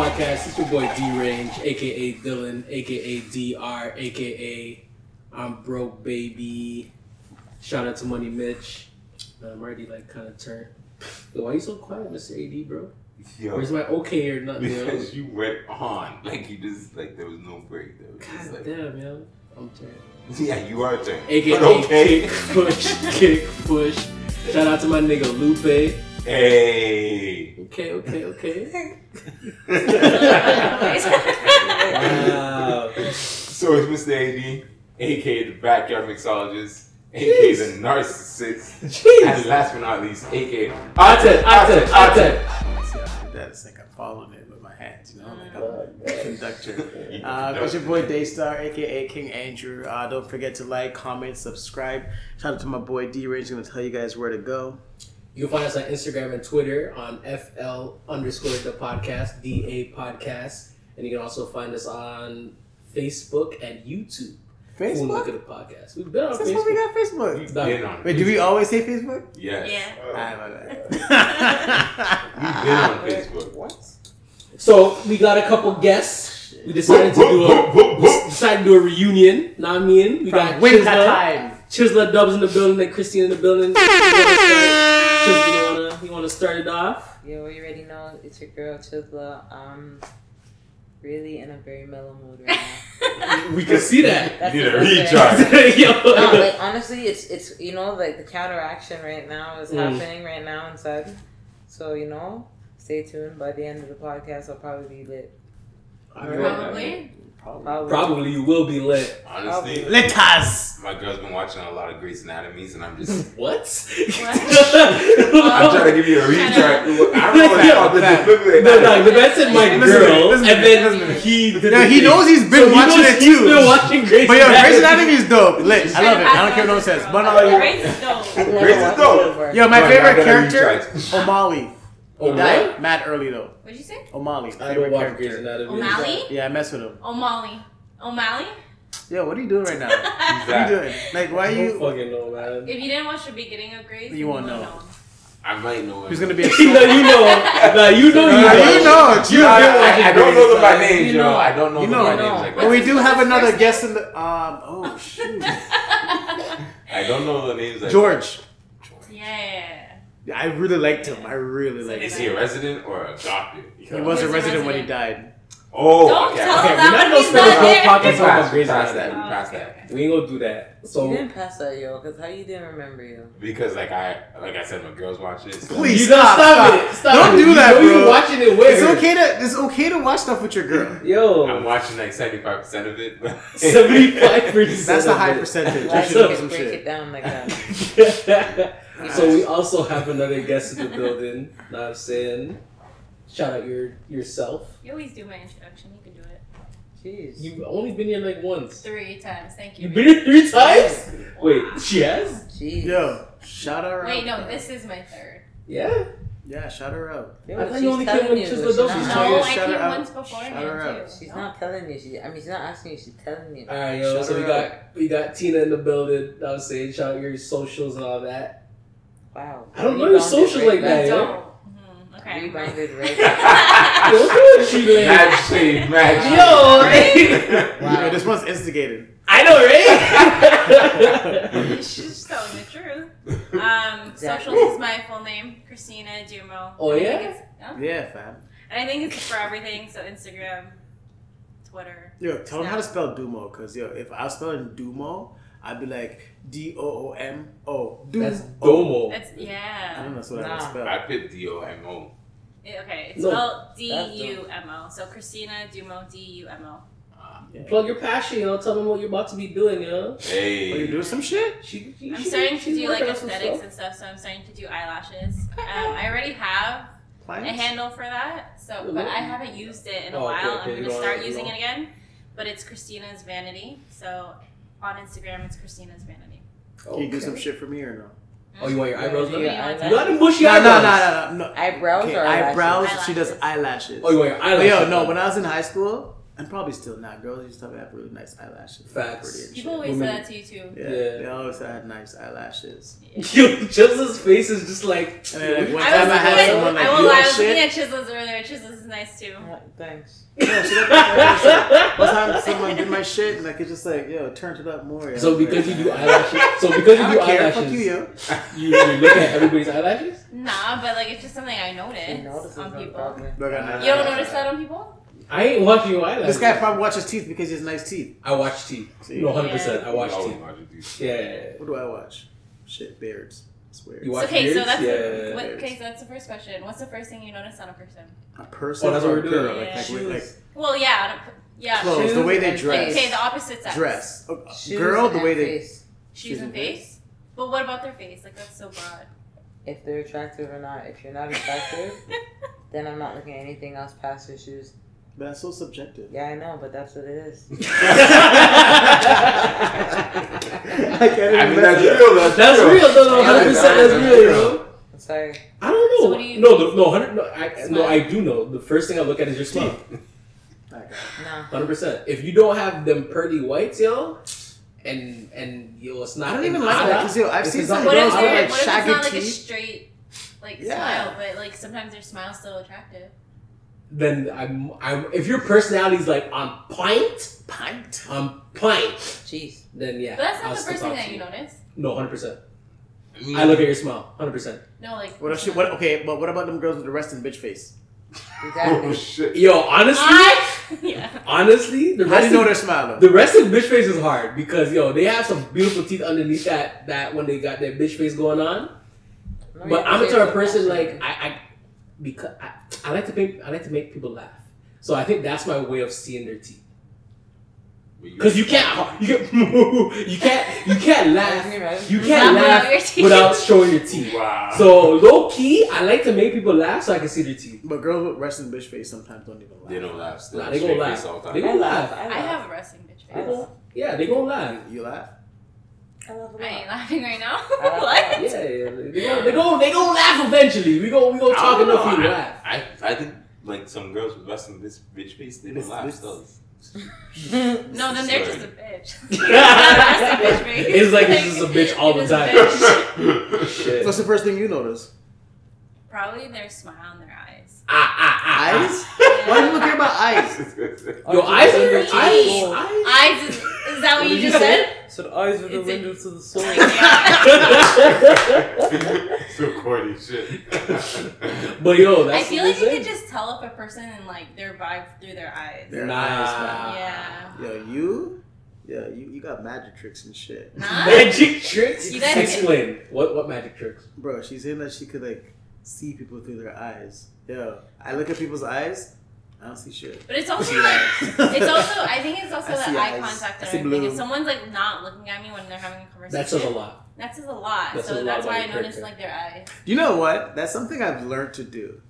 Podcast. It's your boy D Range, aka Dylan, aka DR, aka I'm broke baby. Shout out to Money Mitch. I'm already like kind of turned. Yo, why you so quiet, Mr. AD, bro? Yo, Where's my okay or nothing? Yo? because you went on like you just like there was no break. There was just God like damn, yo. I'm turned. yeah, you are turned. AKA okay. kick, push, kick, push. Shout out to my nigga Lupe. Hey. Okay, okay, okay. Wow. So it's Mr. AD, aka the backyard mixologist, aka the narcissist, and last but not least, aka Atet, Atet, Atet. See, I did that. It's like I'm following it with my hands, you know, like I'm a conductor. Uh, it's your boy Daystar, aka King Andrew. Uh, don't forget to like, comment, subscribe. Shout out to my boy D Range. Gonna tell you guys where to go. You can find us on Instagram and Twitter on FL underscore the podcast, DA podcast. And you can also find us on Facebook and YouTube. Full Look at Facebook. the podcast. We've been on Since when we got Facebook? You've been on. Wait, do we always say Facebook? Yes. Yeah. Ah, my You've been on Facebook. What? So we got a couple guests. We decided to do a decided to do a reunion. Know me and mean? We got From winter Chisla, time. Chisla Dubs in the building, and Christine in the building. Chisla, you wanna you wanna start it off? Yeah, we already know it's your girl Chisla. Um, really in a very mellow mood right now. We can see that. That's You need a best way. recharge. No, like honestly, it's it's you know like the counteraction right now is Mm. happening right now inside. So you know, stay tuned. By the end of the podcast, I'll probably be lit. Alright. Probably. Probably. Probably you will be lit. Honestly, Letas. my girl's been watching a lot of Grey's Anatomies, and I'm just. What? I'm trying to give you a recharge. I don't know what Yeah, called the fact. defibrillator. No, no, the man said my girl, me, and then listen to me. he Yeah, he knows he's been So watching knows it he's too. been watching Grey's But yo, Grey's Anatomy. Anatomy is dope. Lit. I love it. I don't care what no one says. But Grey's is dope. Grey's is dope. yo, my favorite character, recharge. O'Malley. Oh, He died mad early though. What'd you say? O'Malley. I favorite don't watch Grey's character. Anatomy. O'Malley? Yeah, I mess with him. O'Malley. O'Malley? Yeah, what are you doing right now? Who's What are you doing? Like, why I are don't you? fucking know, man. If you didn't watch the beginning of Grey's, You won't wouldn't know. I might know Who's him. gonna be a no, you know. Nah, you know. Nah, You you know, it's you. I, I, I don't know them by Grey's names, You you know. know. I don't know You them know. by You names know. like But we do have another guest in the. Um. Oh shoot. I don't know the names like George. Yeah. Yeah, I really liked him. I really liked him. Is him. he a resident or adopted? He was a He's a resident when he resident. died. Oh, Don't okay. tell okay. Okay, that we're not when gonna he's spend not whole there. podcast talking about Pass, Grey's pass that. Anatomy. Oh, Pass that. okay. We ain't gonna do that. You didn't pass that, yo, because how you didn't remember, yo? Because like I like I said, my girls watch it. So Please you stop, gotta stop, stop. it. Stop Don't it. do You that, know you bro. watching it with It's her. okay to it's okay to watch stuff with your girl. Yo. I'm Yo, watching like seventy five percent of it. but- seventy-five percent. That's a high percentage. Why You you should know can some break shit. it down like that? so we also have another guest in the building. Know what I'm saying? Shout out your yourself. You always do my introduction. You can do it. Jeez. You've only been here like once. Three times. Thank you. You've been here three times. Wait, she has? Jeez. Yo, shout her Wait, out. Wait, no, this is my third. Yeah. Yeah, shout her out. Yo, I thought she's you only came telling when you, Chisla she's Dope- not- She's No, telling you, I shout came her out. once Shout her beforehand out. too. She's No? not telling you. She, I mean, she's not asking you. She's telling you. All right, yo. Shout so we her got we got Tina in the building. I was saying, shout out your socials and all that. Wow. I don't know your Rebounded socials right like that, yo. Don't. Mhm, Okay. Rebounded right. Yo, what she like? Mad shade, mad. Yo, right? Wow. Yo, this one's instigated. I know, right? She's telling the truth. Um, Exactly. socials is my full name, Christina Dumo. Oh, yeah? it's- yeah. Yeah, fam. And I think it's for everything. So Instagram, Twitter. Yo, tell them how to spell Dumo, cause yo, if I was spelling Dumo, I'd be like D O O M O. That's Dumo. Domo. That's I don't yeah. know that's what I would Nah. spell. I put D O M O. Okay, it's No. spelled D U M O. So Christina Dumo, D U M O. Yeah. Plug your passion, yo. Tell them what you're about to be doing, yo. Hey. Are you doing some shit? She, she, I'm she- starting to do like working on some aesthetics stuff. and stuff. So I'm starting to do eyelashes. Um, I already have a handle for that. So, but I haven't used it in a Oh, while. okay, I'm gonna start you using don't- it again. But it's Christina's Vanity. So on Instagram, it's Christina's Vanity. Can you do some shit for me or no? Oh, you want your eyebrows Yeah, done? yeah, You You got them bushy No, no, eyebrows. no, no, no, no. Eyebrows Okay, or eyebrows. eyelashes? She does eyelashes. Oh, you want your But eyelashes? yo, no. When I was in high school, and probably still not. Girls used to have really nice eyelashes. Facts. Pretty and People shit. always Women- say that to you too. Yeah, Yeah. they always had nice eyelashes. Yo, Chisla's face is just like. And then, like, one I time was I had looking at, someone like I will I was looking at Chisla's earlier. Chisla's is nice too. I'm Thanks. Yeah, she like One time someone did my shit and like it's just like yo, turn it up more. So because you do eyelashes, so because you I do care. eyelashes, Fuck you, yo. you, you look at everybody's eyelashes. Nah, but like it's just something I She notice on people. probably. Look at that. You don't notice that on people? I ain't watching your eyelashes. This guy probably watches teeth because he has nice teeth. I watch teeth. See? No, hundred percent. I watch teeth. watch it, Yeah, yeah, yeah. What do I watch? Shit, beards. I swear. You watch okay, so that's yeah. the, what, okay, so that's the first question. What's the first thing you notice on a person? A person Oh, that's what we're girl? doing. Like, Yeah. like, Shoes. like Well, yeah, on a per- yeah. clothes, Shoes the way they and dress. Okay, the opposite sex. Dress. Shoes girl, the way they. face. Shoes Shoes and and face. But what about their face? Like that's so broad. If they're attractive or not. If you're not attractive, then I'm not looking at anything else past their shoes. But that's so subjective. Yeah, I know, but that's what it is. I can't I mean, that's real. That's, That's real. real. No, no, hundred percent. That's that's real, real. I'm sorry. I don't know. So what do you- no, no, no, hundred. No, I, no, I do know. The first thing I look at is your smile. No. Hundred percent. If you don't have them pearly whites, yo, and and yo, it's not. I don't even like that because yo, I've seen some girls with like what if shaggy not like a teeth. straight like Yeah. smile, but like sometimes their smile's still attractive? Then I'm, I'm. If your personality's like on point, Pint. on point, Jeez. then yeah. But that's not I'll the still first thing that to you notice. No, hundred percent. I look at your smile, hundred percent. No, like What else? What? Okay, but what about them girls with the resting bitch face? Oh shit. Yo, honestly, I yeah. honestly, the How do rest you know of their smile though? the rest of bitch face is hard because yo, they have some beautiful teeth underneath that that when they got their bitch face going on. No, But I'm the can type of person like I, I because I, I like to make I like to make people laugh. So I think that's my way of seeing their teeth. Because you can't you can't you can't you can't laugh you can't Laugh laugh without your teeth. without showing your teeth. Wow. So low key, I like to make people laugh so I can see their teeth. But girls with resting bitch face sometimes don't even laugh. they don't laugh. Still. Nah, they Straight gonna laugh. all the time. They I gonna laugh. laugh. I I have a resting bitch I face. Yeah, they gonna laugh. You, you laugh? I laugh a I ain't lot. laughing right now. I laugh what? a lot. Yeah, yeah, they go they go they gonna laugh eventually. We go we gonna I talk enough know, for you to I- laugh. I, I think like some girls with resting this bitch face, they don't laugh this- still. No, then they're Sorry. just a bitch. Not a bitch face. It's like it's just a bitch all the it is a time. bitch. Shit. What's the first thing you notice? Probably their smile and their eyes. Ah ah ah. Eyes? ah. Why do you care about eyes? Yo, eyes are Eyes. eyes. eyes. Eyes is, is that what you just said? So the eyes are the It's a- to the soul. so corny shit. But yo, that's I feel like you could just tell if a person and like their vibe through their eyes. Their Nah. eyes, Yeah. man. Yo, you? Yeah, you, you got magic tricks and shit. Nah. Magic tricks. You guys- Explain what what magic tricks. Bro, she's saying that she could like see people through their eyes. Yo, I look at people's eyes, I don't see shit. But it's also like it's also I think it's also I the eye eyes. contact I and see everything. If someone's like not looking at me when they're having a conversation, That says a lot. That says a lot. That says a so lot that's about why I your noticed character. like their eyes. You know what? That's something I've learned to do.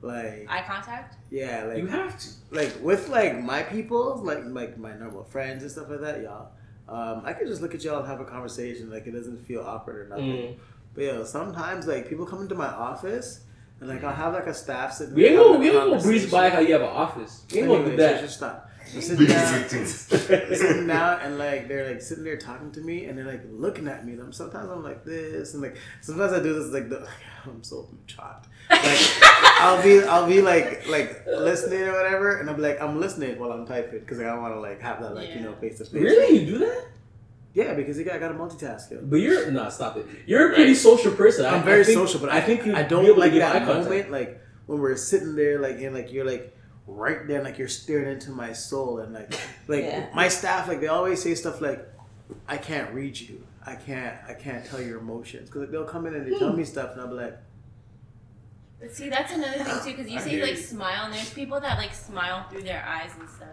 Like, Eye contact. yeah, like You have to. like with like my people, like like my normal friends and stuff like that, y'all. Um, I can just look at y'all and have a conversation. Like it doesn't feel awkward or nothing. Mm. But yo, sometimes like people come into my office and like I'll have like a staff sitting. We ain't having gonna a we ain't gonna breeze by how you have an office. We ain't gonna do Anyways, so that. Just stop. So sitting down, sitting down, and like they're like sitting there talking to me, and they're like looking at me. And I'm sometimes I'm like this, and like sometimes I do this like the, I'm so shocked. Like I'll be I'll be like like listening or whatever, and I'm like I'm listening while I'm typing because like, I want to like have that like you know face to face. Really, you do that? Yeah, because you got got to multitask. Yo. But you're nah, stop it. You're a pretty social person. I- I'm very I think, social, but I think you I don't able like give that eye contact. moment, like when we're sitting there, like and like you're like right there, like you're staring into my soul, and like like Yeah. my staff, like they always say stuff like, "I can't read you, I can't, I can't tell your emotions," because they'll come in and they tell me stuff, and I'll be like, But see, that's another thing too, because you I say like you. smile, and there's people that like smile through their eyes and stuff.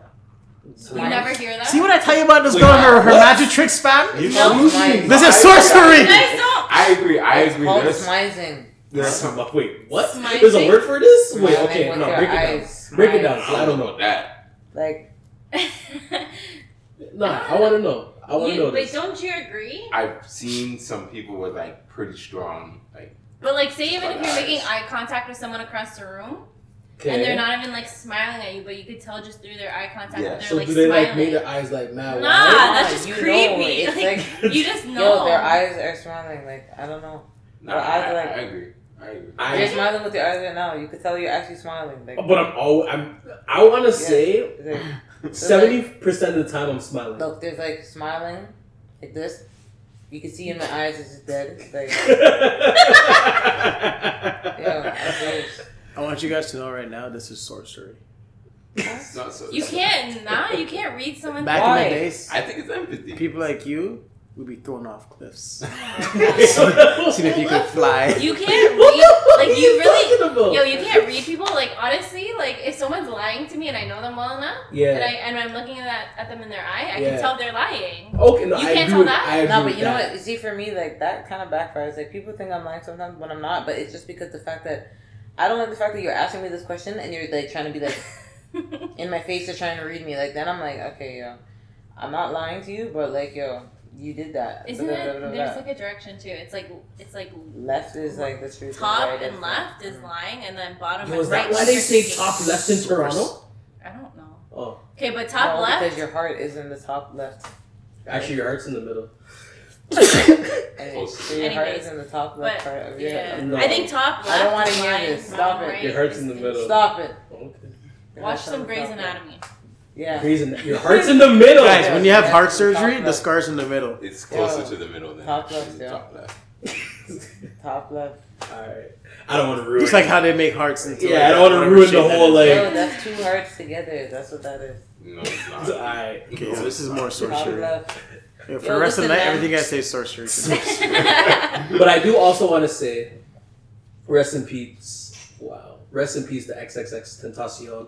You never hear that. "See what I tell you about this Wait, girl, her her what? magic tricks, fam? You know, This is sorcery." I agree. I agree. called There's, smizing. there's some. Wait, what? Smizing? There's a word for this? Wait, okay, no, break it down. eyes. Break it Smile. down. 'cause I don't know. that. Like Nah, I want to know. I want to know Wait, don't you agree? I've seen some people with like pretty strong like. But like, say even if you're Eyes. making eye contact with someone across the room, Okay. and they're not even like smiling at you, but you could tell just through their eye contact Yeah. that they're So like do they smiling. like make their eyes like mad? Nah, wide? that's just You know, creepy. it's like, you just know. Yo, their eyes are smiling. Like I don't know. Nah, Well, I, I like- I agree. I agree. I- You're smiling with your eyes right now. You could tell you're actually smiling. Like, But I'm all I'm. I want to say seventy percent of the time I'm smiling. look, there's like smiling, like this. You can see in my eyes, it's just dead. Like, yeah, that's it. I want you guys to know right now, this is sorcery. It's not so. You can't, nah, you can't read someone's Back Why? in the days, I think it's empathy. people like you would be thrown off cliffs. See See if you could fly. You can't read, the like are you really, yo, you can't read people. Like honestly, like if someone's lying to me and I know them well enough, and I Yeah. and I'm looking at that, at them in their eye, I Yeah. can tell they're lying. Okay, no, You I can't agree tell with, that? I agree No, but with you know that. what? You see, for me, like that kind of backfires. Like people think I'm lying sometimes when I'm not, but it's just because the fact that I don't like the fact that you're asking me this question and you're like trying to be like in my face, you're trying to read me. Like then I'm like, okay, yo, I'm not lying to you, but like, yo, you did that. Isn't Blah, blah, it? blah, blah, There's blah. like a direction too. It's like it's like left is like the truth. top right and is left like- is lying, and then bottom Yo, and is right. that why is they say top left in Toronto? I don't know. Oh, Okay, but top no, left. because your heart is in the top left, actually, your heart's in the middle. And it, Close. so your heart is Anyways, in the top left but, part of your Yeah, head. No. I think top left. I don't wanna is hear this. Stop it. it. right Your heart's is in the middle. Stop it. Okay. Watch some the Grey's top left. Anatomy. Yeah. Reason your heart's in the middle. Guys, when you have Yeah, heart surgery, the scar's in the middle. It's closer Yo. to the middle than Top left, yeah. top left. Top left. All right, I don't want to ruin. It's like how they make hearts into Yeah, I don't wanna ruin the whole, is. like- Yo, that's two hearts together. That's what that is. No, it's not. All right. Okay, so this is more Top sorcery. left. Yeah, for Yo, the rest of the night, man. everything I say is sorcery. But I do also want to say, rest in peace. Wow, rest in peace to XXX Tentacion.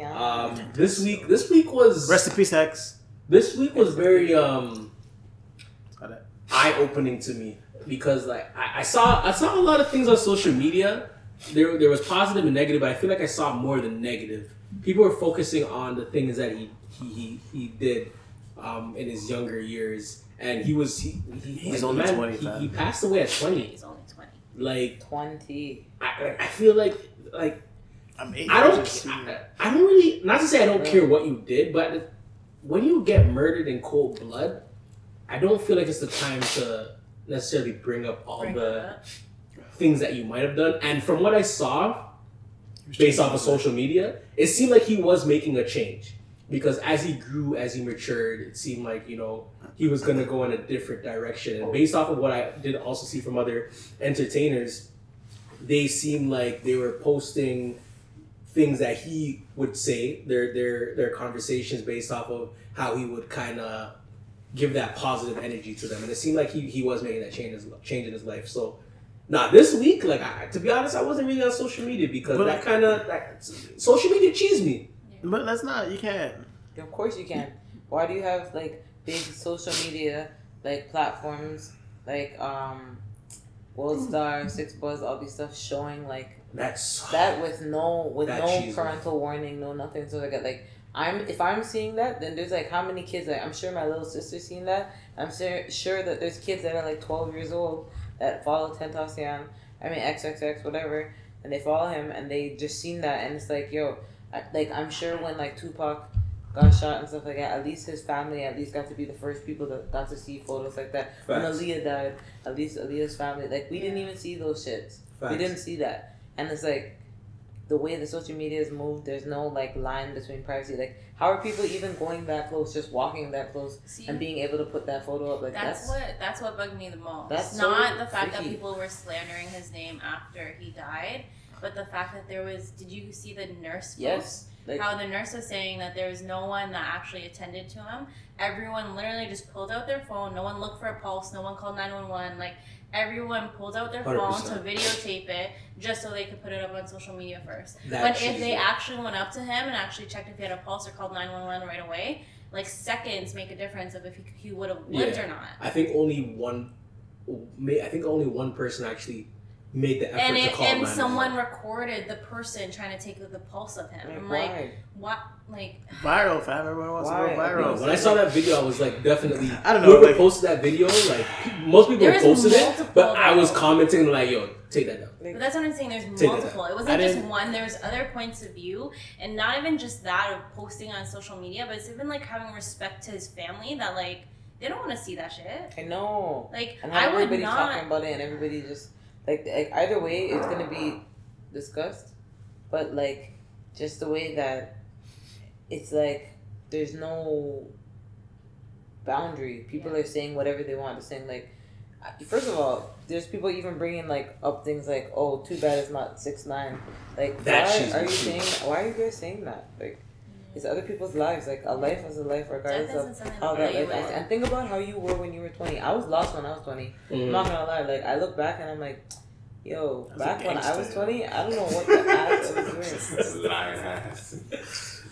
Yeah. Um, this week, this week was Rest in peace, X. this week was very um eye opening to me because like I, I saw I saw a lot of things on social media. There there was positive and negative, but I feel like I saw more than negative. People were focusing on the things that he he he, he did um, in his younger years, and he was he, he He's like, only man, 20, He, he passed away at twenty. He's only twenty. Like Twenty. I, I feel like like I'm eight I don't. I, I don't really not to say I don't care what you did, but when you get murdered in cold blood, I don't feel like it's the time to necessarily bring up all Bring the up. things that you might have done. And from what I saw, based off of social media, it seemed like he was making a change because as he grew, as he matured, it seemed like you know he was gonna go in a different direction. And based off of what I did also see from other entertainers, they seemed like they were posting things that he would say their their their conversations based off of how he would kind of give that positive energy to them and it seemed like he, he was making that change, in his- change in his life so now this week, like I, to be honest, I wasn't really on social media because But- that kind of social media cheesed me. But that's not. You can't. Of course you can. Why do you have like big social media like platforms like um World Star, Six Buzz, all these stuff showing like That's that with no with no parental warning, no nothing. So like like I'm if I'm seeing that, then there's like how many kids like I'm sure my little sister's seen that. I'm sure sure that there's kids that are like twelve years old that follow Tentacion, I mean XXX whatever, and they follow him and they just seen that and it's like yo, like I'm sure when like Tupac got shot and stuff like that, at least his family at least got to be the first people that got to see photos like that. When Aaliyah died, at least Aaliyah's family like we didn't even see those shits. We didn't see that. And it's like the way the social media is moved, there's no like line between privacy. Like how are people even going that close, just walking that close See, and being able to put that photo up like that's, that's, what that's what bugged me the most. That's so not the fact that people were slandering his name after he died, but the fact that there was. Did you see the nurse? Yes, post? like How the nurse was saying that there was no one that actually attended to him. Everyone literally just pulled out their phone. No one looked for a pulse. No one called nine one one. Like everyone pulled out their phone 100%. to videotape it just so they could put it up on social media first. That But if they actually went up to him and actually checked if he had a pulse or called 911 right away, like seconds make a difference of if he, he would have lived Yeah. or not. I think only one, may- I think only one person actually made the effort and to it, call and someone recorded the person trying to take the pulse of him. Like, I'm like, why? what? Like, Viral, fam. Everyone wants Why? to go Bro, viral. when I saw that video, I was like, definitely. I don't know, Whoever like- posted that video, like most people There posted it, multiple, but I was though. commenting like, "Yo, take that down." but that's what I'm saying. There's Take multiple. It wasn't just didn't- one. There's other points of view, and not even just that of posting on social media, but it's even like having respect to his family. That like they don't want to see that shit. I know. Like And I would everybody's talking not. about it, and everybody just like like either way, it's gonna be discussed. But like, just the way that it's like there's no boundary. People are saying whatever they want. They're saying like, first of all, there's people even bringing like up things like, oh, too bad it's not six nine. Like, That why are you saying? Why are you guys saying that? Like, it's other people's lives. Like a life is a life, regardless of isn't how that life is. And think about how you were when you were twenty. I was lost when I was twenty. I'm not gonna lie, like I look back and I'm like, yo, That's back when I was twenty, I don't know what the ass I was doing. Lying ass.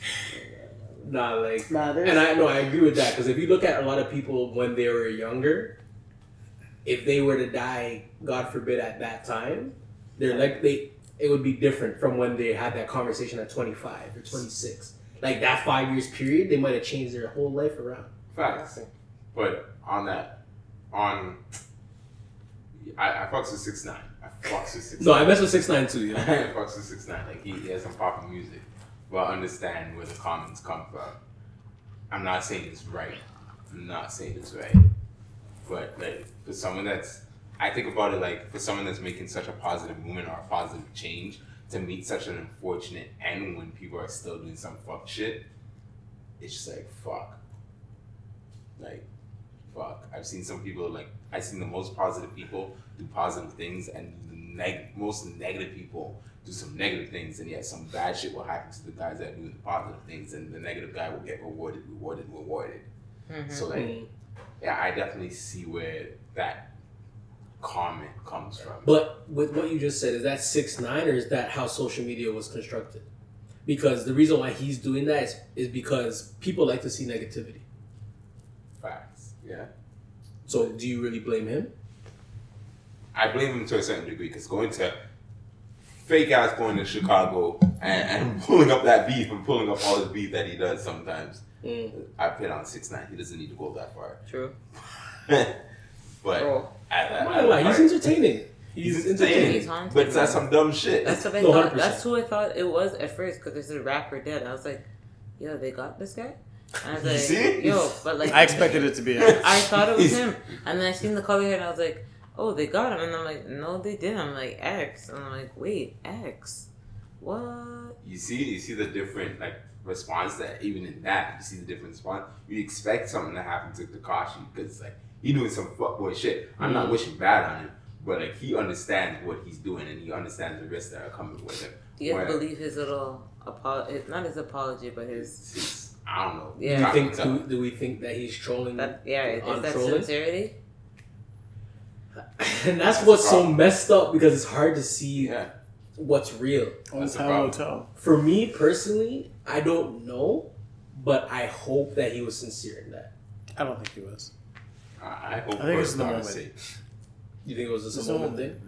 Nah, like, Nah, there's, and I know I agree with that because if you look at a lot of people when they were younger, if they were to die, God forbid, at that time, they're like they. It would be different from when they had that conversation at 25 or 26. Like that five years period, they might have changed their whole life around. Facts. But on that, on, I, I fucks with six nine. I fucks with six. No, I mess with six nine too. You I fucks with six nine. Like he, he has some popping music, but understand where the comments come from. I'm not saying it's right. I'm not saying it's right. But like for someone that's, I think about it like for someone that's making such a positive movement or a positive change to meet such an unfortunate end when people are still doing some fuck shit. It's just like fuck. Like fuck. I've seen some people like I've seen the most positive people do positive things and the neg- most negative people do some negative things and yet some bad shit will happen to the guys that do the positive things and the negative guy will get rewarded, rewarded, rewarded. Mhm. So like Mm. yeah, I definitely see where that comment comes from. But with what you just said, is that six nine or is that how social media was constructed? Because the reason why he's doing that is, is because people like to see negativity. Facts. Yeah. So do you really blame him? I blame him to a certain degree because going to fake ass going to Chicago and, and pulling up that beef and pulling up all the beef that he does sometimes. Mm. I put on six nine. He doesn't need to go that far. True. but Bro, at, I'm at, not gonna lie, he's entertaining. He's, he's entertaining. entertaining. He's haunted, But that's some dumb shit. that's what I No, thought. 100%. That's who I thought it was at first because there's a rapper dead. I was like, yo, they got this guy. And I was like, see? yo, but like I expected it to be. I thought it was him, and then I seen the color hair, and I was like, "Oh, they got him." And I'm like, "No, they didn't." I'm like, "X," and I'm like, "Wait, X, what?" you see, you see the different like response that even in that you see the different response. You expect something to happen to Tekashi because like he doing some fuckboy shit. I'm not Mhm. wishing bad on him, but like he understands what he's doing and he understands the risks that are coming with him. Do you guys Where- believe his little apology? Not his apology, but his It's, it's, I don't know. Do you Yeah. Think do, do we think that he's trolling? that. Yeah, is that trolling? sincerity? and that's That's what's so messed up because it's hard to see Yeah, what's real. Only That's the time will problem. tell. For me personally, I don't know, but I hope that he was sincere in that. I don't think he was. I, I hope. I think for it's the Scar's moment. sake. You think it was just It's a the moment moment. thing?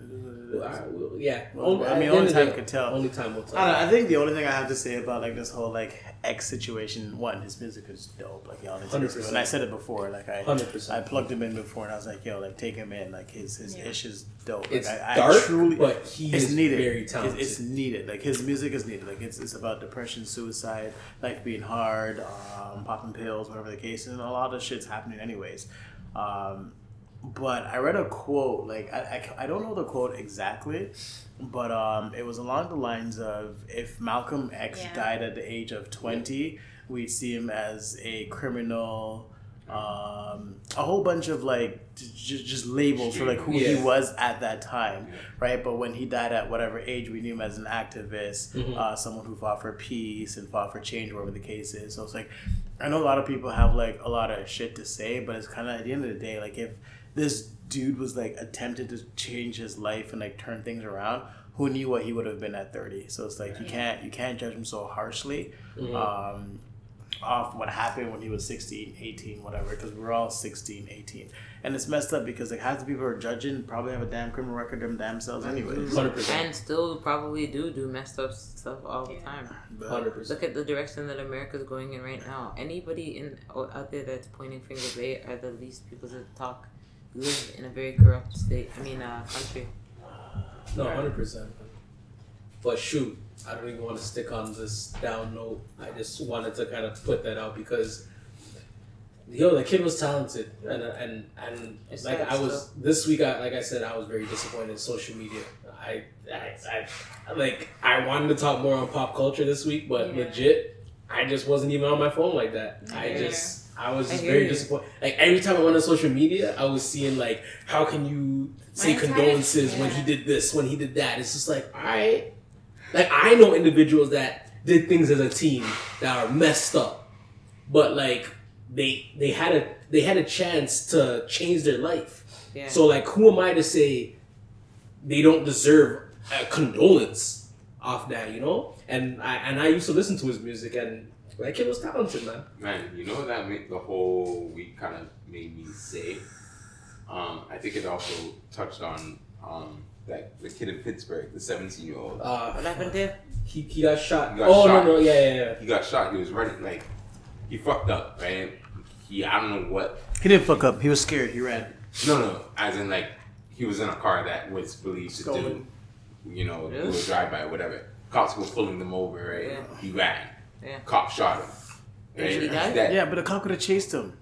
Well, I- well, yeah. Well, Only- I mean, only time day, can tell. Only time will tell. I, don't know, I think the only thing I have to say about like this whole like X situation, one, his music is dope. Like y'all, listen to it. 100%. and I said it before. Like I, Hundred I plugged him in before, and I was like, yo, like take him in. Like his his Yeah. ish is dope. Like, It's I, I dark, truly, but he it's is needed. very It's- talented. It's, needed. Like his music is needed. Like it's, it's about depression, suicide, life being hard, um, popping pills, whatever the case. And a lot of shit's happening anyways. Um, but I read a quote. Like I, I, I don't know the quote exactly, but um, it was along the lines of if Malcolm X Yeah. died at the age of twenty, we'd see him as a criminal. Um, a whole bunch of like j- j- just labels for like who he was at that time, Yeah. right? But when he died at whatever age, we knew him as an activist, Mhm. uh, someone who fought for peace and fought for change, whatever the case is. So it's like, I know a lot of people have like a lot of shit to say, but it's kind of at the end of the day, like if this dude was like attempted to change his life and like turn things around, who knew what he would have been at thirty? So it's like you can't you can't judge him so harshly. Mhm. Um, off what happened when he was 16, 18, whatever, because we're all 16, 18. And it's messed up because like half the people who are judging probably have a damn criminal record them damn selves anyways. Hundred percent. And still probably do do messed up stuff all the Yeah. time. But Hundred percent. Look at the direction that America's going in right now. Anybody in out there that's pointing fingers, they are the least people to talk. We live in a very corrupt state. I mean, uh, country. No, hundred percent. But shoot, I don't even want to stick on this down note. I just wanted to kind of put that out because, yo, the kid was talented, and and and It's like I was this week. I like I said, I was very disappointed in social media. I I, I like I wanted to talk more on pop culture this week, but Yeah. legit, I just wasn't even on my phone like that. I just. I was just hear very you. disappointed. Like every time I went on social media, I was seeing like, how can you say condolences when he did this, when he did that? It's just like, all right. Like I know individuals that did things as a team that are messed up, but like they they had a they had a chance to change their life. Yeah. So like, who am I to say they don't deserve a condolence off that? You know? And I and I used to listen to his music, and that kid was talented, man. Man, you know what that made the whole week kind of made me say? Um, I think it also touched on um, that the kid in Pittsburgh, the 17 year old. Uh, what happened there? he, he got shot. He got oh shot. no no yeah yeah yeah. He got shot. He was running like he fucked up, right? He I don't know what. he didn't fuck up. He was scared. He ran. No, no, as in like he was in a car that was believed to Stolen. do, you know, do Really? a drive by, or whatever. Cops were pulling them over, right? Yeah. He ran. Yeah. Cop shot him. And Right? he died? That Yeah, but the cop could have chased him.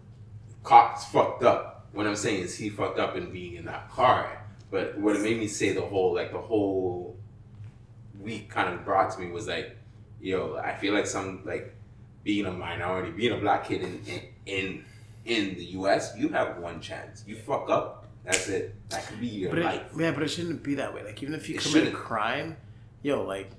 cops fucked up. What I'm saying is he fucked up in being in that car. But what it made me say the whole like the whole week kind of brought to me was like, yo, I feel like some like being a minority, being a black kid in in in, the US, you have one chance. You fuck up, that's it. That could be your But it, life. yeah, but it shouldn't be that way. Like even if you It commit a shouldn't. crime, yo, like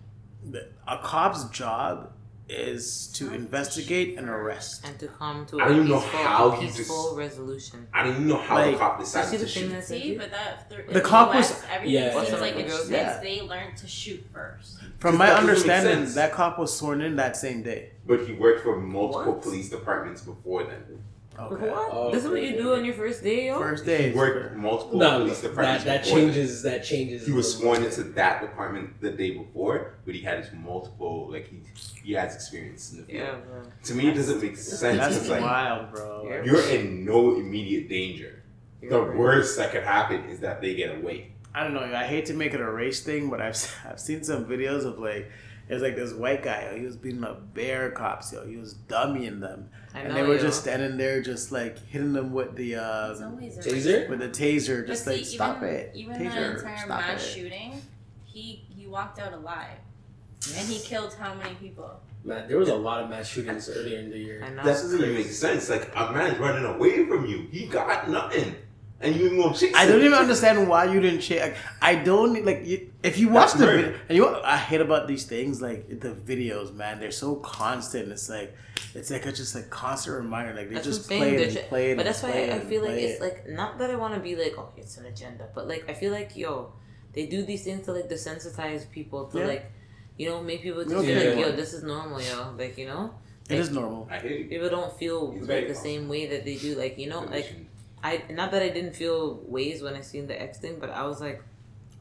the, a cop's job is to investigate and arrest. And to come to I a don't know peaceful, how a peaceful just- resolution. I don't even know how Like, the cop You decided to the shoot. that See, but that th- in The cop was- US, everything Yeah. seems What's like up, it's? Yeah. they learn to shoot first. From my that understanding, that cop was sworn in that same day. But he worked for multiple What? police departments before then. Okay. What? Oh, this is what you do on your first day, yo? First He day. worked multiple No, police that departments that before then. changes. That changes. He was the- sworn into that department the day before, but he had his multiple like he he has experience in the field. Yeah, bro. To me, it doesn't make sense. That's It's like wild, bro. You're in no immediate danger. The You're right. worst that could happen is that they get away. I don't know. I hate to make it a race thing, but I've I've seen some videos of like there's like this white guy. Yo, he was beating up bare cops. Yo, he was dummying them, I and know, they were yo. just standing there, just like hitting them with the It's uh, always a Taser? with the taser, just see, like stop even, it, Even taser, the entire stop mass it. shooting, he he walked out alive, and he killed how many people? Man, there was a lot of mass shootings earlier in the year. I know. That doesn't even make sense. Like a man's running away from you. He got nothing, and you even gonna chase I him. don't even understand why you didn't check. Like, I don't like you, if you watch That's the murder. video. And you know I hate about these things, like the videos, man. They're so constant. It's like it's like a just like constant reminder. Like they That's just what I'm play it and play it. But that's why play I feel like it's it. like not that I want to be like, oh, it's an agenda, but like I feel like yo, they do these things to like desensitize people to Yeah. like, you know, make people just don't feel like, yo, this is normal, yo, like you know, it is normal. I hear you. people don't feel He's like the awesome. same way that they do, like you know, like I not that I didn't feel ways when I seen the X thing, but I was like.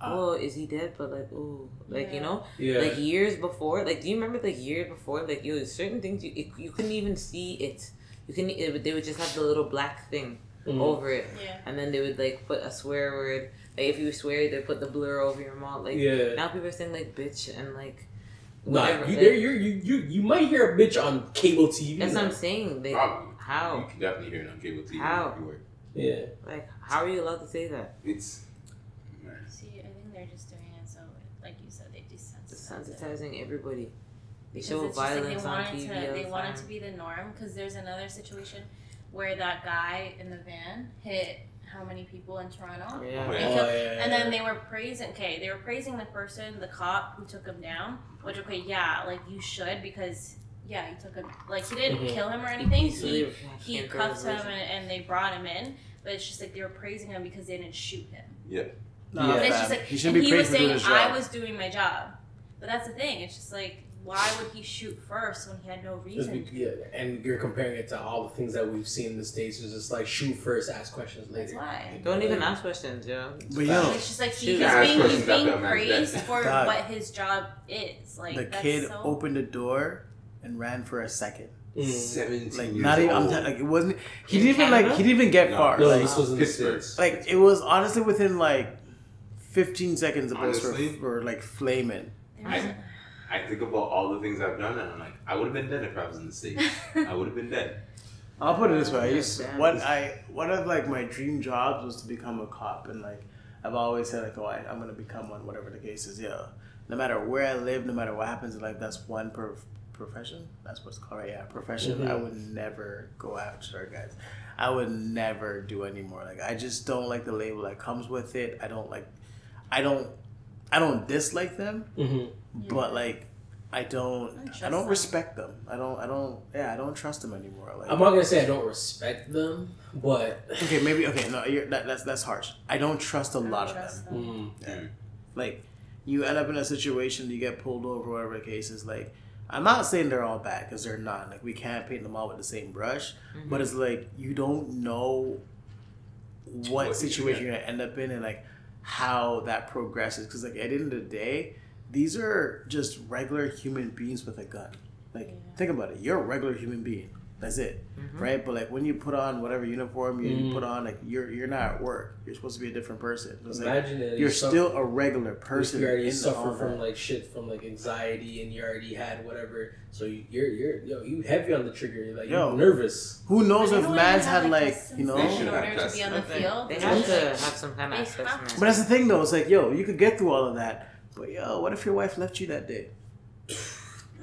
Oh, is he dead? But like, ooh, like you know, Yeah. like years before. Like, do you remember like years before? Like, yo, certain things you it, you couldn't even see it. You couldn't. It, they would just have the little black thing Mhm. over it, Yeah. and then they would like put a swear word. Like if you swear, they put the blur over your mouth. Like yeah. now, people are saying like bitch and like Nah, whatever. you, like, you're, you you you might hear a bitch on cable TV. that's what. I'm saying. Like Probably. You can definitely hear it on cable TV. How? if you work. Yeah. Like how are you allowed to say that? It's man. See, I think they're just doing it so, like you said, they desensitize. Desensitizing everybody. They Because show it's just like violence they on want TV. it to, they the want it to be the norm. Because there's another situation where that guy in the van hit how many people in Toronto? Yeah. Oh, Oh, yeah. yeah, yeah, And then they were praising. Okay, they were praising the person, the cop who took him down. Which okay, yeah, like you should because yeah, he took him. Like he didn't Mhm. kill him or anything. So He he cuffed him and, and they brought him in. But it's just like they were praising him because they didn't shoot him. Nah, Yeah. And it's just like he shouldn't and be he was praised for doing saying his job. I was doing my job. But that's the thing. It's just like why would he shoot first when he had no reason? be- yeah, and you're comparing it to all the things that we've seen in the states. It's just like shoot first, ask questions That's later. why. Don't even ask questions, yo. But yo, It's just like Shoot. he's being he's being praised for what his job is. Like the that's kid so, opened the door and ran for a second. Mm. Seventeen Like years not even. I'm t- like it wasn't. He In didn't even like. He didn't even get No. far. No, like, this was in the Pittsburgh. states. like it was honestly within like 15 seconds of us for, Honestly? like flaming. There's- I think about all the things I've done, and I'm like, I would have been dead if I was in the states. I would have been dead. I'll put it this way. I used what I one of like my dream jobs was to become a cop, and like I've always said like, oh, I, I'm gonna become one, whatever the case is. Yeah, no matter where I live, no matter what happens in life, that's one per profession. That's what's called, right? Yeah, profession. Mhm. I would never go after guys. I would never do anymore. Like I just don't like the label that comes with it. I don't like. I don't. I don't dislike them, hmm but like. I don't. I I don't them. respect them. I don't. I don't. Yeah, I don't trust them anymore. Like I'm not gonna say I don't respect them, but Okay, maybe okay. No, you're, that, that's that's harsh. I don't trust a I don't lot of them. them. mm, Like, you end up in a situation, you get pulled over, whatever the case is. Like, I'm not saying they're all bad because they're not. Like, we can't paint them all with the same brush. But it's like you don't know what, What situation you're gonna end up in and like how that progresses. Because like at the end of the day, these are just regular human beings with a gun. Like, Yeah. think about it. You're a regular human being. That's it, Mhm. right? But like when you put on whatever uniform you Mm. put on, like you're you're not at work. You're supposed to be a different person. It's like, imagine that you're you suffer- still a regular person. You already in suffer all from like shit from like anxiety, and you already had whatever. So you- you're you're yo you heavy on the trigger. You're like Yo. you're nervous. Who knows if don't man's had like, like you know? They should have to be on the field. They have to have some kind of assessment. But that's the thing though. It's like yo, you could get through all of that, but yo, what if your wife left you that day?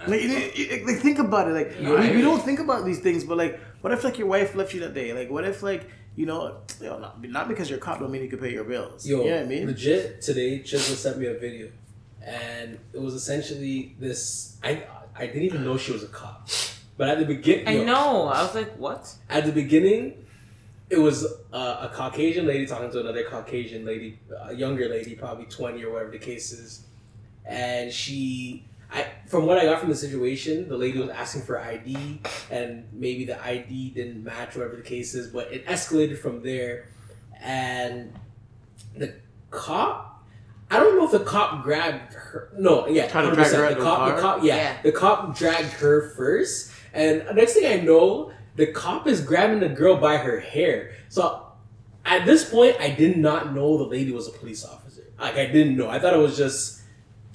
Like, you- you- like think about it. Like Yeah. we, we don't think about these things, but like, what if like your wife left you that day? Like, what if like you know, you not, not because you're a cop don't mean you can pay your bills. Yo, you know what I mean? legit today, Chisholm sent me a video, and it was essentially this. I I didn't even know she was a cop, but at the beginning, I know. I was like, what? At the beginning, it was a, a Caucasian lady talking to another Caucasian lady, a younger lady, probably twenty or whatever the case is, and she. I, from what I got from the situation, the lady was asking for ID, and maybe the ID didn't match, whatever the case is. But it escalated from there, and the cop. I don't know if the cop grabbed her. No, yeah, Trying to drag her 100%. the the cop. The car? cop, yeah, Yeah. the cop dragged her first, and next thing I know, the cop is grabbing the girl by her hair. So at this point, I did not know the lady was a police officer. Like I didn't know. I thought it was just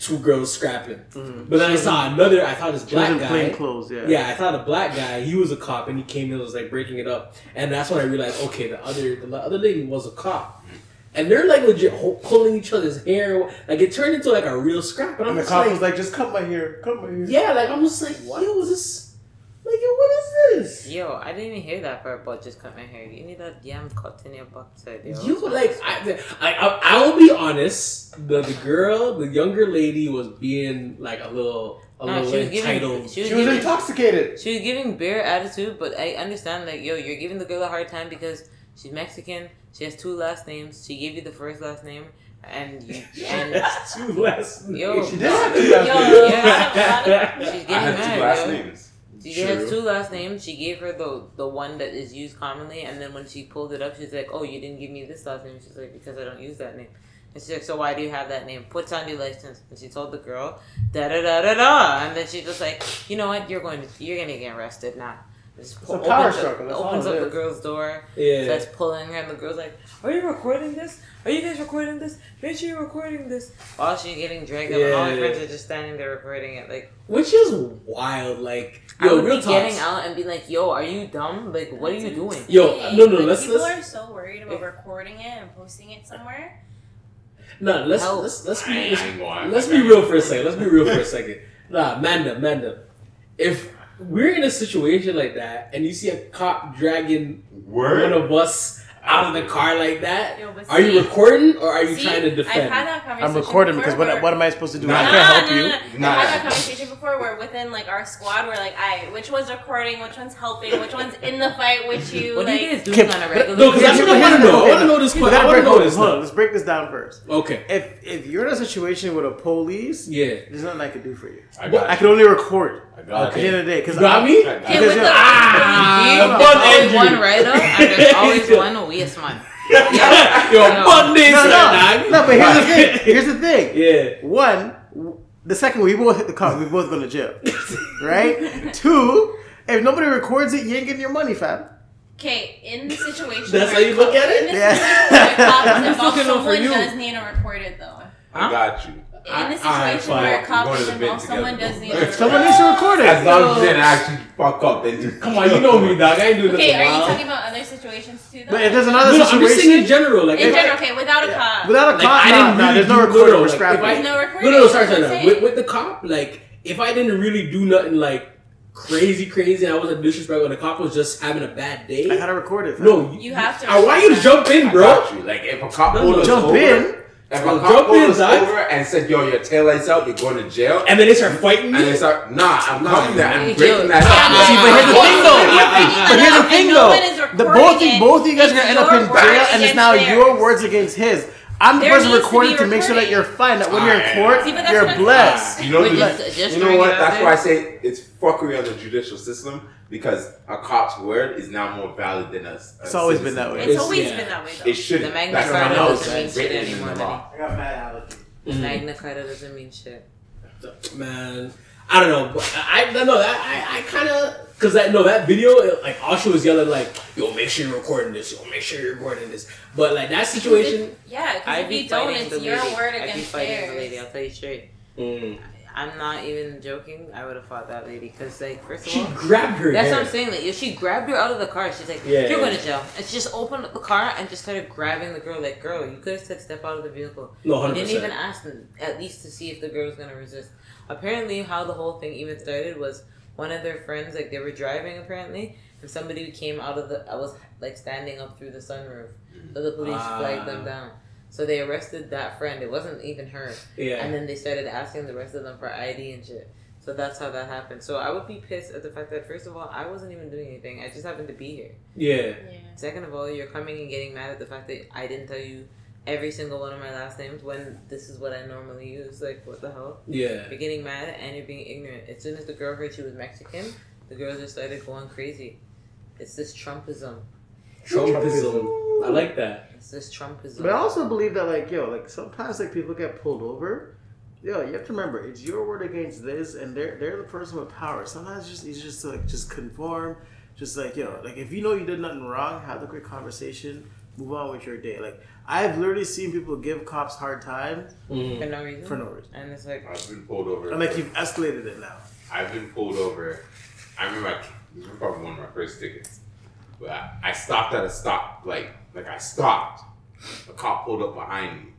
two girls scrapping. Mhm. But then I saw another. I thought this She was black in plain guy. clothes. Yeah. Yeah, I thought a black guy. He was a cop, and he came in and was like breaking it up. And that's when I realized, okay, the other the other lady was a cop. And they're like legit ho- pulling each other's hair. Like it turned into like a real scrap. And I'm And the just cop like, was like, "Just cut my hair, cut my hair." yeah, like I'm just like, yo, is this like yo, what is this? Yo, I didn't even hear that part, but just cut my hair. You need that yam cut in your backside, yo. You like I, I, I, I will be honest. The the girl, the younger lady, was being like a little a No, little she was giving. entitled. She was, She was giving, intoxicated. She was giving bare attitude, but I understand like yo, you're giving the girl a hard time because she's Mexican. She has two last names. She gave you the first last name, and you and two last Yo. names. She did have two Yo, last names. Yeah. she's I getting have mad. two last yo. names. She True. has two last names. She gave her the the one that is used commonly, and then when she pulled it up, she's like, "Oh, you didn't give me this last name." She's like, "Because I don't use that name." And she's like, "So why do you have that name? Puts on your license." And she told the girl, "Da da da da da," and then she's just like, "You know what? You're going to you're gonna get arrested now." Just It's a power opens up- struggle, that's all opens it up the girl's door, Yeah. starts pulling her, and the girl's like, "Are you recording this? Are you guys recording this? Make sure you're recording this." While she's getting dragged up, and all her Yeah. friends are just standing there recording it, like. Which is wild. Like I would real be talk. getting out and be like, "Yo, are you dumb? Like, what are you doing?" Yo, Hey, no, no, like, let's people let's are so worried about recording it and posting it somewhere. no, let's Help. let's let's be let's, let's be real for a second. Let's be real for a second. Nah, Manda, Manda. If we're in a situation like that and you see a cop dragging one Word. of us out of the car like that, Yo, but are you recording or are you See, trying to I've defend? had that conversation. I'm recording because what, what am I supposed to do? Nah, I can't help no, you. no, no. Nah. I've had that conversation before where within like our squad we're like, I which one's recording, which one's helping, which one's in the fight with you. What do like, you guys do Okay, on a regular no, because that's what I want to know. I want to know this We question. I want to know this. hold on, let's break this down first. Okay. If if you're in a situation with a police, Yeah. there's nothing I can do for you. I Well, got I can only record I got at the end of the day. Because Got me? I got Okay, you. with the Ah, There's Bun always Andrew. one right up, there's always one waste man. Yo, No. bun this, no, no, no. But here's the thing. Here's the thing. Yeah. One, the second we both hit the car, we both go to jail, right? Two, if nobody records it, you ain't getting your money, fam. Okay, in the situation. That's how you look at it? In Yeah. situation where a I'm just involved, looking out for someone you. does need to record it though. I got you. In the Alright, situation fine. where a cop We're going is to the involved, someone does need to record Someone it. needs to record it. As long as you didn't actually fuck up, then you Come on, you know me, dog. I ain't doing Okay, nothing Okay, are you talking about other situations too though? But if there's another no, I'm just saying in general. Like, in if general, okay, without a cop. without a Like, cop, I didn't nah, really there's no do- recording. no, no, We're like, scrapping. if There's no No, recording. no, no, sorry, that's sorry, no. With, with the cop, like, if I didn't really do nothing like crazy, crazy, and I wasn't disrespectful, and the cop was just having a bad day. I gotta record it. no, You have to I want you to jump in, I bro. got you. Like if a cop No, pulled no, us jump over, in. If a cop pulled us dog. over and said, "Yo, your tail lights out, you're going to jail," And then they start fighting and me. they start, "Nah, I'm coming that. I'm breaking Joe. that." Yeah, up." See, but here's the thing, though. But here's the thing, no though. one is The both you, it. both of you guys are gonna end up in jail, and it's now theirs. your words against his. I'm the There person needs to recording to make sure that you're fine. That when you're in court, See, you're blessed. You know, just- just you know what? That's why I say it's fuckery on the judicial system because a cop's word is now more valid than us. It's always been that way. It's It's- always yeah. been that way though. It should. The Magna That's Carta how doesn't mean shit written in anymore, the law. I got bad allergies. Mhm. Magna Carta doesn't mean shit. man. I don't know, but I I don't know that I, I kind of because that no that video it, like all she was yelling like yo make sure you're recording this yo make sure you're recording this but like that situation Yeah, because I'd if be you don't, fighting it's the your lady. word I'd be against fighting the lady. I'll tell you straight. mm, I'm not even joking. I would have fought that lady because, like, first of she all, grabbed her That's hair. what I'm saying. Like, if she grabbed her out of the car, she's like, Yeah, "You're yeah. going to jail." And she just opened up the car and just started grabbing the girl. Like, girl, you could have said, "Step out of the vehicle." no You hundred didn't even ask them at least to see if the girl was gonna resist. Apparently, how the whole thing even started was one of their friends, like they were driving apparently, and somebody came out of the. I was like standing up through the sunroof, so the police Ah. flagged them down. So they arrested that friend. It wasn't even her. yeah And then they started asking the rest of them for ID and shit. So that's how that happened. So I would be pissed at the fact that first of all, I wasn't even doing anything. I just happened to be here. yeah Yeah. Second of all, you're coming and getting mad at the fact that I didn't tell you every single one of my last names when this is what I normally use. Like what the hell? yeah You're getting mad and you're being ignorant. As soon as the girl heard she was Mexican, the girl just started going crazy. It's this Trumpism. Trumpism I like that It's this Trumpism. But I also believe that, like, yo, like sometimes like people get pulled over. Yo, you have to remember it's your word against this, and they're they're the person with power. Sometimes it's just it's just to, like just conform, just like yo, like if you know you did nothing wrong, have the quick conversation, move on with your day. Like I've literally seen people give cops hard time Mhm. for no reason. for no reason, And it's like, I've been pulled over. and like you've escalated it now. I've been pulled over. I remember I, this was probably one of my first tickets. But I, I stopped at a stop, like like I stopped. A cop pulled up behind me.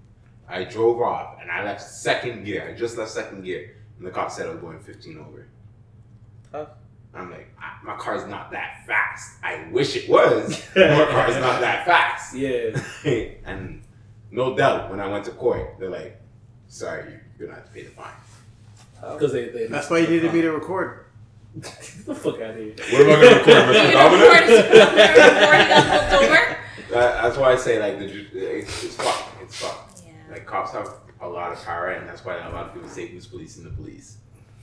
I drove off and I left second gear. I just left second gear, and the cop said I was going 15 over. Tough. I'm like, I, my car's not that fast. I wish it was. my car's not that fast. yeah and no doubt, when I went to court, they're like, "Sorry, you're gonna have to pay the fine." because they, they That's why you needed me to record. Get the fuck out of here What am I gonna record, You Mr. know, Governor? recording- recording got pulled over. That, that's why I say like the ju- it's, it's fucked. It's fucked. Yeah. Like cops have a lot of power, and that's why a lot of people say who's policing the police.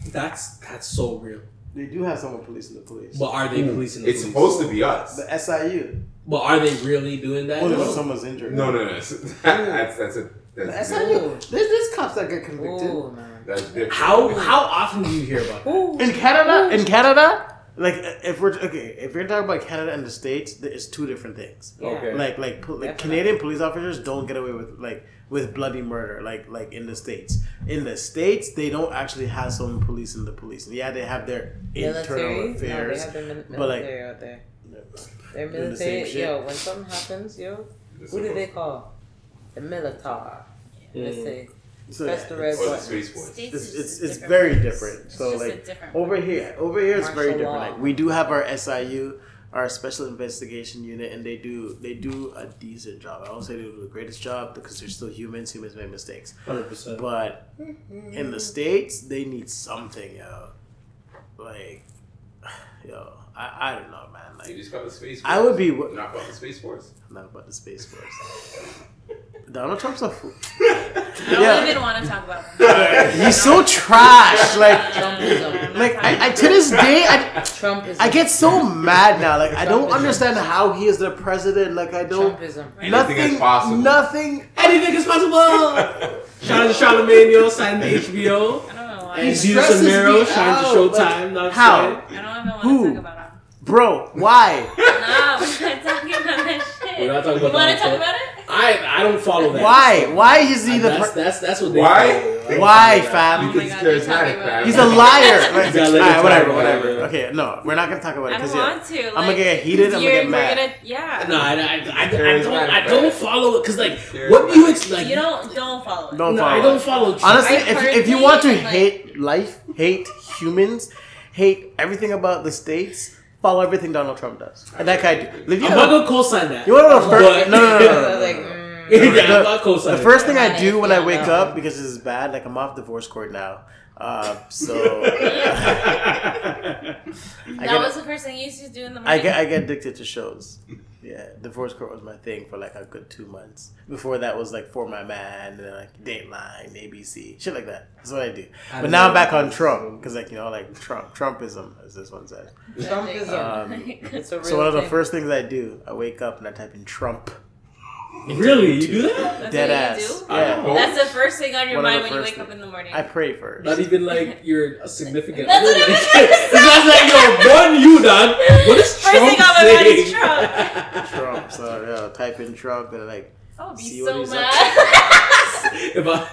that's that's so real They do have someone policing the police. but are they hmm. policing the police? It's police? supposed to be us. the SIU. but are they really doing that oh, Only when though? someo's injured. No, no, no. That's that's hmm. a The that's, SIU. There's, there's cops that get convicted. ooh, man. that's different. how how often do you hear about that In Canada, in Canada, like if we're okay, if you're talking about Canada and the states, there is two different things. Yeah. Okay. Like like, po- like Canadian police officers don't get away with like with bloody murder like like in the states. In the states, they don't actually have someone policing the police. Yeah, they have their internal Military? No, they affairs. have their min- but, like- military out there. Their Doing the same military, shit. yo, when something happens, yo, who do they call? The militar. Let's Mm. say, so press the red Or button. space it's it's, it's very place. different. It's So just a like different over here, over here it's very different. Like we do have our SIU, our special investigation unit, and they do they do a decent job. I don't say they do the greatest job because they're still humans. Humans make mistakes, Hundred percent. but in the states, they need something, yo. Like, yo, I, I don't know, man. You Like, just got the space. I would be not about the space force. I'm not about the space force. Donald Trump's a fool. I don't Yeah. even want to talk about him. He's so trash. Like, Trumpism. like I, I to this day, I, Trumpism. I get so mad now. Like I don't understand how he is the president. Like I don't. Trumpism. Anything Nothing. is possible. Nothing. Anything is possible. Shout out to Charlamagne, yo, signed to HBO. I don't know why. And He Zito stresses Samiro, me signed to Showtime. Not how? saying. I don't even want Who? to talk about him. Bro, why? No, we're not talking about that shit. We're not talking you about want to Donald talk Trump. about it? I I don't follow that. Why? Why is he the? that's, Pre- that's that's what they Why? follow. I why, follow fam? Oh Because God, he's charismatic, fam. He's a liar. Like, gotta alright, whatever, whatever. yeah. Okay, no, we're not gonna talk about it I because don't yeah, want to. Like, I'm gonna get heated. I'm gonna get we're mad. gonna- yeah. No, I, I, I, I, I don't I don't follow it because like what do you ex- like You don't don't follow it. Don't no, follow. I don't follow. Trump. Honestly, if, if you want to hate life, hate humans, hate everything about the states, follow everything Donald Trump does. And that guy do. I'm not gonna co-sign that. You wanna know the first? But- No, no, no, no, no, no, like, mm, yeah, I'm The- not co-signing. The first thing I do when I wake up because this is bad, like I'm off divorce court now. Uh, so That get- was the first thing you used to do in the I morning. get I get addicted to shows. Yeah, divorce court was my thing for like a good two months. Before that was like For My Man and then like Dateline, ABC, shit like that. That's what I do. I But now. I'm back on Trump because like you know like Trump Trumpism as this one says. Trumpism. Um, it's a real so one of the first things I do, I wake up and I type in Trump. Really, you do that? That's Dead ass. you? Yeah. Oh. That's the first thing on your One mind when you first wake up in the morning. I pray first. Not even like you're a significant. That's other. what I was Like, it's just like yo, one you done. What is First Trump thing on my mind is saying? Trump. Trump. So yeah, type in Trump and like oh, I would be See what so he's up mad. if I,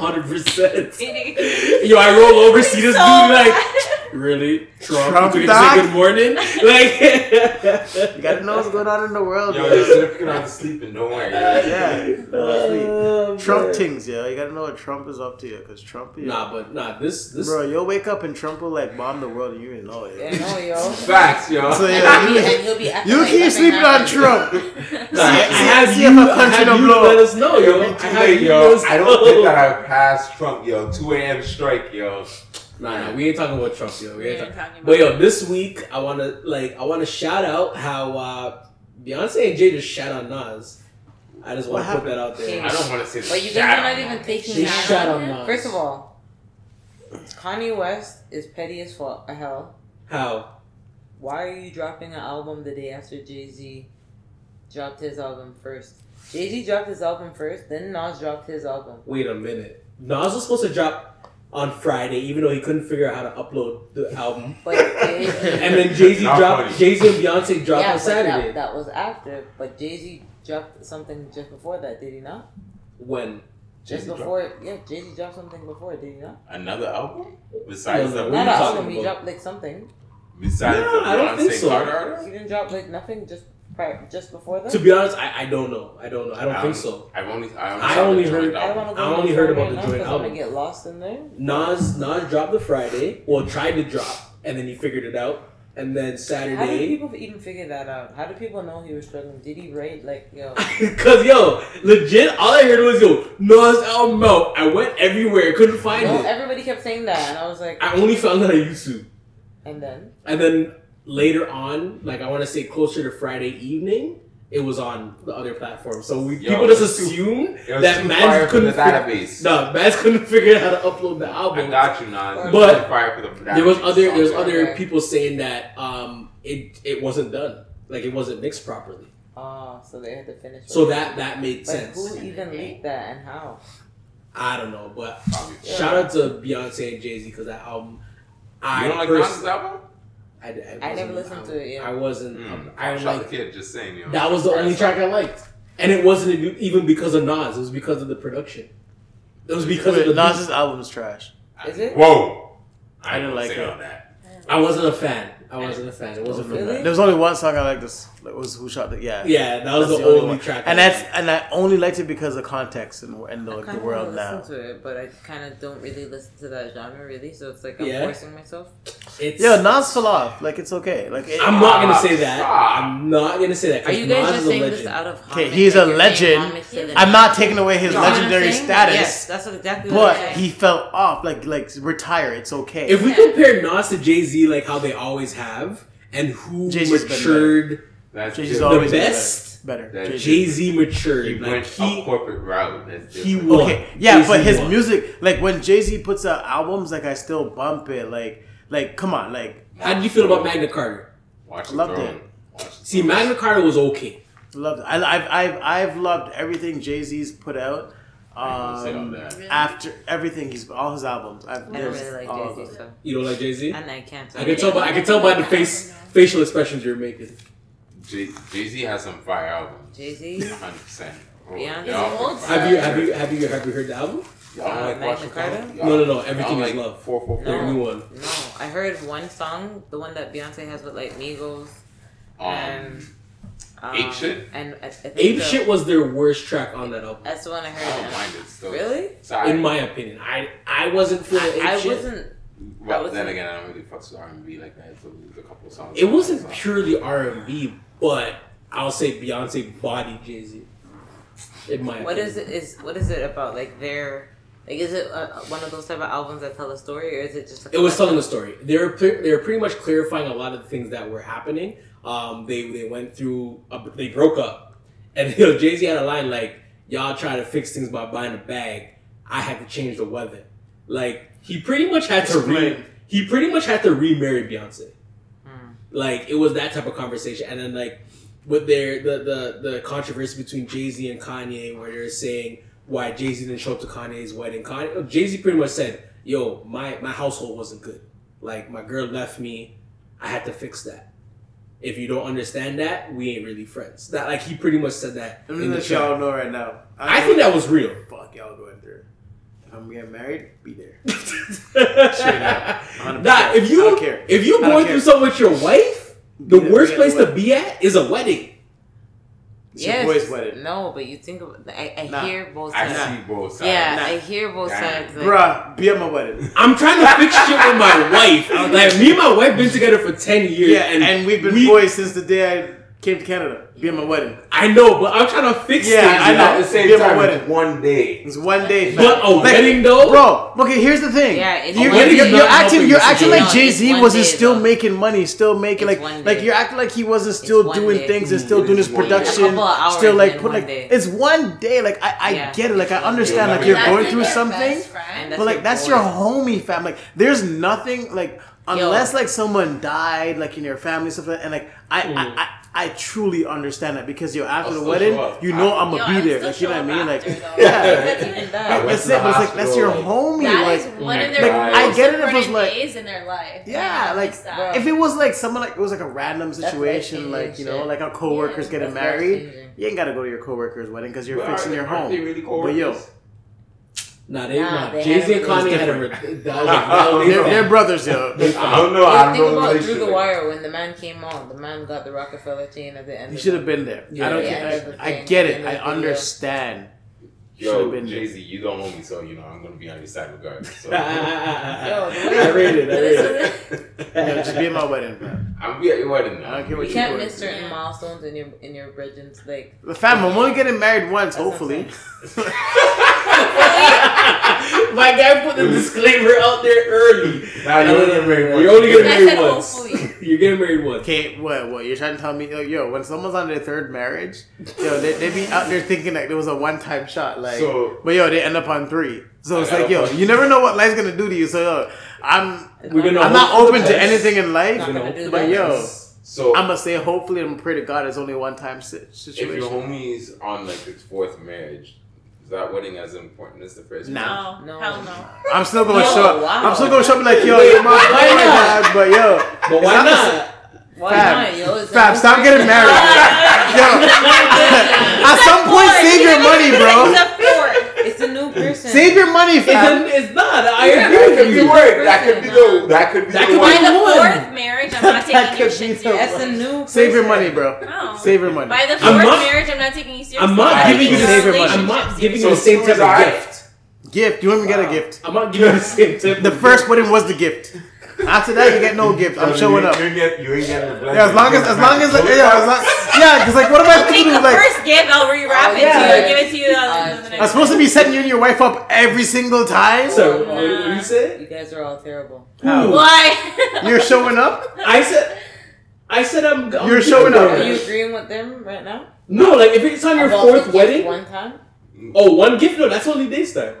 hundred percent. Really Yo, I roll over, see this so dude like, mad. Really? Trump? Trump you say good morning? Like, you gotta know what's going on in the world. Yo, man. your significant other's sleeping. Don't worry. Yeah. Oh, Trump man. things, yeah. You gotta know what Trump is up to, yeah. Cause Trump, yeah. Nah, but nah, this this. Bro, you'll wake up and Trump will like bomb the world and you didn't know it. Yeah, no, yo. Facts, yo. So yeah, he'll be- you, and he'll be you keep nothing sleeping on happened. Trump. Nah, I, I see- have see you. if a I have you let us know, yo. I have yo, I don't think that I passed Trump, yo. 2 a.m. strike, yo. Nah, nah, we ain't talking about Trump, yo. We We ain't ain't talking. talking But yo, this week I wanna like I wanna shout out how uh Beyonce and Jay just shat on Nas. I just want to put that out there. I don't want to say the But you guys are not even thinking They that. shat on Nas. First of all, Kanye West is petty as fuck. Hell, how? why are you dropping an album the day after Jay Z dropped his album first? Jay Z dropped his album first, then Nas dropped his album. Wait a minute. Nas was supposed to drop on Friday, even though he couldn't figure out how to upload the album. But Jay And then Jay Z dropped. Jay Z and Beyonce dropped yeah, on Saturday. That, that was after. But Jay Z dropped something just before that, did he not? when? Just Jay-Z before, yeah, Jay Z dropped something before, did he not? Another album? Besides No, no, the What are Not talking album. He about? dropped like something. besides No, the I don't think Beyonce so. Carter? He didn't drop like nothing just prior, just before that. To be honest, I, I don't know. I don't know. I don't Um, think so. I've only I only, I only heard- I don't album. want to I go only heard about the now joint 'cause I'm gonna album. get lost in there. Nas Nas dropped the Friday. Well, tried to drop, and then he figured it out. And then Saturday. How did people even figure that out? How do people know he was struggling? Did he write like yo? Cause yo, legit, all I heard was yo, Nas album out. I went everywhere, couldn't find No, it. everybody kept saying that, and I was like, I only found it on YouTube. and then And then later on, like I want to say closer to Friday evening, it was on the other platform. So we Yo, people just was too- assume that too man couldn't the fi- database. no, man couldn't figure out how to upload the album. I album. got you, Nas. It was But fire for the there was other there was other Okay. people saying that um it it wasn't done, like it wasn't mixed properly. oh, so they had to finish. So it. that that made but sense. who even leaked that and how? I don't know, but Probably. Yeah. shout out to Beyonce and Jay Z because that album. I You don't like pers- Nas's album? I, I, I never wasn't- listened to it, yeah. I wasn't. Mm. um, I Shout like the kid, just saying, yo. that was the only track I liked, and it wasn't even because of Nas. It was because of the production. It was because Wait, of the Nas's album album's trash. Is it? Whoa! I didn't like it. that. I wasn't a fan. I wasn't a fan. It wasn't for Really? me. There was only one song I liked. this. Like, was who shot the yeah. Yeah, that was That's the, only only one. track. And that's and I only liked it because of context and and the, I like, the world want now. to listen to it, but I kind of don't really listen to that genre really. So it's like I'm Yeah. forcing myself. it's, Yeah, Nas fell off. Like it's okay. Like it, I'm not gonna ah, say that. I'm not gonna say that. Are 'cause you guys Nas just saying legend. this out of Okay, he's a legend. homage to the I'm not taking away his You know what I'm legendary status, Yes, that's exactly what I'm but saying. he fell off. Like like retire. It's okay. If we compare Nas to Jay Z like how they always have, and who Jay-Z's been matured, That's Jay-Z's just- always the best? better. That- Jay-Z. Jay Z He. Like went he a corporate route. That's he won. Okay, yeah, Jay-Z but his won. music, like when Jay Z puts out albums, like I still bump it. Like, like come on, like How did you feel about Magna Carta? Watch Loved throne. it. Watch See. Magna Carta was okay. loved. It. I, I've I've I've loved everything Jay Z's put out. I ain't gonna say all Um. Really? after everything he's all his albums. I've I don't really like Jay Z them. You don't like Jay Z? and I can't. I can tell by I can tell by the face facial expressions you're making. Jay Z has some fire albums. Jay Z. 100. percent Beyonce. Y'all Old fire. Have you have you have you have you heard the album? Y'all Uh, like Magna Carta? No, no, no, Everything y'all is Love. Four, four, four. four, The. No. new one. No, I heard one song, the one that Beyonce has with like Migos and Um, um, Ape Shit? and I, I think Ape the- Shit was their worst track on that album. That's the one I heard. I don't mind it still. Really? Sorry. In my opinion, I I wasn't feeling Ape I, I Shit. wasn't. But I was- then again, I don't really fuck with R and B like that. So there's a couple of songs. It wasn't purely R and B, but I'll say Beyonce body Jay Z. In my What opinion. is it? Is what is it about? Like their like is it uh, one of those type of albums that tell a story, or is it just? A It was telling collection? the story. They were pre- they were pretty much clarifying a lot of the things that were happening. Um, they they went through. A, they broke up, and you know Jay Z had a line like, "Y'all try to fix things by buying a bag. I had to change the weather." Like he pretty much had to re- he pretty much had to remarry Beyonce. Like it was that type of conversation, and then like with their the the the controversy between Jay Z and Kanye, where they're saying why Jay Z didn't show up to Kanye's wedding. Kanye Jay Z pretty much said, "Yo, my my household wasn't good. Like my girl left me. I had to fix that. If you don't understand that, we ain't really friends." That like he pretty much said that. I'm gonna let y'all know right now. I think that was real. fuck y'all going through. If I'm getting married, be there. Straight up. 100%. Nah, if you I don't care. if you I don't going through something with your wife, the Be worst place the to be at is a wedding. It's your Yes. boy's wedding. No, but you think of I, I Nah. hear both sides. I see both sides. Yeah, Nah. I hear both Damn. sides. Like, Bruh, be at my wedding. I'm trying to fix shit with my wife. Like me and my wife been together for ten years, Yeah, and, and, we've been we- boys since the day I came to Canada. Be at my wedding. I know, but I'm trying to fix Yeah, things. I know. At the same Be at my wedding. one day. It's one day. But fam. a wedding though, bro. Okay, here's the thing. Yeah, it's you're, one you're, day. you're, acting. You're acting like Jay Z wasn't day, still though. making money, still making It's like one like you're acting like he wasn't still one doing day. things and Mm, still it doing his production, A couple of hours still like put like day. it's one day. Like I, I Yeah. get it. Like I understand. Like you're going through something. best friend. And But like that's your homie fam. Like there's nothing like unless like someone died like in your family stuff like that, and like I, Mm. I, I I truly understand that because yo after I'll the wedding show you know I- I'm Yo, gonna I be there like you know what I mean like yeah That's even I that's it but it's like that's your homie That like is one of their Like, I get it if it was like- days in their life. Yeah, like, it's that. bro. if it was like someone like it was like a random situation, like you know, like our coworkers Yeah, getting married, you ain't gotta go to your coworker's wedding because you're fixing your home. Really But yo, coworkers? Nah, they Nah, not. Jay Z and Kanye had a. it re- That was they're, they- they're brothers, yo. I don't know. I don't think know about the Through the. Wire when the man came on. The man got the Rockefeller chain at the end. You should have been there. Yeah, I don't. yeah, care. I, I get it. I yeah. understand. Should've Yo, Jay. Z, you don't know me, so you know I'm gonna be on your side regardless. So Yo, I rate it. I rate it. Yo, just be at my wedding, man. I'm be at your wedding now. I don't care what You you can't miss certain milestones in your in your brethren's like. The fam, I'm only getting married once, That's hopefully. My guy put the disclaimer out there early. Nah, you're only getting married once. You're only getting married once. hopefully. You're getting married once. Okay, what? What? You're trying to tell me? Yo, yo, when someone's on their third marriage, yo, they, they be out there thinking like there was a one-time shot, like. So- but yo, they end up on three. So it's like, yo, question. you never know what life's gonna do to you. So yo, I'm, We're gonna I'm not open to anything in life. Not gonna do But yo, So I'm gonna say hopefully and pray to God it's only one-time si- if your homie's on like his fourth marriage, is that wedding as important as the first? Nah. marriage? No, No. hell no. I'm still gonna No, show up. wow. I'm still gonna show up like, yo, you're my Why not? dad, but yo, But why not? Why Fam, not, yo? It's fam, a- stop getting married. yo, at some point, save your money, bro. It's a fort. It's a new person. Save your money, It's, fam. a, it's not. I Yeah, agree that with could be you. word. That could be the. That could be That the could one. By be the one. fourth marriage, I'm not That taking your could be shit the serious. That's a new. Save your person. money, bro. No. Save your money. By the I'm fourth not- marriage, I'm not taking you seriously. I'm not Alright, giving you so the save your same. money. I'm not giving you So the same type as I- of gift. Gift. You want me to get a gift? I'm not giving you the same type. The of first gift. wedding was the gift. After that, you get no gift. I'm showing up. You ain't get. You ain't getting the blend. Yeah, as long as, as long as, yeah, as long, yeah, because like, what am I I'll supposed to do? the Like, first gift, I'll rewrap Oh, it yeah. to you and give it to you. Uh, Uh, the next I'm supposed to be setting you and your wife up every single time. So what, what do you say? You guys are all terrible. How? Why? You're showing up. I said. I said I'm. I'm You're showing up. Are you agreeing with them right now? No, like if it's on your About fourth wedding. One time. Oh, one gift? No, that's only day start.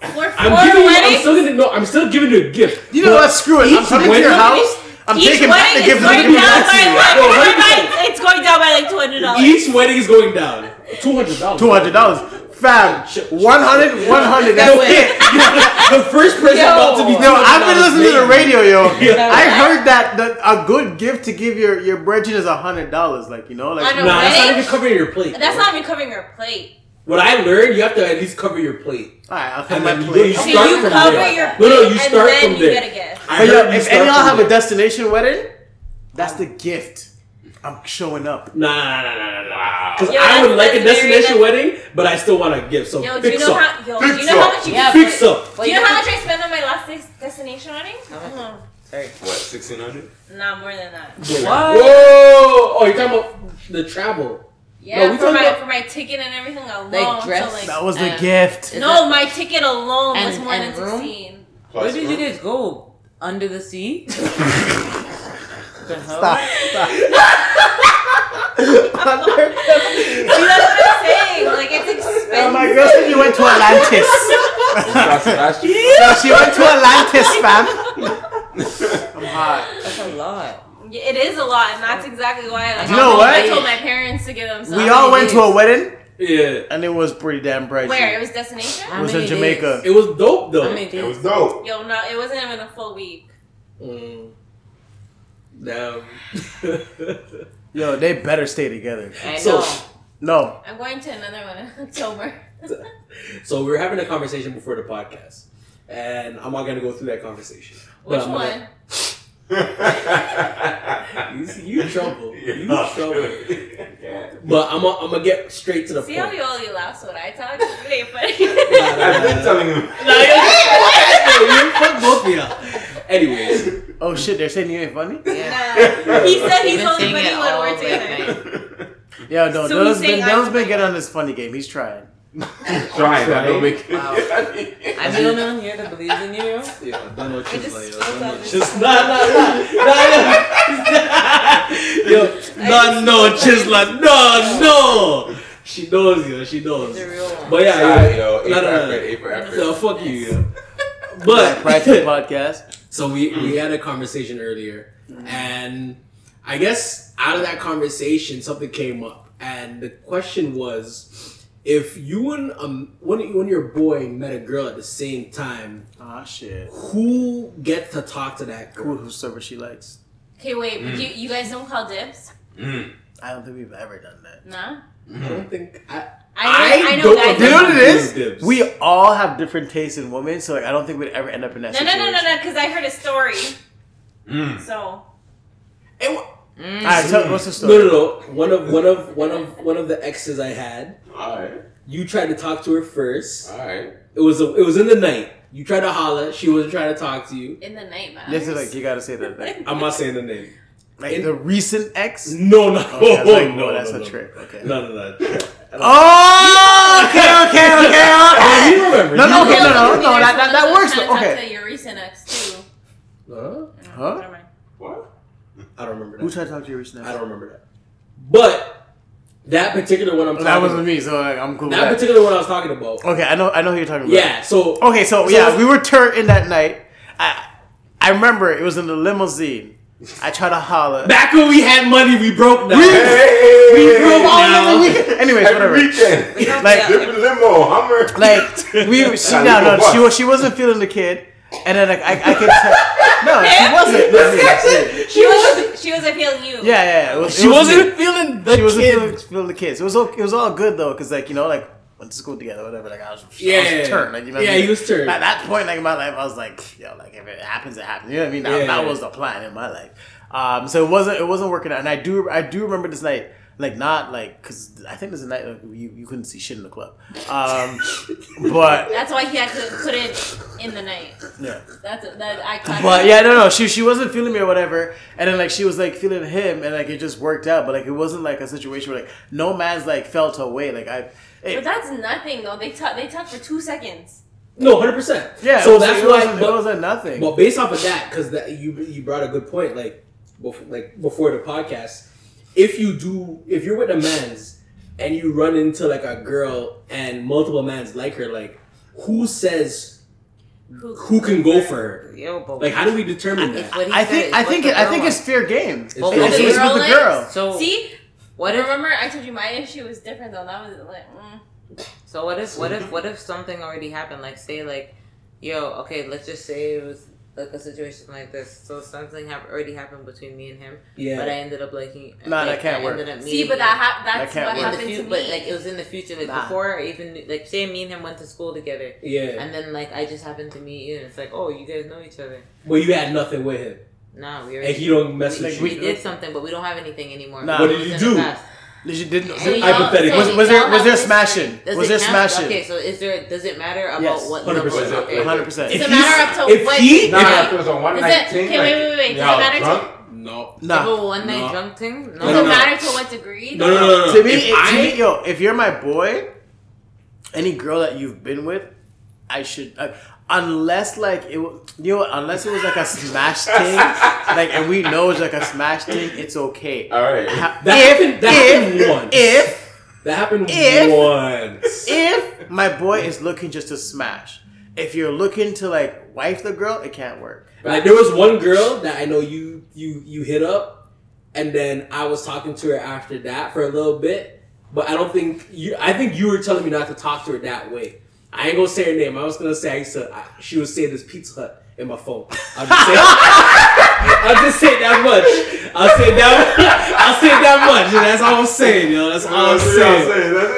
For I'm four giving you. I'm weddings? still gonna. No, I'm still giving you a gift. You know what? Screw it. I'm Each coming to your house. I'm Each taking back the gift. is I'm giving it back to you. like, Yo, by- 100%. by- it's going down by like two hundred dollars. Each wedding is going down. Two hundred dollars. Two hundred dollars. Fam, 100, 100. That's No, it. the first person Yo. about to be. No, I've been $200 listening to the radio, yo. Yeah. I heard that, that a good gift to give your your brethren is a hundred dollars. Like you know, like I know. Nah, that's not even covering your plate. That's bro. not even covering your plate. What I learned, you have to at least cover your plate. All right, I'll come And back then to you it. So you from cover there. your No, no, plate you and start then from you there. get a gift. I heard if any of y'all from have a destination wedding, that's the gift. I'm showing up. Nah, nah, nah, nah, nah, nah. Because I would like a destination wedding, but I still want a gift. So Yo, do you fix know up. how? Yo, do Fix you know how up. much you? Yeah, fix up. do you know how much I spent on my last destination wedding? How much? Sorry. What? Sixteen hundred. Not more than that. What? Whoa! Oh, you're talking about the travel. Yeah, No, we for my about- for my ticket and everything alone. Like so like, That was the And- gift. Is no, my ticket alone was And- more than room? sixteen. Where did you guys go? Under the sea? the hell? Stop, stop. See, that's what I'm saying. Like it's expensive. Oh, my girl said you went to Atlantis. no, she went to Atlantis, fam. I'm hot. That's a lot. Yeah, It is a lot, and that's exactly why. Like, You know I, what? I told my parents to give them. Some. We all went to a wedding, Yeah. and it was pretty damn pricey. Where it was destination? It was in many Jamaica. It was dope though. It was dope. Yo, no, it wasn't even a full week. Mm. Damn. Yo, they better stay together. I So- know. No, I'm going to another one in October. so we were having a conversation before the podcast, and I'm not gonna go through that conversation. Which I'm gonna- one? You see, you trouble. You Yeah. Oh, trouble. But I'm gonna I'm get straight to the See point. See how you all you laugh when I talk? It ain't funny. I've been telling him. Nah, you you fuck both of y'all. Anyways, Oh shit, they're saying you ain't funny? Yeah. Nah. He said He's he's only funny when we're together. Yeah, no, So Dylan's we been say Dylan's I'm been funny. getting on this funny game. He's trying. Trying. I don't make Wow. I'm the only one here that believes in you. yeah, don't know I Chisla, just yo. spoke Don't know on this. Chisla. Nah, nah, nah, nah, nah. Yo, no, no, Chisla, no, no. She knows, yo. She knows. The real one. But yeah, Sorry, yeah. yo. A No, for no, no, effort, A for no. effort. No, fuck you, yo. But Prior to the podcast. So we we had a conversation earlier, and I guess out of that conversation, something came up, and the question was, if you and um when you and your boy met a girl at the same time, Ah shit. who gets to talk to that Who girl? whosoever she likes. Okay, wait, Mm. but you, you guys don't call dibs? Mm. I don't think we've ever done that. Nah? I don't think I. I know, I, know don't guys You know don't. what it is? We all have different tastes in women, so like I don't think we'd ever end up in that No, no, situation. no, no, no, because I heard a story. Mm. So, It wa- Mm. Alright, tell, what's the no, story? no, no. One of one of one of one of the exes I had. Alright. You tried to talk to her first. Alright. It was a, it was in the night. You tried to holler. She wasn't trying to talk to you. in the night, man. This is like you gotta say that. Like, I'm not saying the name. like In- the recent ex. No, no, Okay, I like, no, oh, that's no, a no. trick. Okay. No, no, no. Oh, okay, okay, okay, Oh, okay. you remember? No, you no, okay, remember. no, no, no, that, that, that works. Trying to talk Okay. to your recent ex, too. Huh? Huh? What? I don't remember that. Who tried to talk to your recent ex? I don't remember that. But that particular one I'm talking That wasn't about. me, so like, I'm cool. with That that. particular one I was talking about. Okay, I know, I know who you're talking about. Yeah. So Okay, so, So- yeah, we were turned in that night. I I remember it was in the limousine. I tried to holler. back when we had money, we broke now. We- Hey! we broke Oh, now. no, we- Anyways, Every whatever. weekend. Like- Different limo, Hummer. Like we, she, no, no, she was, she wasn't feeling the kid, and then like I, I could tell. No, she wasn't. Yeah, She was she wasn't feeling you. yeah, yeah. It was, She it was wasn't me. feeling the She wasn't kid. feeling, feeling the kids. It was all, it was all good though, cause like you know, like went to school together, whatever. Like I was, I Yeah, was turned. Like you know, yeah, I mean? he was turned. At that point, like in my life, I was like, yo, like if it happens, it happens. You know what I mean? That, Yeah. that was the plan in my life. Um, so it wasn't it wasn't working out, and I do I do remember this night. Like not like because I think there's a night like, you, you couldn't see shit in the club, um, but That's why he had to put it in the night. yeah. That's that I. But yeah, no, no, she she wasn't feeling me or whatever, and then like she was like feeling him, and like it just worked out. But like it wasn't like a situation where like no man's like felt away. Like I, But that's nothing though. They talk. They talk for two seconds. No, hundred percent. yeah. So it was, that's it why. wasn't, but- it wasn't nothing. Well, based off of that, because that you you brought a good point, like before, like before the podcast. If you do, if you're with a man's and you run into like a girl and multiple mans like her, like who says Who, who can go for her? Yo, but Like, how do we determine It's that? I said, think it's I think it, I think it's fair game. It's But fair game. it's with the girl. So See, what if remember I told you my issue was different though. That was like, mm. So what if what if what if something already happened? Like say like, yo, okay, let's just say it was like a situation like this. So something have already happened between me and him, Yeah, but I ended up liking. Nah, like, that can't I work. ended up see, but that him ha- that's can't what work. in the happened future, to but me. like it was in the future, like Nah. before I even knew- like say me and him went to school together, yeah. and then like I just happened to meet you, and it's like, oh, you guys know each other. Well, you had nothing with him, Nah, we And he don't mess we, with we you. did something, but we don't have anything anymore. Nah. What did you in do? The past. Did you didn't? So y'all- Hypothetically. Was, was there y'all was there smashing? Does Was it there count? smashing? Okay, so is there? Does it matter about Yes, what 100%. level? Was it- Okay. Hundred percent. Does it matter he's- up to if what? he- Nah, if- if it was a one night it- thing, okay, like, wait, wait, wait, does it y'all matter to- drunk? No, Nah. Oh, one night No. drunk thing? No. Does it no, no. matter to what degree? no, no, no, no. to me, If to me, yo, if you're my boy, any girl that you've been with, I should, uh, unless like it, you know, unless it was like a smash thing, like, and we know it's like a smash thing, it's okay. All right. Ha- That if, happened- that if, happened once. If that happened If- once. if my boy is looking just to smash, if you're looking to like wife the girl, it can't work. Like there was one girl that I know you you you hit up, and then I was talking to her after that for a little bit. But I don't think you. I think you were telling me not to talk to her that way. I ain't gonna say her name. I was gonna say I used to. I, she was saying this Pizza Hut in my phone. I'll just say. I'll just say that much. I'll say that. I'll say that much. And that's all I'm saying, yo. That's all I'm saying.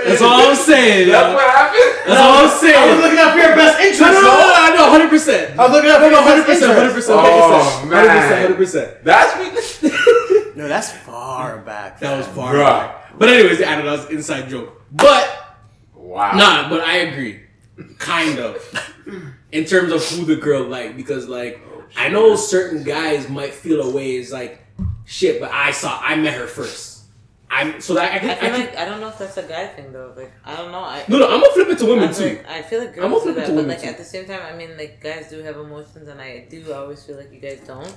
That's all I'm saying, That's what happened. That's all I'm saying. I was looking out for your best interest. No, no, no, bro. no, no, hundred percent. I was looking out for No, your hundred percent, hundred percent, Oh, hundred percent, hundred percent. That's me. No, that's far back. That was far. Bruh. back. But anyways, I don't know. That's an inside joke. But Wow. nah, but I agree, kind of, in terms of who the girl like because like I know certain guys might feel a way is like shit, but I saw I met her first. I'm so that I can. I I like I don't know if that's a guy thing though. Like I don't know. I, no, no, I'm gonna flip it to I women feel too. like, I feel like girls I'm girls do it to but women, like too. at the same time, I mean, like guys do have emotions, and I do always feel like you guys don't.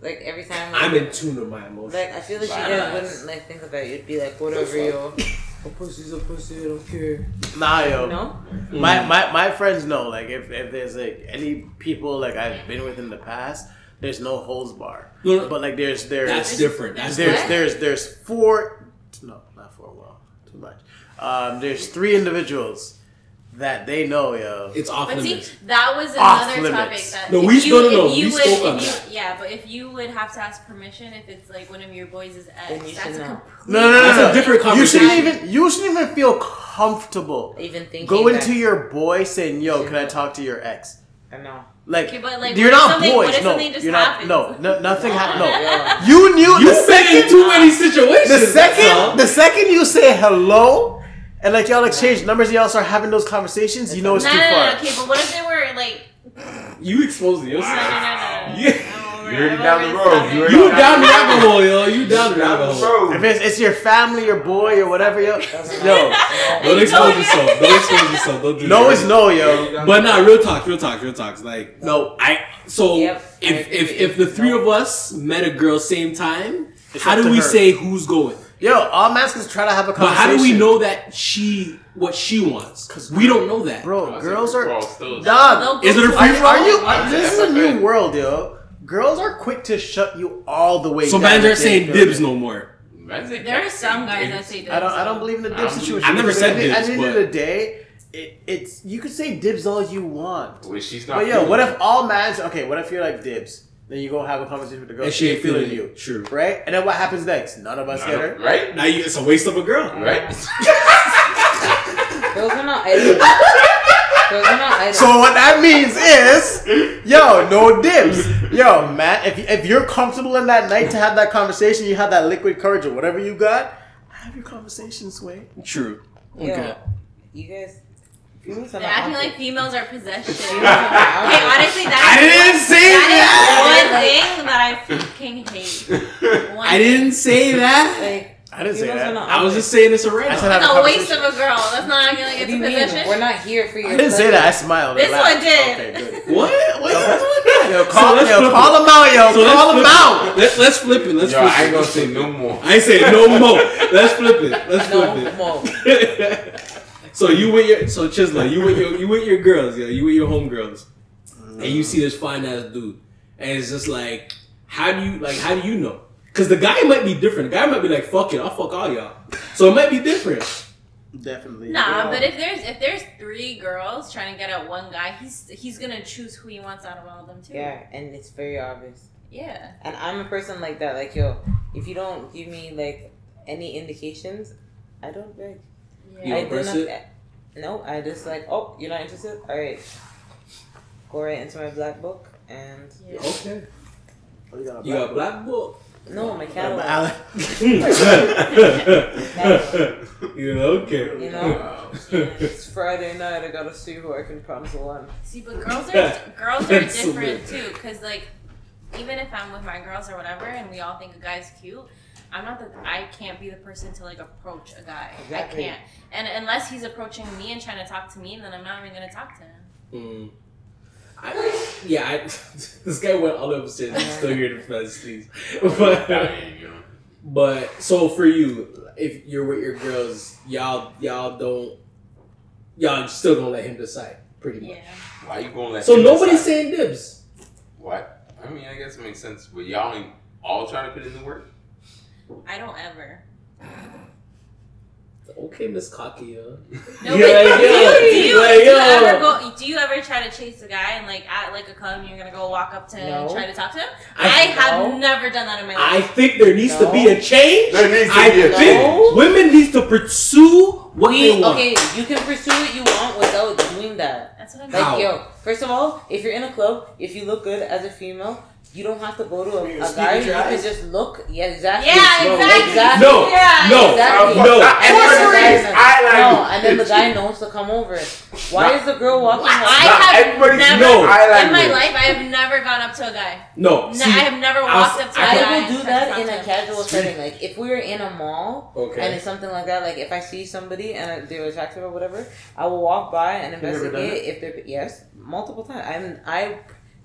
Like every time, I'm in tune with my emotions. Like I feel like you guys wouldn't like think about it. You'd be like, whatever, yo. A pussy's a pussy. I don't care. Nah, yo. No. My, my my friends know like if, if there's like any people like I've been with in the past, there's no holds bar. No, no. But like there's there's That's different. That's there's different. there's there's four no not four well too much. Um, there's three individuals that they know yo. It's off But see, limits. that was Off another topic limits. that No, we- you, no, no, no, you we would, spoke on you, that. Yeah, but if you would have to ask permission if it's like one of your boys' is ex, Then you that's a complete no, no, no, no, that's no. a different conversation. You shouldn't even you shouldn't even feel comfortable Even thinking. going that- to your boy saying yo can I talk to your ex. I know. Like, Okay, but, like, you're what not something- boys. what if no, just you're not. happens? No, no, nothing happened. No, Yeah. you knew You the been in too many situations. the second all. the second you say hello and like y'all exchange numbers and y'all start having those conversations, you know it's No, too no, no, far. no, okay, but what if they were like, you exposed no, yourself. no, no, no, no. Yeah. I'm over- You already down the road. You already You down the rabbit hole, yo. You down the rabbit hole. If it's, it's your family, your boy, or whatever, yo, yo, Don't expose yourself. Don't expose yourself. Don't do no that. is no, yo. But nah, real talk, real talk, real talk. Like No, I so Yep, I if if if the three of us met a girl same time, It's how do we her. say who's going? Yo, all masks try to have a conversation. But conversation. how do we know that she what she wants? Because we don't know that. bro? Girls are Well, still- dog. Is it a free Are, for are you? all? This is a new world, yo. Girls are quick to shut you all the way. So down mans if aren't saying dibs no more. There are some say guys that say dibs. I don't. I don't believe in the I dib don't situation. I've never because said at the, At dibs, the end of but- the day, it, it's you could say dibs all you want. Well, she's not. But yo, feeling what it. if all mans? Okay, what if you're like dibs? Then you go have a conversation with the girl. And she ain't feeling you, you. True. right? And then what happens next? None of us None get of- her. Right? Now you, it's a waste of a girl. Right? Those are not items. Those are not items. So what that means is, yo, no dips. Yo, Matt, if if you're comfortable in that night to have that conversation, you have that liquid courage or whatever you got, have your conversation, Sway. True. Yo, Okay. you guys. Females are They're acting like females are possession. Females Okay, honestly, that's I didn't say that is one thing that I fucking hate. One I didn't say that. Like, I didn't say that. I was just saying it's a right. I said It's have a waste of a girl. That's not acting like What it's do you a mean? We're not here for your I didn't say that. I smiled. This Relax. one did. Okay, good. What? What? What? Yo, call, let's yo, flip call it. him out, yo. So let's call him out. it. Let, let's flip it. Let's Yo, flip I ain't gonna say no more. I ain't say no more. Let's flip it. Let's No, flip it. more. So you with your so Chisla, you with your you with your girls, yeah, you with your homegirls, and you see this fine ass dude, and it's just like, how do you like? How do you know? Because the guy might be different. The guy might be like, "Fuck it, I'll fuck all y'all." So it might be different. Definitely. Nah, Yo. but if there's if there's three girls trying to get at one guy, he's he's gonna choose who he wants out of all of them too. Yeah, and it's very obvious. Yeah. And I'm a person like that. Like, yo, if you don't give me like any indications, I don't beg. You I don't do press No, I just like, oh, you're not interested. All right, go right into my black book and Yeah. Okay, Oh, you got a you got a black black book. no, my book? catalog. Alan- you know, okay. You know? it's Friday night. I gotta see who I can promise one. See, but girls are girls are That's so different too, because like even if I'm with my girls or whatever, and we all think a guy's cute. I'm not the. I can't be the person to like approach a guy. Exactly. I can't. And unless he's approaching me and trying to talk to me, then I'm not even gonna talk to him. Mm. I, yeah, I, this guy went all over upstairs. I'm still here to defend please. But, There you but so for you, if you're with your girls, y'all y'all don't y'all still gonna let him decide, pretty much. Yeah. Why you gonna let? So him nobody's decide? saying dibs. what? I mean, I guess it makes sense, but y'all ain't all trying to put in the work. I don't ever. Okay, Miss Cocky. No, Yeah, but do, yeah. you, do, you, Like, do you ever go? Do you ever try to chase a guy and like at like a club and you're gonna go walk up to him and try to talk to him? I- I, have no. never done that in my life. I think there needs to be a change. There needs to I be a think change. women need to pursue what We they want. okay. You can pursue what you want without doing that. That's what I'm Like, How? yo, first of all, if you're in a club, if you look good as a female, you don't have to go to You're a, a guy. You can just look. Yeah, exactly. Yeah, No, exactly. exactly. No, Yeah, no, exactly. no. Not And then the guy is knows- eyeliner. No, and then the guy knows to come over. Why is the girl walking? I have never no eyeliner. in my life. I have never gone up to a guy. No, No, I have never I'll- walked up to a I guy. I will do that in a him. casual setting. Like if we were in a mall Okay. and it's something like that, like if I see somebody and they're attractive or whatever, I will walk by and You've never done investigate if they're yes, multiple times. I'm I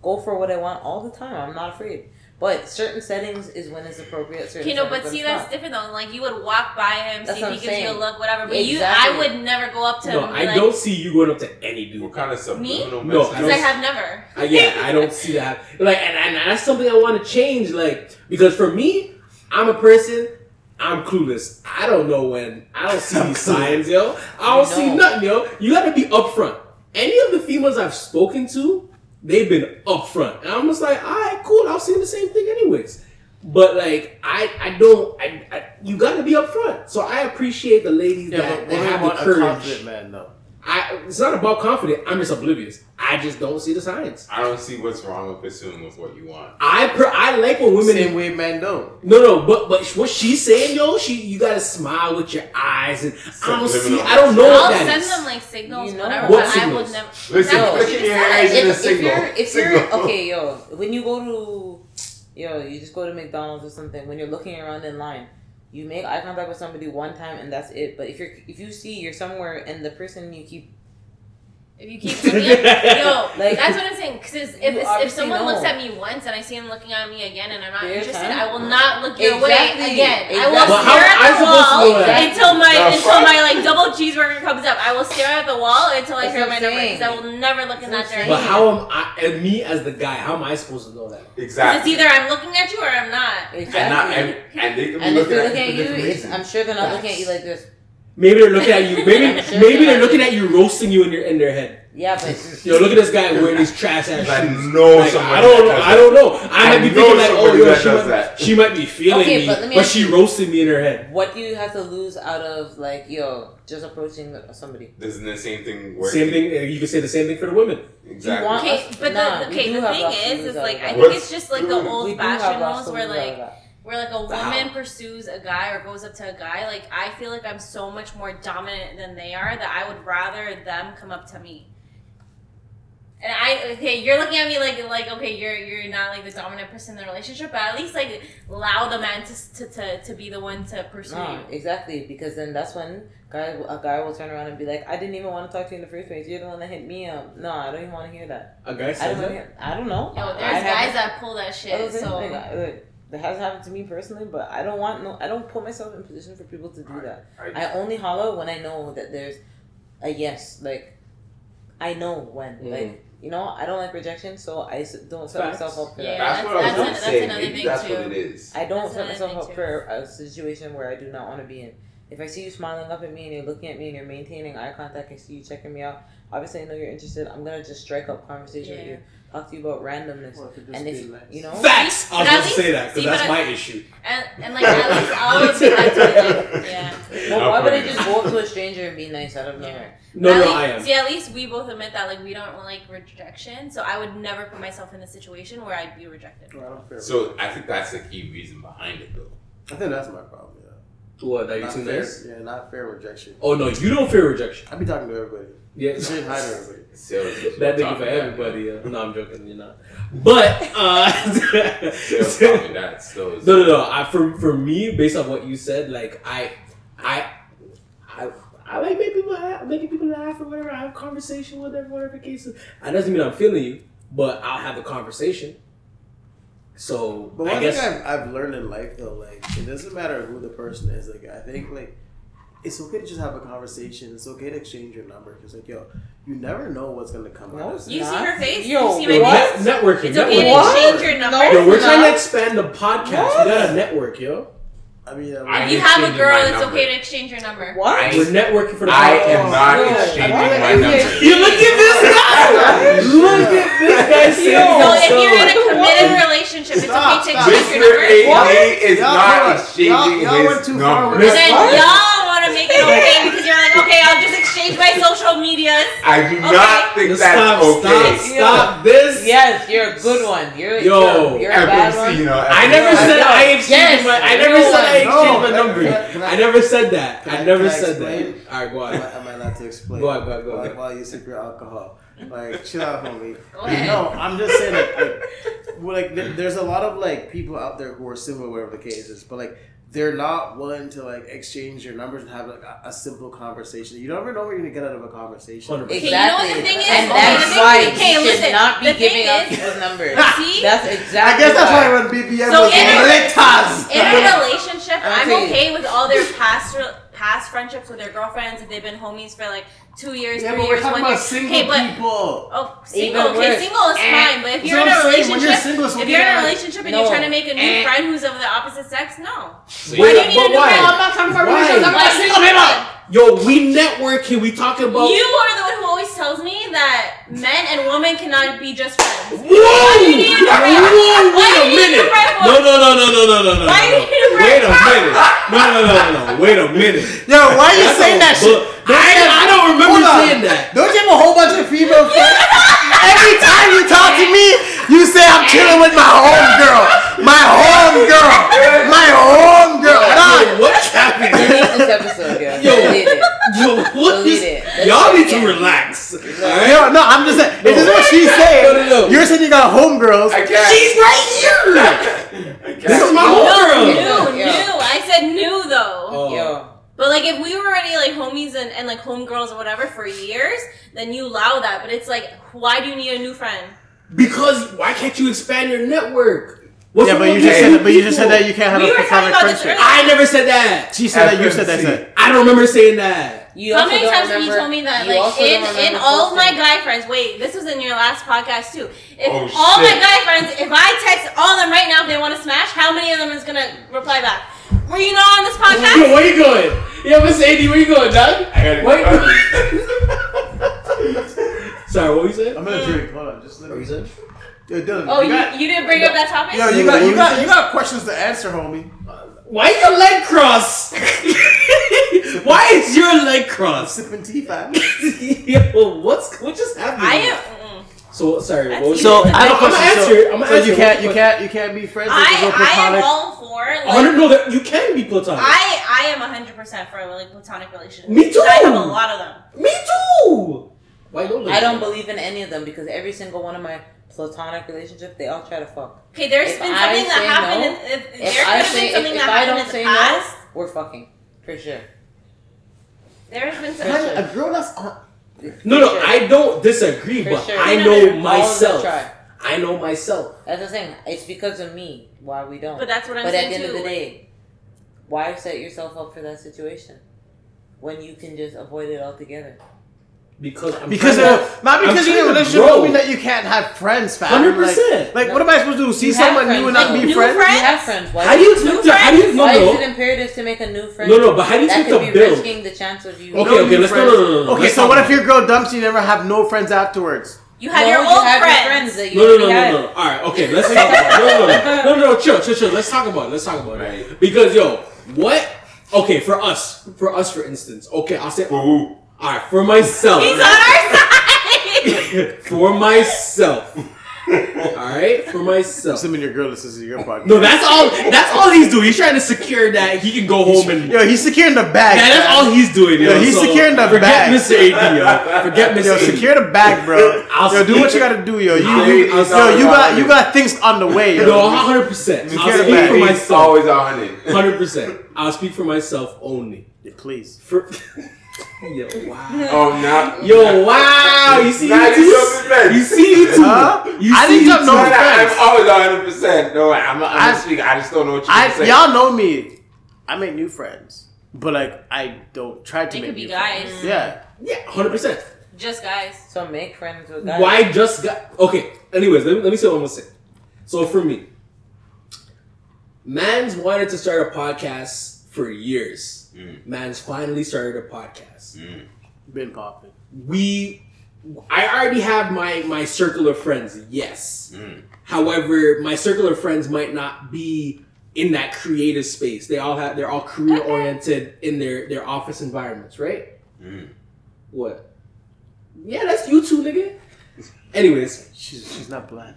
go for what I want all the time. I'm not afraid. But certain settings is when it's appropriate. Certain You know, but see, when it's that's different though. Like you would walk by him, That's see if he I'm gives you a look, whatever. But Exactly. you, I would never go up to no, him. I like, don't see you going up to any dude. What kind of subliminal No, message? I I have never. I, yeah, I don't see that. Like, and, and that's something I want to change. Like, because for me, I'm a person. I'm clueless. I don't know when. I don't see these signs, yo. I don't You see nothing, yo. You got to be upfront. Any of the females I've spoken to, they've been upfront, and I'm just like, all right, cool. I'll see the same thing anyways. But like, I, I don't. I, I you got to be upfront. So I appreciate the ladies Yeah, that, that have the courage. man, though. I, it's not about confident. I'm just oblivious. I just don't see the signs. I don't see what's wrong with pursuing with what you want. I per, I like when women. Same way men don't. No, no, but but what she's saying, yo, she you gotta smile with your eyes, and I don't see. I don't know I'll what that send is. them like signals, You know. whatever. What but I signals? would never. Listen, Exactly look what at your just eyes said. in a if, if signal. you're if Signal. you're okay, yo, when you go to yo, you just go to McDonald's or something. When you're looking around in line, you make eye contact with somebody one time and that's it. But if you're if you see you're somewhere and the person you keep If you keep looking at yo, Like- that's what I'm saying. Because if, if obviously someone know. looks at me once and I see them looking at me again and I'm not Fair interested, time. I will not look your way Exactly. again. I will Exactly. But how stare at the supposed to wall know until my The until fuck? my like double cheeseburger comes up. I will stare at the wall until I hear my I'm number. Because I will never look in that That's direction. But how am I? And me as the guy, how am I supposed to know that? Exactly. it's either I'm looking at you or I'm not. exactly. and not and, and they can be and if looking at you at for you, different reasons. I'm sure they're not looking at you like this. Maybe they're looking at you. Maybe sure maybe they're they're looking at you, roasting you in your in their head. Yeah, but Yo, look at this guy wearing these trash ass I shoes. know Like, somebody I don't. that I don't know. I, I might be know thinking like, oh, yo, that she does might, that. she might be feeling Okay, me, but me but she you- roasted me in her head. what do you have to lose out of like yo just approaching somebody? Isn't the same thing working? Same thing. uh, You can say the same thing for the women. Exactly. Okay, us- but nah, the, we okay, the thing is, lose is like I think it's just like the old we do fashioned ones where lose out of like that. Where like a Wow. woman pursues a guy or goes up to a guy. Like I feel like I'm so much more dominant than they are that I would rather them come up to me. And I okay, you're looking at me like like okay, you're you're not like the dominant person in the relationship, but at least like allow the man to to, to, to be the one to pursue No, you. exactly because then that's when guy a guy will turn around and be like, I didn't even want to talk to you in the first place. You're the one that hit me up. No, I don't even want to hear that. A guy I don't. Wanna hear, I don't know. Yo, there's haven't- guys that pull that shit. Oh, was So like, like, that hasn't happened to me personally, but I don't want no. I don't put myself in position for people to do that. I, I only holler when I know that there's a yes. Like I know when. Mm. Like you know, I don't like rejection, so I don't set Facts. myself up for Yeah. that. that's, what I was that's gonna an- that's say. another Maybe thing, that's too. what it is. I don't That's set myself up too. for a situation where I do not want to be in. If I see you smiling up at me and you're looking at me and you're maintaining eye contact, I see you checking me out. Obviously, I know you're interested. I'm gonna just strike up conversation with you, talk to you about randomness, Or if and if be nice. you know, Facts. I was But going to say that because that's my at- issue. and and like at least I would be that to like yeah. well, why would I just go up to a stranger and be nice out of nowhere? No, At no, least- I am. See, at least we both admit that like we don't like rejection, so I would never put myself in a situation where I'd be rejected. Well, I So I think that's the key reason behind it, though. I think that's my problem. Yeah. What? That you Not too fair, nice? Yeah, not fair rejection. Oh no, you don't fear rejection. I'd be talking to everybody. Yeah. Saying hi to everybody. Sales is That what nigga for me that. everybody. Yeah. No, I'm joking. You're not. But uh, Sales that. Still, no, no, no. I, for for me, based on what you said, like I, I, I, I like making people laugh, making people laugh or whatever. I have conversation with them, whatever the case is. That doesn't mean I'm feeling you, but I'll have a conversation. So But I one guess thing I've, I've learned in life though, like it doesn't matter who the person is. Like I think like it's okay to just have a conversation. It's okay to exchange your number because like yo, you never know what's gonna come No, out. it's of You it. see Not- her face? Yo, you see my what? face? Net- networking. It's okay networking. to change your number. Yo, we're trying not. to expand the podcast. We got a network, yo. I mean, I mean I If you have a girl, it's number. okay to exchange your number. What? I- We're networking for the I podcast. am not Yo, exchanging why my are you number. guys- You look at this guy. look at this guy. saying So if you're in a so. committed relationship, it's Stop, okay to exchange Mr. your number. Mr. A is Y'all- not y'all- exchanging y'all went too far with And then What? y'all want to make it okay because you're like, okay, I'll just exchange my social medias. I do Okay. not think Just that's stop, okay. stop, stop this. Yes, you're a good one. You're Yo, you're, you're a bad FMC, one. you know. I never FMC. said I Yes, exchanged my. I never real said I one. exchanged my number. I- I- I never said that. I I- never I said that. All right, go Am ahead. I, am I not to explain? Go ahead, go ahead, go while, ahead. while you sip your alcohol, like chill out, homie. Go ahead. No, I'm just saying like, like, like there's a lot of like people out there who are similar, whatever the case is, but like they're not willing to like exchange your numbers and have like a, a simple conversation. You never know what you're gonna get out of a conversation. 100%. Okay, you know what Exactly. the thing is? and that's the thing- why okay, you should listen, not be giving out is- people's numbers. See? That's exactly. I guess that's why why. when BBM So was in a- In a relationship, I'm I'm okay with all their past past friendships with their girlfriends if they've been homies for like two years, Yeah, three but we're years, talking one year. about single Okay, but people. oh, Even single. Okay, worse. single is Eh. fine. But if you're in what a I'm saying, when you're relationship, single, it's if you're in a relationship and No. you're trying to make a new Eh. friend who's of the opposite sex, no. So Why do you need a new why? friend? I'm not talking about relationship, I'm Like, single people. Yo, we networking. We talking about. You are the one who always tells me that men and women cannot be just friends. Whoa! Why do you need a friend? Whoa! Wait a you need a minute! No, no, no, no, no, no, no, no. Why do you need a friend Wait a minute! No, no, no, no, no. Wait a minute. Yo, why are you saying that bu- shit? I, I don't remember Hold saying that. Don't you have a whole bunch of female friends? Every time you talk to me, you say I'm chilling with my home girl. My home girl. My home girl. Yo, Nah, what's happening? Delete this episode, yo. Yo. Delete it. Yo, what Delete is? it. Y'all need to relax. Alright? Yo, no, I'm just saying. This is what she's saying. No, no, no. You're saying you got homegirls. I can't. She's right here. I can't. This is my No, homegirl. new, new. I said new though. Oh. Yo. But like if we were already like homies and, and like homegirls or whatever for years, then you allow that. But it's like, why do you need a new friend? Because why can't you expand your network? What's Yeah, but you just new said, but you just said that you can't have We a were platonic about friendship. I never said that. She said that you said that. Said. I don't remember saying that. You How many don't times have you told me that? Like in in all of my guy friends. Wait, this was in your last podcast too. If Oh, all my guy friends, if I text all of them right now if they want to smash, how many of them is gonna reply back? Were you not on this podcast? Yo, where you going? Yeah, but Sadie, where you going, Doug? I gotta Wait. go. Sorry, what you said? I'm gonna drink. Hold on, just let What me. you said? Dylan, Oh, you, got, you didn't bring up that topic? yo, you got, you got, you got questions to answer, homie. Why your leg cross? Why is your leg I'm cross? sipping tea, fam. Yo, what's what just happened? I am. So sorry. What was So I have a I'm question. gonna answer. So, it. I'm gonna so answer. you it. can't, you What- can't, you can't be friends with I, a I am all for. Like, A hundred. No, that you can be platonic. I I am hundred percent for like platonic relationships. Me too. I have a lot of them. Me too. Why don't I don't believe in any of them because every single one of my platonic relationships, they all try to fuck. Okay, there's If been I something that happened. no, in, if, If there could I have been something if that I happened don't in say the past. no, we're fucking for sure. There has been some. For sure. A girl that's on. No, no, sure. I don't disagree, For but sure. I know no, no. All of them myself. I know myself. That's the thing. It's because of me why we don't. But that's what I'm But at the end too. of the day, why set yourself up for that situation when you can just avoid it altogether? Because I'm Because trying to- not because you're in a relationship don't mean that you can't have friends, 100%. Like, like what am I supposed to do? See You have someone new friends, and not be New friends? friends? You have friends. Why? How do you expect to? How do you no why is it imperative to make a new friend? No, no, but how do you that expect could to be build? risking the chance of you. Okay, No okay, let's no, no, no, no. Okay, let's so what if your girl dumps you? You never have no friends afterwards. You have your old friends. that you No, no, no, no, no. All right, okay. Let's talk about it. No, no, no, no, no, no. Chill, chill, chill. Let's talk about it. Let's talk about it. Right. Because yo, what? Okay, for us, for us, for instance. Okay, I'll say. For All who? right, for myself. He's on our side. for myself. All right, for myself. Assuming your girl listens to your podcast. No, that's all. That's all he's doing. He's trying to secure that he can go home and. Yo, he's securing the bag. Yeah, that's all he's doing. Yo, Yo, he's so securing the forget bag. Mr. AD, yo. Forget Mr. Yo, AD. secure the bag, bro. I'll yo, do what you gotta do, yo. You, I'll- you, I'll- yo, you got, you got things on the way, yo. No, hundred percent. Secure I'll the speak bag. for myself. always a hundred. Hundred percent. I'll speak for myself only. Please. For yo, wow. Oh, now. Yo, wow. You see, Now you you too. jumping fence. You see, you too. Huh? You I see, didn't you jump no too. No, no, I'm always hundred percent. No, I'm. I'm I- I, speak. I just don't know what you're saying. y'all know me. I make new friends, but like I don't try to It make could be guys. friends. Yeah. Yeah, hundred percent. Just guys. So make friends with guys. Why just got okay? Anyways, let me, let me say what I'm gonna say. So for me, man's wanted to start a podcast for years. Mm. Man's finally started a podcast. Mm. Been popping. We, I already have my my circle of friends. Yes. Mm. However, my circle of friends might not be in that creative space. They all have they're all career oriented in their their office environments, right? Mm. What? Yeah, that's you too, nigga. Anyways, She's she's not black.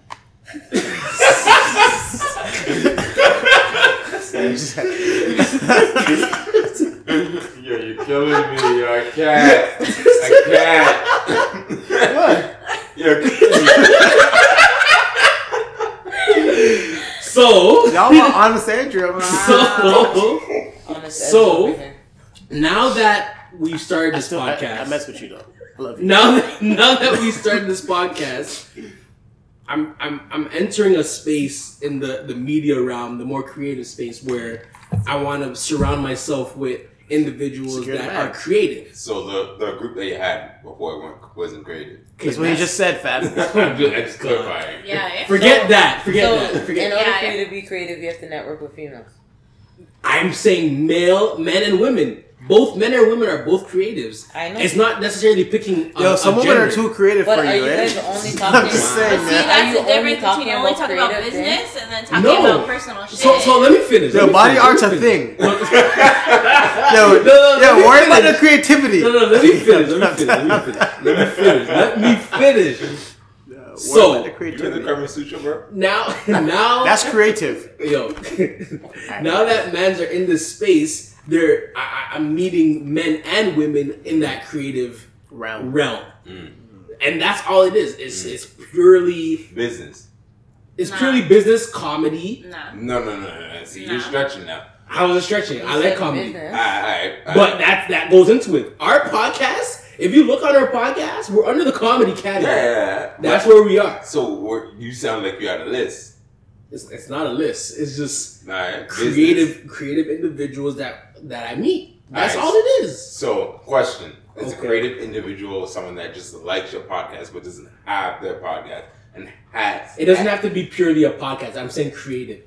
Yo, you're killing me. Yo, I can't. I can't. what? Yo, so Y'all want honest Andrew? So Honest ah. So- Ed over here. now that we've started I this still, I, podcast, I mess with you though. I love you. now that, now that we started this podcast, I'm I'm I'm entering a space in the the media realm, the more creative space where I want to surround myself with individuals Secure that are creative. So the the group that you had before weren't, wasn't created. That's what you just said, Fab. I'm just, clarifying. Yeah. yeah. Forget So- that. Forget so, that. in order Yeah, for you to be creative, you have to network with females. I'm saying male, men and women. Both men and women are both creatives. I know. It's not necessarily picking. A, Yo, a some women are too creative But for are you, you eh? guys only I'm talking- just But saying, see, man. Are that's you the difference talking between only about talking about creative business and then talking No. about personal shit. So, so let me finish. Yo, me body finish, art's a thing. finish. Yo, No, no, yo, me worry about the creativity. No, no, let me finish. Let me finish. Let me finish. Let me finish. Let me finish. Worry So- about the You know the creativity. Kama Sutra, bro? Now, now That's creative. yo. now that men's are in this space, they're I, I- I'm meeting men and women in that creative Round. realm, Mm. and that's all it is. It's it's purely Business. it's Nah. purely business comedy. Nah. No, no, no, no. no. See, No. you're stretching now. How is it stretching? I like comedy. business. Alright, alright. But that that goes into it. Our podcast, if you look on our podcast, we're under the comedy category. yeah. That's where we are. So we're, you sound like you had a list. It's, it's not a list. It's just Alright. creative creative individuals that that I meet. That's all it is. So, question: Is a creative individual someone that just likes your podcast but doesn't have their podcast and has? It doesn't have to be purely a podcast. I'm saying creative.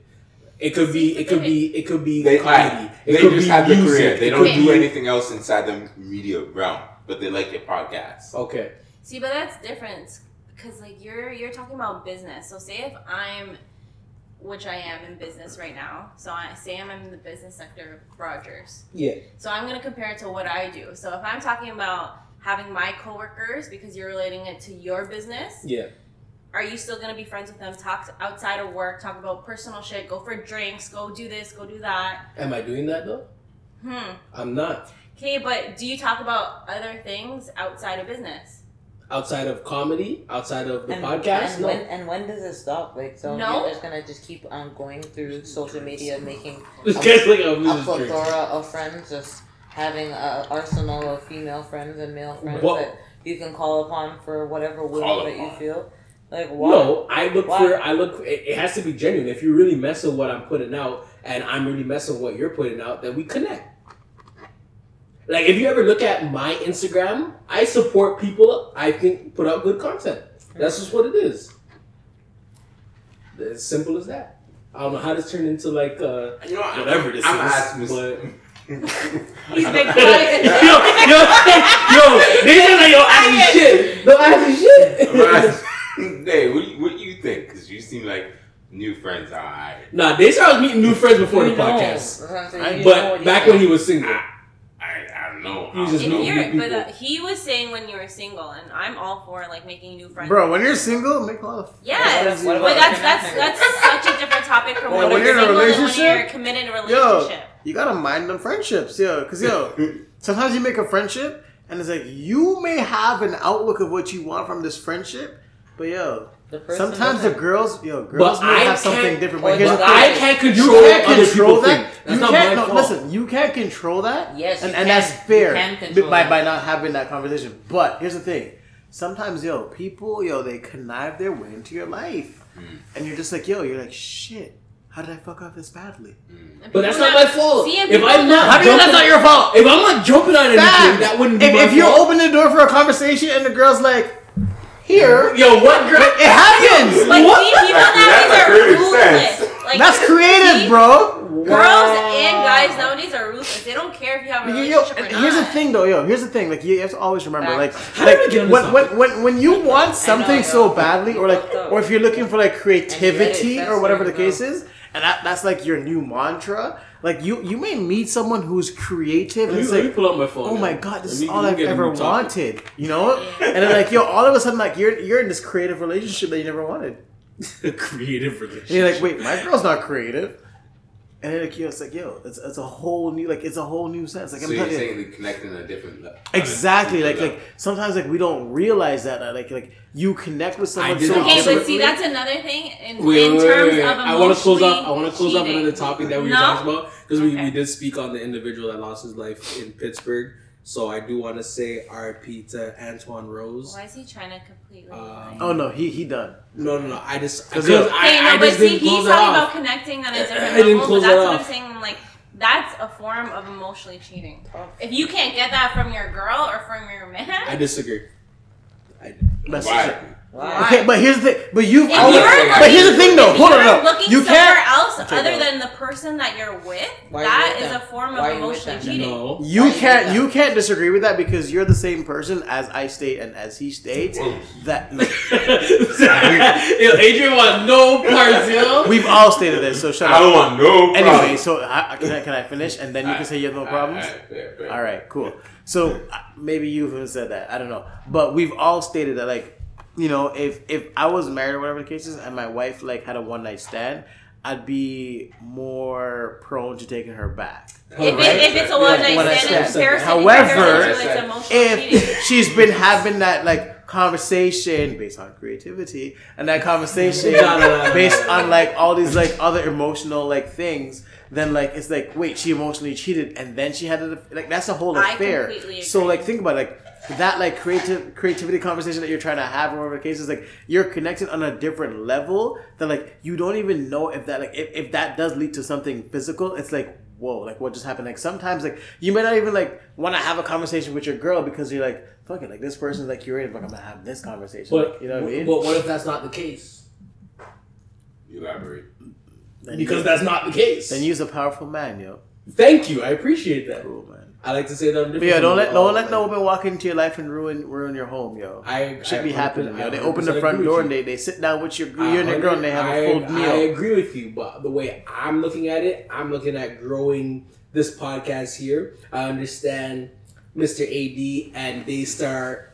It could be. It could be. It could be They, comedy. It they could just be have the music. career. They don't do anything else inside the media realm, but they like your podcast. Okay. See, but that's different because like you're you're talking about business. So say if I'm, which I am in business right now. So I say I'm in the business sector of Rogers. Yeah. So I'm gonna compare it to what I do. So if I'm talking about having my coworkers because you're relating it to your business, Yeah. are you still gonna be friends with them? Talk outside of work, talk about personal shit, go for drinks, go do this, go do that. Am I doing that though? Hmm. I'm not. Okay, but do you talk about other things outside of business? Outside of comedy, outside of the and, podcast, and no. when and when does it stop? Like, so No. you're just gonna just keep on going through social media, making This guy's like a a plethora of friends, just having an arsenal of female friends and male friends What- that you can call upon for whatever will that you feel. Like, why? No, I look Why? for. I look. It, it has to be genuine. If you really mess with what I'm putting out, and I'm really messing with what you're putting out, then we connect. Like if you ever look at my Instagram, I support people I think put out good content. That's just what it is. As simple as that. I don't know how this turned into like uh, You know, whatever this I'm is. asking this- but He's been yo, quiet. yo, yo, they just like yo, ask me shit. Don't ask me shit. I'm hey, what do you, what do you think? Because you seem like new friends are alright. Nah, they started meeting new friends before the podcast. That's what I'm saying, I- you know But back when he was single, I, I don't know. You just If know you're, new but uh, he was saying when you were single, and I'm all for like making new friends. Bro, when you're single, make love. lot of Yes, What about- but that's that's that's such a different topic from Well, when, when you're you're in a single and when relationship- you're committed in a Yo, relationship. you gotta mind them friendships, yo. Cause yo, sometimes you make a friendship and it's like you may have an outlook of what you want from this friendship, but yo, The sometimes the doesn't- girls, yo, girls But may I have something different. But here's the the but thing. I can't You control can't control people that. think. That's you not can't. my No, fault. listen. You can't control that. Yes, and, you and can. that's You fair can control by that. by not having that conversation. But here's the thing. Sometimes, yo, people, yo, they connive their way into your life, Mm. and you're just like, yo, you're like, shit. How did I fuck up this badly? And But that's people not my fault. If I'm not, How do you know that's jumping- not your fault? If I'm not jumping on anything, that wouldn't be if, my if you fault. open the door for a conversation and the girl's like, here, Yo, what girl? it happens. Like, What? see, people nowadays are ruthless. Like, That's see, creative, bro. Girls and guys nowadays are ruthless. They don't care if you have a Yo, relationship and or not. here's the thing, though. Yo, here's the thing. Like, you have to always remember, like, Facts. How did we get like when, when, when, when you want something yo. so badly, or like, or if you're looking for like creativity you let it or whatever the case is, and that, that's like your new mantra. Like, you you may meet someone who's creative, Let and me, it's let me like, pull up my phone. oh now. my god, this Let is me- all I've ever wanted. You know? And then like, yo, all of a sudden, like, you're you're in this creative relationship that you never wanted. Creative And relationship. you're like, wait, my girl's not creative. And then like, yo, it's like, yo, it's, it's a whole new, like, it's a whole new sense. Like, So I'm you're saying they connect in a different level. exactly. Like, like sometimes like we don't realize that. Like, like you connect with someone so Okay, but see, that's another thing in, Wait, in wait, terms wait, wait. of I want to close off. I want to close off cheating. another topic that we were No? talking about because we, Okay. we did speak on the individual that lost his life in Pittsburgh. So I do want to say RP to Antwon Rose. Why is he trying to completely? Um, oh no, he he done. No, no, no. I just because yo- I, Okay, no, I but just see, didn't he's talking about connecting on a different I didn't level, close but that's it what I'm off. saying. Like, that's a form of emotionally cheating. If you can't get that from your girl or from your man, I disagree. I, That's Why? Why? Okay, but here's the thing. But you've if always. you're looking- But here's the thing, though. Hold on, you're no. looking You somewhere can't. else other that. than the person that you're with, Why are you that with is a form Why of are you with emotionally them? cheating. no. You Why can't you you can't disagree with that because you're the same person as I state and as he states that yo, Adrian wants no parts, yo. we've all stated this. So shut I don't up. want no Anyway, problem. so I, can I can I finish and then you can say you have no problems. Alright, fair, fair. All right, cool. So uh, maybe you even said that. I don't know, but we've all stated that, like, you know, if if I was married or whatever the case is, and my wife like had a one night stand, I'd be more prone to taking her back. If, it, Right. if it's a one night One night stand in comparison, However, in comparison to it's emotional cheating. If she's been having that like conversation based on creativity and that conversation based no, no. on like all these like other emotional like things then like it's like wait she emotionally cheated and then she had it like that's a whole I affair completely so like think about it, like that like creative creativity conversation that you're trying to have or whatever the case is like you're connected on a different level that like you don't even know if that like if, if that does lead to something physical it's like whoa like what just happened like sometimes like you may not even like want to have a conversation with your girl because you're like fuck it like this person's like curated but i'm gonna have this conversation But, like, you know what i mean but what if that's not the case? You elaborate. Then because you- that's not the case. Then you's a powerful man, yo. Thank you. I appreciate that. Cool, man. I like to say that. But different yeah, don't let don't let no woman walk into your life and ruin ruin your home, yo. I Should I be 100% happening, yo. They open the front door and they, they sit down with your you and your girl and they have a full I- meal. I agree with you, but the way I'm looking at it, I'm looking at growing this podcast here. I understand Mr. AD and Daystar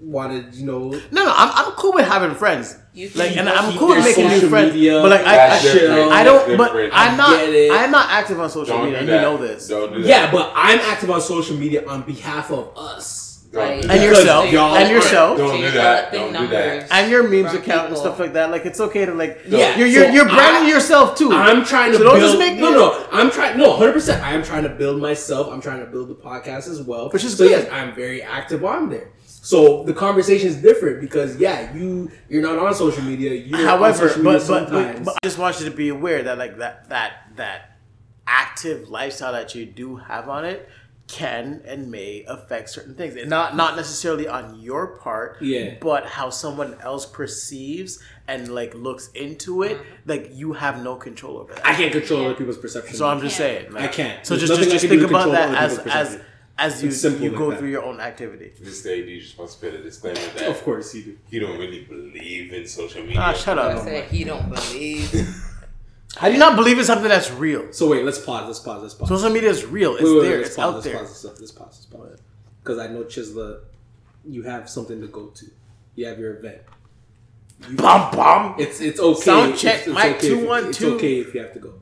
wanted, you know, No, no, I'm, I'm cool with having friends. You Like, and I'm cool with making new friends. media. But like, I, I, That's. I don't. But different. I'm not. I'm not active on social Don't media, and you know this. Don't do that. yeah, but I'm active on social media on behalf of us. Don't Right. And yourself, y'all and yourself, Don't do that. Don't do that. and your memes From account and stuff like that. Like, it's okay to like. Yeah, you're you're, so you're branding I- yourself too. I'm trying to So don't build. just make no, it- no. I'm trying. No, 100. percent I am trying to build myself. I'm trying to build the podcast as well. Which is so. good. Yes, I'm very active on there. So the conversation is different because yeah, you you're not on social media. You're However, social media but, but, but but I just want you to be aware that like that that that active lifestyle that you do have on it can and may affect certain things, and not not necessarily on your part, Yeah. but how someone else perceives and like looks into it. Mm-hmm. Like you have no control over that. I can't control other people's perception. so I'm just can't. saying, like, I can't. So There's just nothing just, I just can think about that as as perception. As you It's you like go that. through your own activity. Mr. AD, you're supposed put a disclaimer that of course you do. you don't really believe in social media. Ah, shut I up. said he don't believe. How do you not believe in something that's real? So wait, let's pause. Let's pause. Let's pause. Social media is real. It's Wait, wait, wait, there. let's It's pause, out let's there. Pause, let's pause. Let's pause. Let's pause. Because I know Chisla, you have something to go to. You have your event. You- Bum bum. It's it's okay. Sound check, It's, mic okay two, if you- It's okay if you have to go.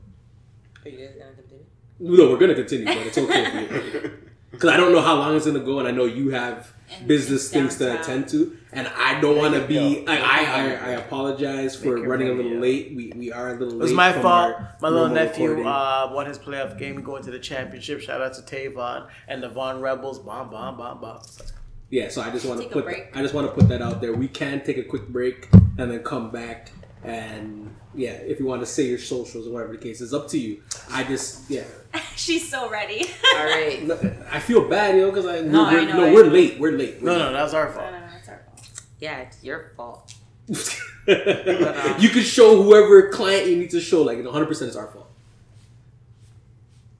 Are you guys gonna continue? No, we're gonna continue, but it's okay if you. Because I don't know how long it's gonna go, and I know you have And business it's things to attend to, and I don't want to be. go. I, I, I apologize for running a little yeah. late. We we are a little. Late. It was late my fault. My little nephew uh, won his playoff game, going to the championship. Shout out to Tavon and the Von Rebels. Bomb, bomb, bomb, bomb. Yeah, so I just want to put break. I just want to put that out there. We can take a quick break and then come back and yeah, if you want to say your socials or whatever the case is, up to you. I just yeah, She's so ready. All right. I feel bad, yo, because I No, we're, I know, no I we're late. We're late. No, We're no, that's our fault. no, no, it's our fault. Yeah, it's your fault. late. Uh, you could show whoever client you need to show. Like 100 percent is our fault.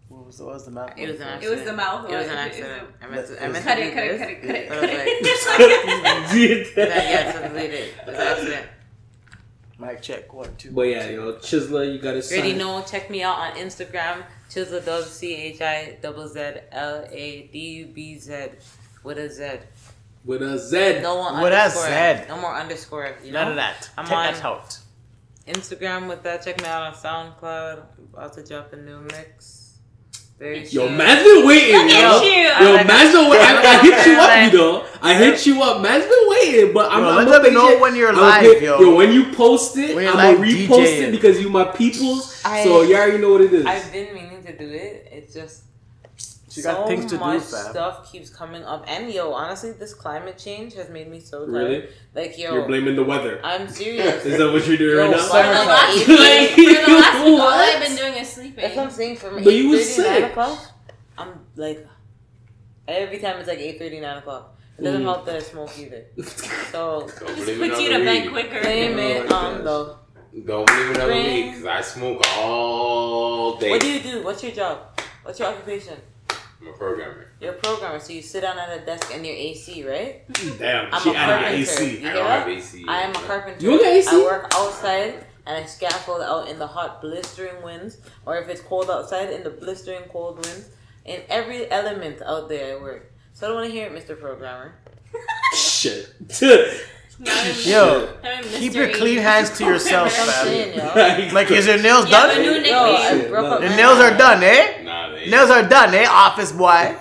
What was, what was the map? It was an accident. It was the mouth. It was an accident. I meant to, I meant Cut to it, cut do it, this. cut it, cut it, But cut I was it. like, It's like- But I yes, I deleted it. It was an accident. Mic check. One, two. But yeah, yo, Chisla, you gotta You already know. Check me out on Instagram. Chisla Dubs C H I double Z L A D U B Z with a Z. with a Z. No one With underscore. Z. No more underscore. You know? None of that. I'm Take on- that out. Instagram with that. Check me out on SoundCloud. About to drop a new mix. Very Yo, soon. man's been waiting. Look yo. at you. Yo, I like man's been waiting. I, I hit you up, Like- you know. I hit you up. Man's been waiting, but I'm. Yo, I'm let gonna them know patient. when you're I'm live, gonna- yo. Yo, when you post it, I'm gonna repost DJing. it because you my peoples. I- so you already know what it is. I've been meaning to do it. It's just She got so things to do, much fam. stuff keeps coming up. And yo, honestly, this climate change has made me so tired. Really? Like yo, You're blaming the weather. I'm serious. Is that what you're doing Yo, right now? For the Summertime. last Like, week, for the last week, all? I've been doing is sleeping. That's what I'm saying. From But you eight was sick. o'clock, I'm like every time it's like eight thirty nine o'clock. It doesn't Mm. help that I smoke either. So Don't Just blame puts you to bed quicker. blame it my on the. Don't blame it on the Bring- because I smoke all day. What do you do? What's your job? What's your occupation? I'm a programmer. You're a programmer, so you sit down at a desk and you're AC, right? Damn, I'm she a added carpenter. AC. You I don't have AC. I am a carpenter. You got AC? I work outside and I scaffold out in the hot, blistering winds, or if it's cold outside, in the blistering cold winds. In every element out there, I work. So I don't want to hear it, Mr. Programmer. Shit. Yo, keep your clean hands to yourself, That's fam. yo. Like, is your nails Yeah, done? new Yo, nickname. I Shit, broke no. Your nails are done, eh? Nah, they Nails are done, eh? Office boy.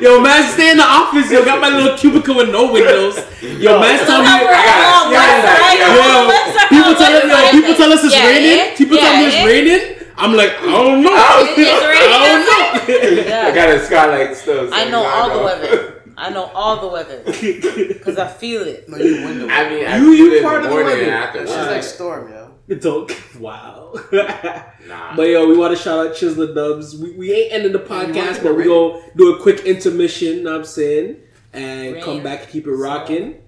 Yo, man, stay in the office. Yo, got my little cubicle with no windows. Yo, man, tell me. Look how we're all Yeah, one side, yo, all one side, people tell us, yo, people tell us it's Yeah, raining. eh? People tell me it's eh? raining. I'm like, I don't know. It's raining I don't know. I got a skylight still. so I know you all the weather. I know all the weather because I feel it. No, you window. I mean, I You- you do part the of the weather. and after It's just like storm, yo. It's okay. Wow. Nah. But yo, we want to shout out Chisla Dubs. We, we ain't ending the podcast, but we go do a quick intermission. Know what I'm saying, and Rain, come back and keep it rocking.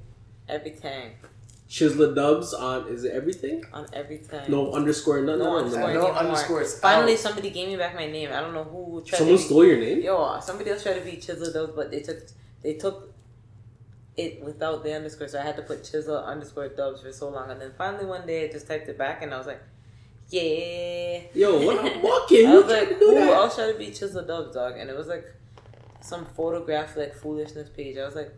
Everything. Chisla Dubs on is it everything? on everything. No underscore nothing. No No, underscore. no underscores. Finally, out. somebody gave me back my name. I don't know who tried Someone to. be- stole your name. Yo, somebody else tried to be Chisla Dubs, but they took they took it without the underscore, so I had to put Chisla underscore Dubs for so long, and then finally one day I just typed it back, and I was like, yeah. Yo, what I'm walking. I was like, can't do who that. else tried to be Chisla Dubs, dog? And it was like some photograph like foolishness page. I was like,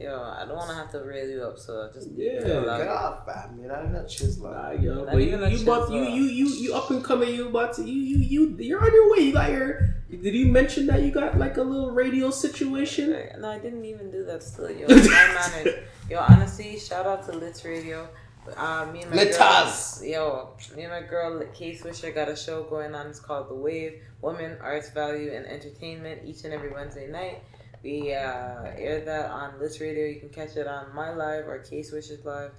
yo, I don't want to have to rail you up, so just Yeah, allow Get me. off, fam. You're not even Chisla. Nah, yo, Not but you, even you, about, you, you, you, you up and coming. You about to, you, you, you, you're on your way. You got your. Did you mention that you got like a little radio situation? No, I didn't even do that still, yo. My manners. Yo, honestly, shout out to Litz Radio. Uh, me and my Litas. girl, yo, me and my girl Kay Swisher got a show going on. It's called The Wave: Women, Arts, Value, and Entertainment. Each and every Wednesday night, we uh, air that on Litz Radio. You can catch it on my live or Kay Swisher's live.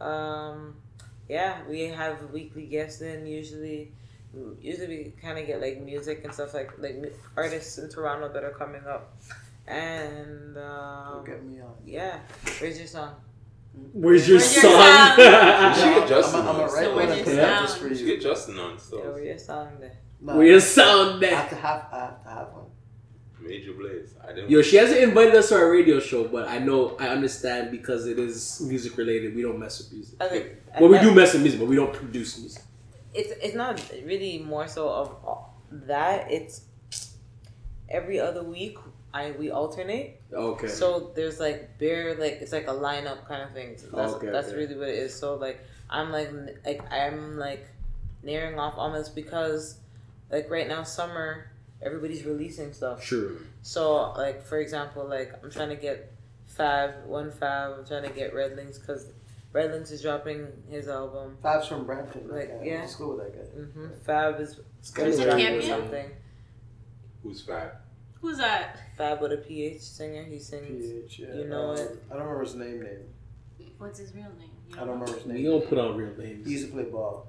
Um, yeah, we have weekly guests in usually. Usually we kind of get like music and stuff like like artists in Toronto that are coming up, and um, get me on. yeah, where's your song? Where's your Where's your song? sound? should I'm, get Justin I'm, I'm on. right So one where's and your put that just sound? for You should get Justin on Yo, still. where's your song there? No, Where's your sound I have to have, I have to have one. Major Blaze. I didn't. Yo, she hasn't invited us to our radio show, but I know I understand because it is music related. We don't mess with music. I think Well, we do mess with music, but we don't produce music. It's it's not really more so of uh, that. It's every other week. I we alternate. Okay. So there's like bare like it's like a lineup kind of thing. So that's Okay, that's okay. really what it is. So like I'm like like I'm like nearing off almost because like right now summer everybody's releasing stuff. Sure. So like for example like I'm trying to get Fab one Fab. I'm trying to get Redlings because Redlings is dropping his album. Fab's from Brampton. Like, Like, yeah. yeah. School with that guy. hmm Fab is It's Is is it something. Who's fat? Who's that? Fab with a PH singer. He sings. PH, yeah. You know um, it. I don't remember his name. Name. What's his real name? You I don't remember his name. We don't put on real names. He used to play ball.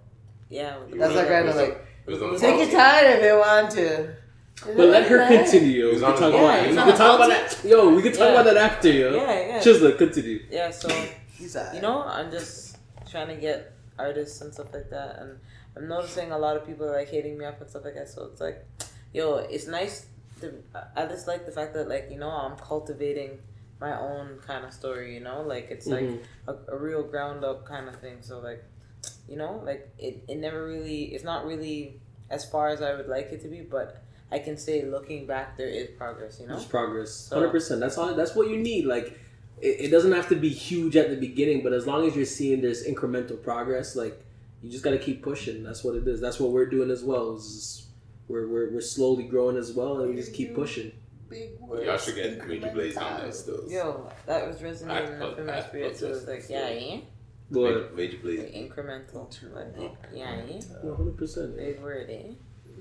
Yeah. with the That's that guy It was that on- like. It was on the Take your time if you want to. But let her continue. We can talk about Yeah, we can talk about that. Yo, we can talk Yeah. about that after, yo. Yeah, yeah. Chisla, continue. Yeah. So He's you know, I'm just trying to get artists and stuff like that, and I'm noticing a lot of people are like hating me up and stuff like that. So it's like, yo, it's nice. To, I just like the fact that like you know I'm cultivating my own kind of story. You know, like it's like Mhm. a, a real ground up kind of thing. So like, you know, like it, it never really it's not really as far as I would like it to be, but I can say looking back there is progress. You know. There's progress. So- Hundred percent. That's all. That's what you need. Like, it, it doesn't have to be huge at the beginning, but as long as you're seeing there's incremental progress, like you just got to keep pushing. That's what it is. That's what we're doing as well. is we're, we're we're slowly growing as well, and we just keep pushing. Big words. Y'all should get Major Blaze on there still. Yo, that was resonating felt- up my I spirit. felt So it was like, yeah, yeah. Go Major, ahead. Major Blaze. Incremental. Like, yeah, yeah. Hundred percent. Big word, eh?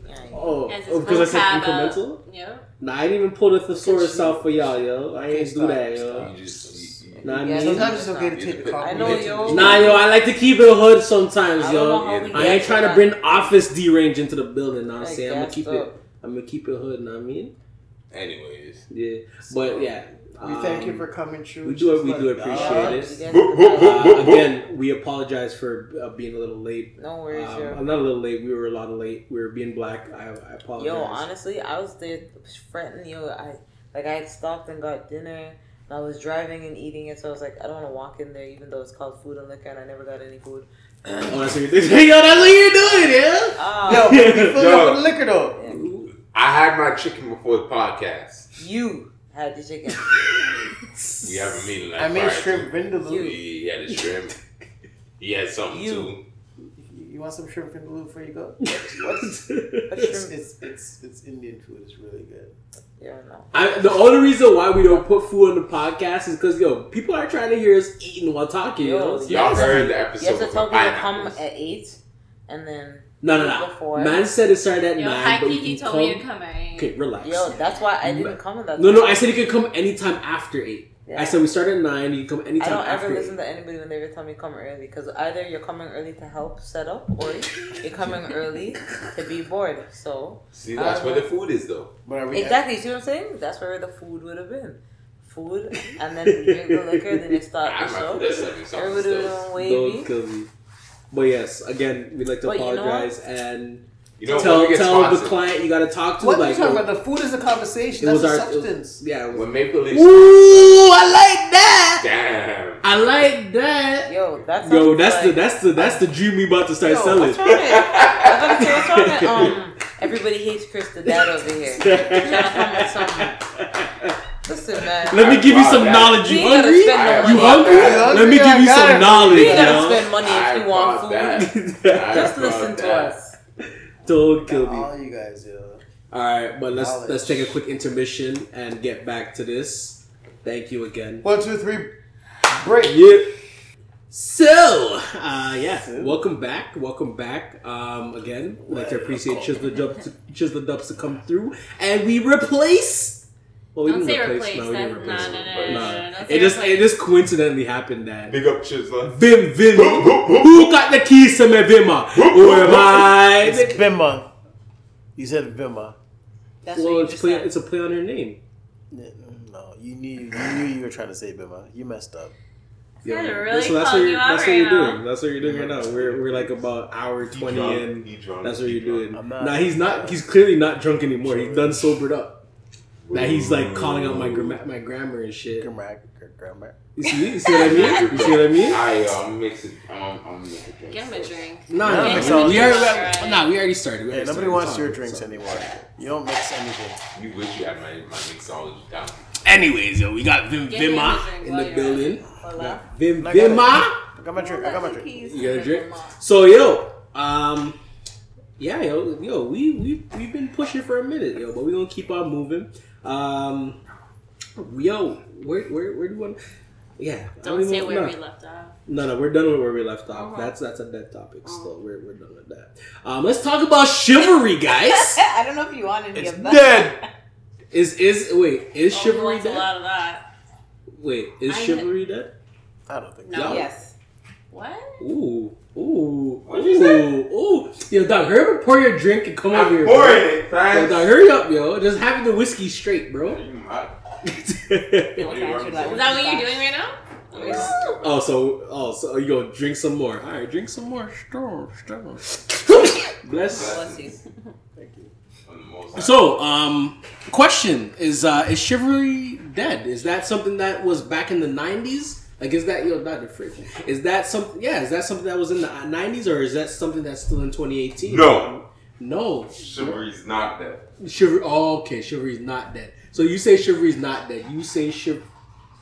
Yeah, yeah. Oh, As oh, because I said incremental. Yeah. Nah, I didn't even pull the thesaurus out for y'all, yo. I ain't do that, yo. stop. You just. You, you, Nah, I mean, Sometimes it's okay to take put- the I know, yo. Nah, yo, I like to keep it hood sometimes, I yo. I ain't trying to that. bring office D range into the building. Know what I'm saying I'm gonna keep up. it. I'm gonna keep it hood. Know what I mean? Anyways. Yeah, but yeah. We thank you um, for coming through. we do- we like do appreciate that. it. You guys Boop, are boop, boop, bad. Uh, again, we apologize for uh, being a little late. No worries, Um, yo. I'm not a little late. We were a lot of late. We were being black. I, I apologize. Yo, honestly, I was there fretting. Yo, I like I had stopped and got dinner. And I was driving and eating it, so I was like, I don't want to walk in there, even though it's called food and liquor, and I never got any food. Oh, that's what you're doing. Yo, that's what you're doing, yeah. Ah, Yo, we fill Yo. up with liquor though. yeah. I had my chicken before the podcast. you had the chicken. We have a meeting like I made shrimp to- vindaloo. You. He had a shrimp. He had something You. too. You want some shrimp vindaloo before you go? What? It's, it's it's it's Indian food. It's really good. Yeah, no. I, the only reason why we don't put food on the podcast is because yo, people are trying to hear us eating while talking. Yo, Yo, It's Y'all nasty. heard the episode. You have to with tell people to come at eight, and then no, no, no. before. Man said it started at Yo, nine, high but key, you he can told come. me to come at eight. Okay, relax. Yo, that's why I didn't come at that. no, time. no, I said you could come anytime after eight. Yeah. I said we start at nine. You can come anytime. I anytime don't after ever eight. listen to anybody when they ever tell me come early because either you're coming early to help set up or you're coming early to be bored. So See, that's Uh, where the food is, though. But are we exactly, you see what I'm saying? That's where the food would have been. food and then drink the liquor, then it start I the show. put that seven songs Everybody still. doing Don't wavy. Kill me. But yes, again, we'd like to But you know apologize and You know, tell when we get tell the client you got to talk to. What like, you talking yo, about? The food is a conversation. It That's was a our- it was- substance. yeah. it was- when Maple Leaf, Ooh, I like that. damn. I like that. Yo, that's Yo, that's the that's the that's the dream we about to start Yo, selling. what's wrong with I was gonna say what's wrong with um everybody hates Chris the dad over here. Trying to come with some listen man. Let me give you some knowledge. You hungry? You hungry? Let me give you some knowledge, You gotta spend money if you want food. Just listen to us. Don't kill me. All you guys, yo. All right, but let's Knowledge. let's take a quick intermission and get back to this. Thank you again. One, two, three, break. Yeah. So, uh, yeah, So? welcome back, welcome back. Um, again, we'd like to appreciate Chisla Dubs, to, Chisla Dubs to come through, and we replace. Well, we Don't didn't say replace. No, we That, didn't no, replace. no, no, it. no, no, no, no. It just replace. it just coincidentally happened that Big up Chisla. Vim Vim. Who got the keys to my Vima? Who am I? It's Vima. You said Vima. That's Well, what you it's just play, said. it's a play on her name. No, you knew you knew you were trying to say Vima. You messed up. Yeah, really so that's what you're, you out that's what you're doing. That's what you're doing right now. We're, we're like about hour twenty drunk, in. drunk, That's what you're drunk. doing. I'm Nah, he's not. He's clearly not drunk anymore. He's done sobered up. Now he's like calling out my gram- my grammar and shit. Grammar, grammar. You see? You see what I mean? You see what I mean? I uh, I'm mixing. I'm, I'm mixing drinks. Give him a drink. Nah, Yeah, nah, mix we, all we the already, drinks. nah, we already started. We Yeah, already nobody started wants your drinks so. anymore. You don't mix anything. You wish you had my, my mixology down. Anyways, yo, we got Vim Give Vima in the building. Hola. Vim I got. Vima. I got my drink. I got my drink. You got a drink? So yo, um, yeah, yo, yo, we we we've been pushing for a minute, yo, but we gonna keep on moving. Um, yo, where where where do you want? Yeah, I Don't even- say where no. we left off. No, no, we're done with where we left off. Uh-huh. That's that's a dead topic. Still, we're we're done with that. Um, let's talk about chivalry, guys. I don't know if you want any It's of that. dead. is is wait is Oh, chivalry went a dead? lot of that. Wait, is I- chivalry dead? I don't think. No. so. Yo. Yes. What? Ooh, ooh, What'd you say? ooh, ooh. Yo, dog, hurry up, pour your drink and come over I'm here. pouring bro. it, Yo, Frank. dog, hurry up, yo. Just have the whiskey straight, bro. You mad? People What do you can't want do me that. to Is that what you're doing right now? oh, so oh, so you go drink some more. All right, drink some more. Strong, strong. Bless. Bless you. On the most high. So, um, question is: uh, Is chivalry dead? Is that something that was back in the '90s? Like, is that yo, Doctor Freak? Is that something? Yeah, is that something that was in the uh, '90s, or is that something that's still in 2018? No. no. Chivalry's not dead. Chivalry. Oh, okay. Chivalry's not dead. So you say chivalry's not dead. You say chiv-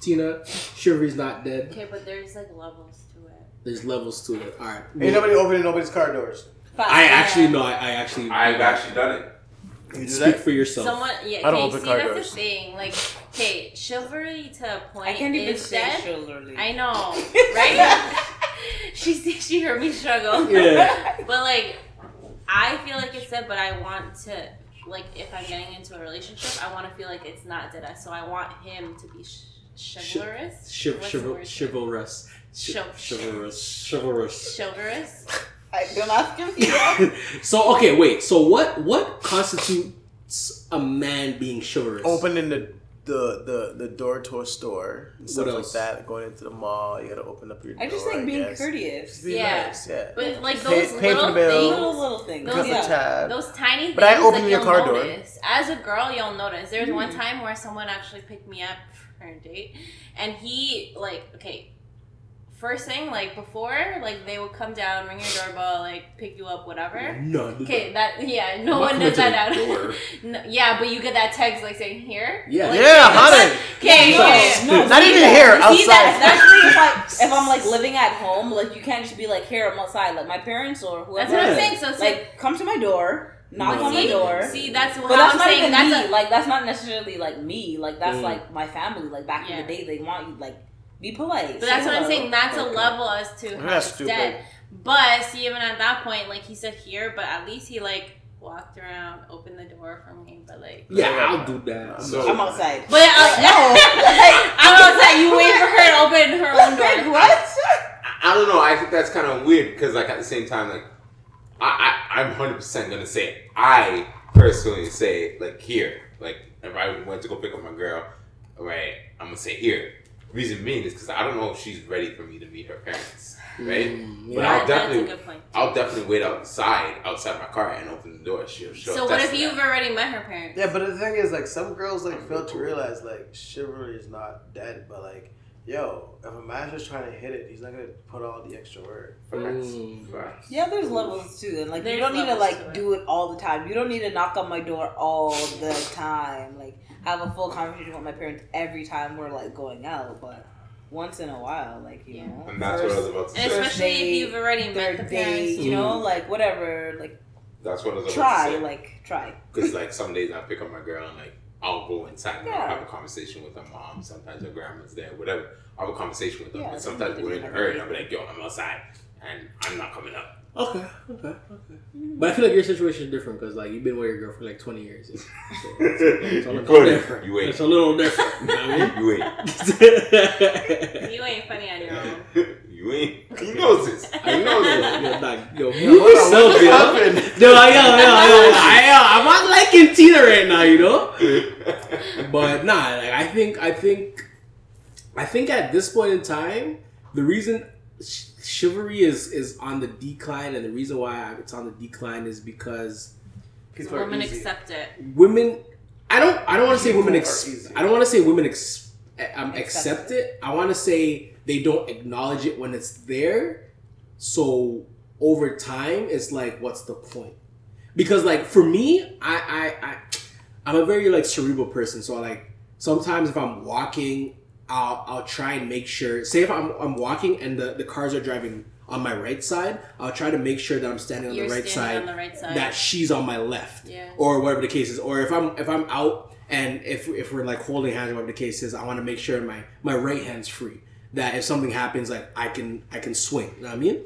Tina, chivalry's not dead. Okay, but there's like levels to it. There's levels to it. All right. Ain't nobody opening nobody's car doors. I actually no. I, I actually. I've actually done it. You do speak that? for yourself. Someone, yeah, I don't okay, open see, car that's doors. the thing. Like, okay, chivalry to a point I can't even is say dead. chivalry. I know, right? she she heard me struggle. Yeah. But like, I feel like it's dead, but I want to like if I'm getting into a relationship, I want to feel like it's not dead. So I want him to be sh- chivalrous. Chiv- What's chival- chivalrous. Chi- Chiv- chivalrous. Chivalrous. Chivalrous. I don't ask him. Yeah. so okay, wait. So what what constitutes a man being chivalrous? Opening the the the, the door to a store and stuff What like that. Going into the mall, you gotta open up your I door. just think being guess. courteous. Just be Yeah. nice, yeah. But like those pay little the bill. things. Little little things. Those- Cut the yeah. Those tiny things But I open your you'll car door. As a girl, you'll notice. There was Mm. one time where someone actually picked me up for a date, and he like okay. First thing, like before, like they would come down, ring your doorbell, like pick you up, whatever. No. Okay, that yeah, no I'm one coming does that out. door. no, yeah, but you get that text like saying here. Yeah. Like, Yeah, that's- honey. Okay, No, okay. no, Not even that- here, See outside. that, especially if I if I'm like living at home, like you can't just be like here I'm outside, like my parents or whoever. That's what I'm saying. So it's like, like come to my door, knock on my see, door. see, that's what But that's I'm not saying. even That's me. a like that's not necessarily like me. Like that's Mm. like my family. Like back Yeah. in the day, they want you like be polite. But say that's what I'm saying. That's a level as to how That's it's stupid. dead. But see, even at that point, like he said here, but at least he like walked around, opened the door for me. But like, Yeah, I'll do that. So- I'm outside. but uh, I'm outside. You wait for her to open her own door. what? I don't know. I think that's kind of weird because, like, at the same time, like, I, I I'm hundred percent gonna say it. I personally say like here, like if I went to go pick up my girl, right? I'm gonna say here. Reason being is because I don't know if she's ready for me to meet her parents, right? Mm, But. I'll That- that's a definitely, good point. I'll definitely wait outside, outside my car, and open the door. She'll show. So what if you've already met her parents? Yeah, but the thing is, like, some girls like fail to realize like chivalry is not dead, but like, yo, if a man's just trying to hit it, he's not gonna put all the extra work. Mm. Yeah, there's levels too, and like There's you don't need to like to it. do it all the time. You don't need to knock on my door all the time. Like have a full conversation with my parents every time we're like going out, but once in a while, like you Yeah. know, And that's what I was about to And say. especially if you've already met third the date, parents. you know, Mm. like whatever, like That's what I was about try, to say. like try. Because like some days I pick up my girl and like I'll go inside and I'll Yeah. have a conversation with her mom. Sometimes her grandma's there, whatever. I'll have a conversation with her. Yeah, but sometimes we're in a hurry. do. I'll be like, yo, I'm outside and I'm not coming up. Okay, okay, okay. But I feel like your situation is different because like you've been with your girl for like twenty years. So it's, it's a little different. You ain't. It's a little different. You know You ain't. You ain't funny on your own. you ain't. He knows this. I know this. yo, dog, yo, Yo, move hold on, yourself, what yo. happened? Yo, yo, yo, yo, I, yo, I'm not liking Tina right now, you know. But nah, like I think, I think, I think at this point in time, the reason ch- chivalry is is on the decline, and the reason why it's on the decline is because People are Women easy. accept it. women. I don't. I don't want to say women. People Ex. I don't want to say women ex, um, Accept accept it. I want to say they don't acknowledge it when it's there. So over time, it's like, what's the point? Because like for me, I I, I I'm a very like cerebral person. So like sometimes if I'm walking, I'll I'll try and make sure. Say if I'm I'm walking and the the cars are driving on my right side, I'll try to make sure that I'm standing on the right standing side on the right side. that she's on my left Yeah. or whatever the case is or if i'm if i'm out and if if we're like holding hands or whatever the case is i want to make sure my my right hand's free that if something happens like i can i can swing you know what i mean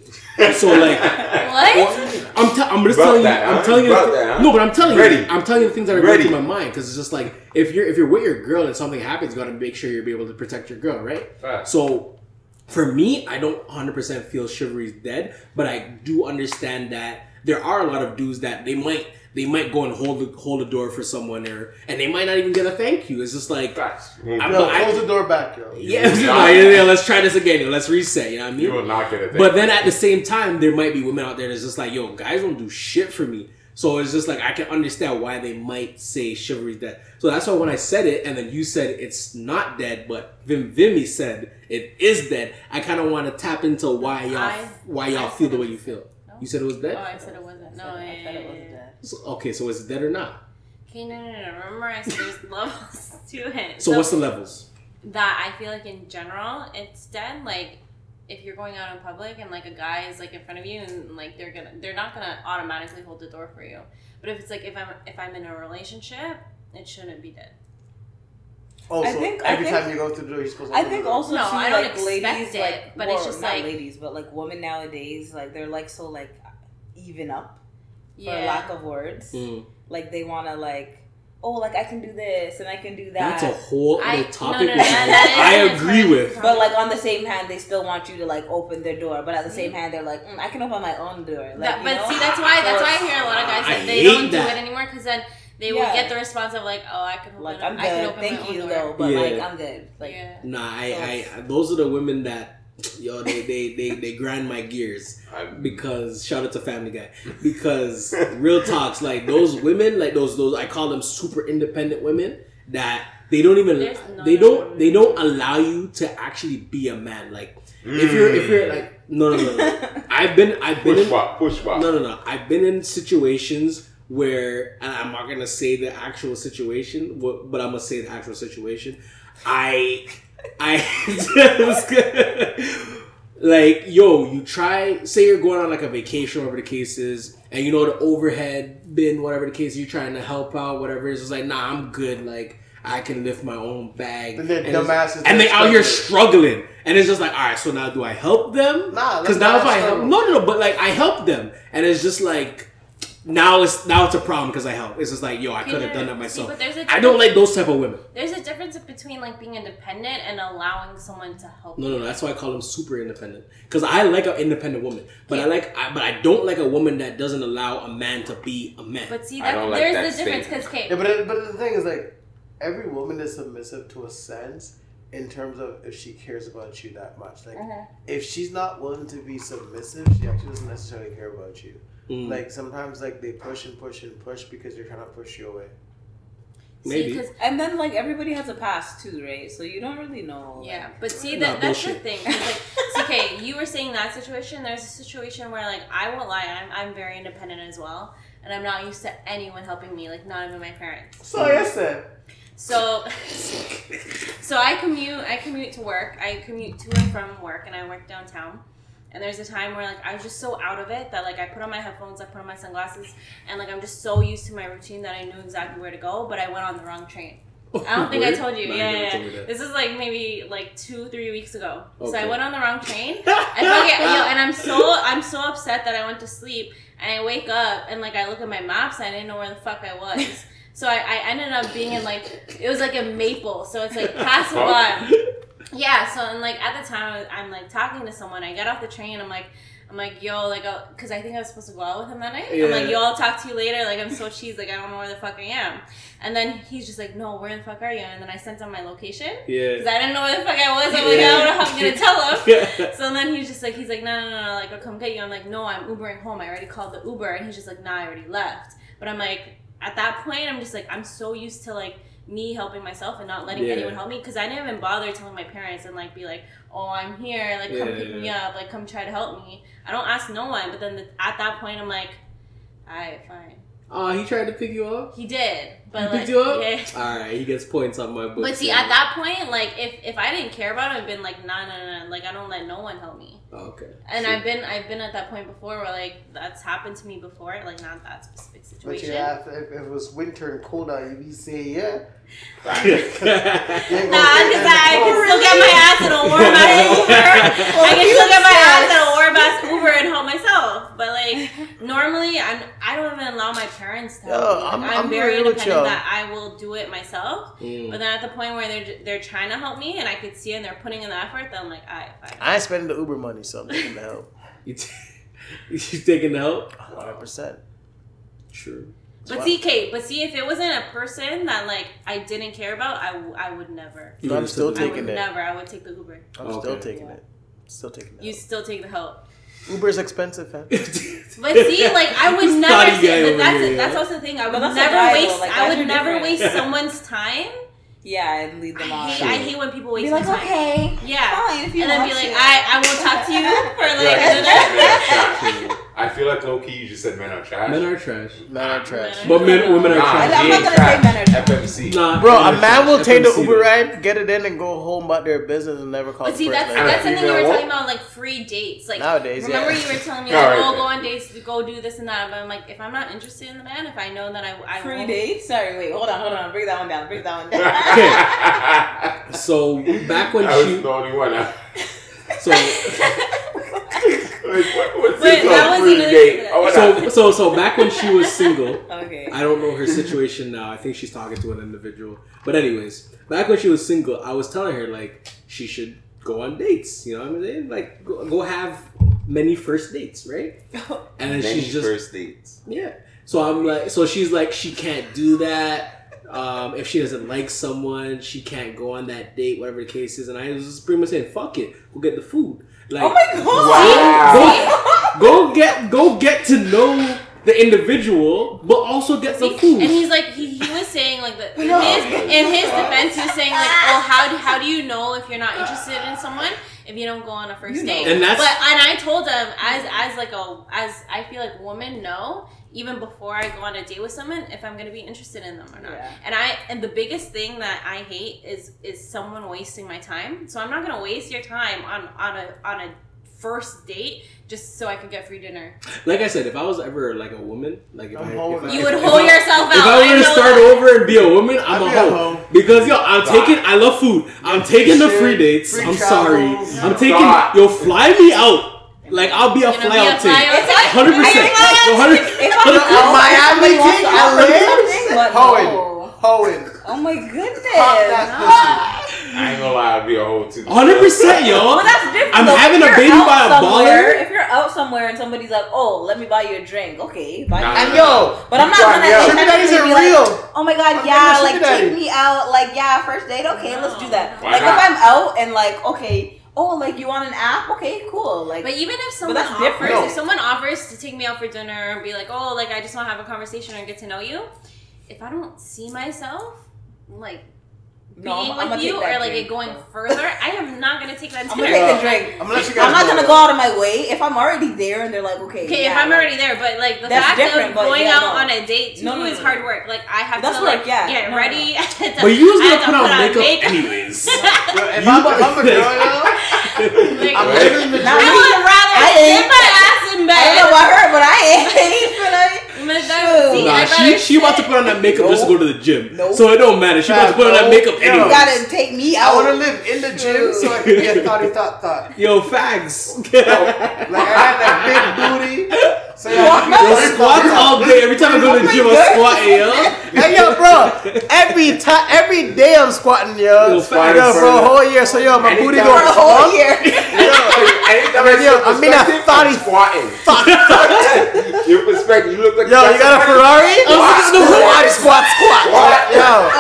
so like What? I'm, t- I'm just About telling that, you. I'm huh? telling you. About the- that, huh? No, but I'm telling Ready. you. I'm telling you the things that are going Ready. through my mind because it's just like if you're if you're with your girl and something happens, you got to make sure you're be able to protect your girl, right? Facts. So for me, I don't 100% feel chivalry is dead, but I do understand that there are a lot of dudes that they might they might go and hold the hold the door for someone or and they might not even get a thank you. It's just like Facts. I'm- Yo, I- close the door back, yo. yeah, You yeah, yeah, yeah, let's try this again. yo, Let's reset. You know what I mean? You will not get a thing. But then at the same time, there might be women out there that's just like, yo, guys don't do shit for me. So it's just like I can understand why they might say chivalry's dead. So that's why when I said it, and then you said it's not dead, but Vim Vimy said it is dead. I kind of want to tap into why y'all I- why y'all I feel the way you feel. No. You said it was dead. Oh. I said it wasn't. No, I yeah, said it was yeah. dead. So- okay, so is it dead or not? Okay, no, no, no. Remember, I said there's levels to it. So, what's the levels? that I feel like in general it's dead. Like if you're going out in public and like a guy is like in front of you and like they're gonna they're not gonna automatically hold the door for you. But if it's like if I'm if I'm in a relationship, it shouldn't be dead. Also, I think- I every think- time you go through the door, you're supposed to I open think the door. also No, too, I don't like expect ladies, it, like but it's just not like- ladies, but like women nowadays, like they're like so like even up for lack of words. Mm. Like they want to like, oh, like I can do this and I can do that. That's a whole I- other no, topic. no, no, which that- I agree with. But like on the same hand, they still want you to like open their door. But at the same Mhm. hand, they're like, mm, I can open my own door. Like, That- you but know? see, that's why that's why I hear a lot of guys I that they don't that. do it anymore because then they will Yeah. get the response of like, oh, I can open Like up- I'm I can good, open thank my you door. though, but Yeah. like I'm good. Like yeah. Nah, I, I, those are the women that, yo, they, they, they, they grind my gears. Because shout out to Family Guy because real talks like those women like those those I call them super independent women that they don't even no- they don't they don't allow you to actually be a man like if you're if you're like no no no, no. I've been I've been push in, back, push back. no no no I've been in situations where and I'm not gonna say the actual situation but but I'm gonna say the actual situation. I I like yo you try say you're going on like a vacation whatever the case is and you know the overhead bin whatever the case you're trying to help out whatever it is it's like nah I'm good like I can lift my own bag. And it's- and they out here struggling. and it's just like all right so now do I help them? Nah, because now if I help no no no but like I help them. And it's just like now it's now it's a problem because I help it's just like yo I could have done that See, myself but there's a I don't like those type of women There's a difference between like being independent and allowing someone to help No, no, no, that's why I call them super independent. Because I like an independent woman, but I like, I, but I don't like a woman that doesn't allow a man to be a man. But see, that, don't like there's that the difference because, okay, Yeah, but but the thing is like, every woman is submissive to a sense in terms of if she cares about you that much. Like Uh-huh. if she's not willing to be submissive, she actually doesn't necessarily care about you. Mm. Like sometimes like they push and push and push because they're trying to push you away. Maybe. See, 'cause- And then like everybody has a past too, right? So you don't really know. like- yeah, but see Nah, that that's the thing. Like, see, okay, you were saying that situation. There's a situation where like I won't lie, I'm I'm very independent as well, and I'm not used to anyone helping me, like not even my parents. So yes, then. So, so I commute. I commute to work. I commute to and from work, and I work downtown. And there's a time where like I was just so out of it that like I put on my headphones, I put on my sunglasses, and like I'm just so used to my routine that I knew exactly where to go, but I went on the wrong train. I don't think I told you. Yeah, yeah, told me yeah. that. This is like maybe like two, three weeks ago. So I went on the wrong train. I fucking, yo, and I'm so I'm so upset that I went to sleep and I wake up and like I look at my maps and I didn't know where the fuck I was. So I, I ended up being in like it was like a maple, so it's like past one. Yeah, so and like at the time I was, I'm like talking to someone. I get off the train. I'm like, I'm like, yo, like, oh, because I think I was supposed to go out with him that night. I'm like, yo, I'll talk to you later. Like, I'm so cheesed. Like, I don't know where the fuck I am. And then he's just like, no, where the fuck are you? And then I sent him my location Yeah. because I didn't know where the fuck I was. I'm like, I don't know how I'm gonna tell him. Yeah. So then he's just like, he's like, no, no, no, no, like, I'll come get you. I'm like, no, I'm Ubering home. I already called the Uber. And he's just like, nah, I already left. But I'm like, at that point, I'm just like, I'm so used to like me helping myself and not letting Yeah. anyone help me because I didn't even bother telling my parents and like be like, oh, I'm here, like come Yeah, pick me up, like come try to help me. I don't ask no one. But then the, at that point, I'm like, alright, fine. Oh, he tried to pick you up. He did, but he like, picked you up. yeah. All right, he gets points on my book. But see, at that point, like if if I didn't care about it, I'd been like, nah, nah, nah, like I don't let no one help me. Oh, okay. And Sure. I've been I've been at that point before where like that's happened to me before, like not that specific situation. But yeah, if, if it was winter and cold out, you'd be saying, yeah. Nah, because ain't gonna I can the still get my ass in a warm ass Uber. I can still get my ass in a warm ass Uber and help myself. But like normally, I'm I don't even allow my parents to help Yo, me. Like, I'm- I'm, I'm very real with independent y'all. That I will do it myself. Mm. But then at the point where they're they're trying to help me and I could see it and they're putting in the effort, then I'm like, alright, fine. I ain't spending the Uber money, so I'm taking the help. You, t- you taking the help? 100%. True. But see, Kate, but see, if it wasn't a person that like I didn't care about, I, w- I would never. You I'm still took I taking would it. never. I would take the Uber. I'm Okay. still taking Yeah. it. Still taking You it. still take the help. Uber's expensive, fam. But see, like I would This never. naughty guy Say, but that's here, that's yeah. also the thing. I would But never guy, waste. like, I would never different. waste someone's time. Yeah, and lead them I on. hate, I hate when people waste Be my like, time. okay, Yeah. fine, if you And then want be like, to. I, I won't talk to you for like. like men are trash. I feel like low key you just said men are trash. Men are trash. Men are trash. But men, women are Nah, I'm not gonna trash. say men are trash. FMC. Nah, Bro, a man trash. will take the Uber ride, get it in, and go home about their business and never call But the see, first that's lady. that's something we were talking about, like free dates. Like Nowadays, remember yeah. you were telling me Yeah, like, right oh, there. go on dates, to go do this and that. But I'm like, if I'm not interested in the man, if I know that I, I Free won't- dates? Sorry, wait, hold on, hold on. Break that one down. bring that one down. Okay. So back when I was she, the only one. I- so Like, what, what's that was date? Oh, so so so back when she was single. okay. I don't know her situation now. I think she's talking to an individual. But anyways, back when she was single, I was telling her like she should go on dates. You know what I'm saying? Like go, go have many first dates, right? And then Many she's just first dates. yeah. So I'm like, so she's like, she can't do that. Um, if she doesn't like someone, she can't go on that date, whatever the case is. And I was just pretty much saying, fuck it, go get the food. Like, oh my god! Wow. go, go get, go get to know the individual, but also get the See? food. And he's like, he, he was saying like that. In No. his in his defense, he was saying like, oh, how do how do you know if you're not interested in someone if you don't go on a first You know. date? And that's- but and I told him as as like a as I feel like women know even before I go on a date with someone if I'm gonna be interested in them or not. Yeah. And I and the biggest thing that I hate is is someone wasting my time. So I'm not gonna waste your time on on a on a first date just so I could get free dinner. like I said, if I was ever like a woman, like if I'm if. I You if- would if hoe I- yourself out. If I were to start that. over and be a woman, I'm I'd a be hoe. hoe. Because yo, I'm Stop. taking. I love food. I'm taking the free dates. free I'm travel. sorry. I'm taking. Stop. Yo, fly me out. Like I'll be a You're gonna fly out take. Hundred percent. If I'm Yo, Miami somebody wants King, to offer me something, LA, but Hoeing, hoeing. Oh my goodness! that I ain't gonna lie, I'd be a hoe too. Hundred percent, yo. Well, that's different. I'm though. having If a you're baby out by a somewhere- baller. If you're out somewhere and somebody's like, "Oh, let me buy you a drink," okay, buy Nah, you. nah, And yo, But I'm not gonna. yo. I'm sugar daddies are be like, real. oh my god, I'm yeah, like take me out, like yeah, first date, okay, let's do that. Why like not? if I'm out and like okay, oh like you want an app, okay, cool, like But even if someone offers, different. If someone offers to take me out for dinner and be like, oh, like I just want to have a conversation and get to know you, if I don't see myself like no, being I'm, I'm with you or that like drink. it going further, I am not gonna take that I'm gonna take the drink. I'm gonna let you guys I'm not know gonna go out of my way if I'm already there and they're like, okay, Okay, yeah, if I'm like- already there, but like the fact of going yeah, out no. on a date too No, no, is hard work. Like I have That's to work, like yeah. get No, no, ready. I have to- But you was I gonna have put on on makeup anyways. If I'm a, if I'm a girl, yo, I'm Right. living I would rather I sit my ass in bed. I don't know about her, but I ain't. But that- see, Nah, she she about to put on that makeup just to go to the gym. Nope. So it don't matter. She about to put on that makeup Yo. you gotta take me I out. want to live in the gym so I can be a thottie thot thot. Yo, fags. Like I had that big booty. So yeah, Yo, squats all day. Every time I go to the oh gym, I'm squatting, yo. Hey yo, bro! Every time, every day I'm squatting, yo. Yo, fine, Yo, for a whole year. So yo, my booty Anytime. go for a whole up. year. Anytime I see Yo, I mean that perspective, thottie- I'm squatting. your perspective, you look like Yo, you got a Ferrari? Squat, Squat, squat, squat. Yo,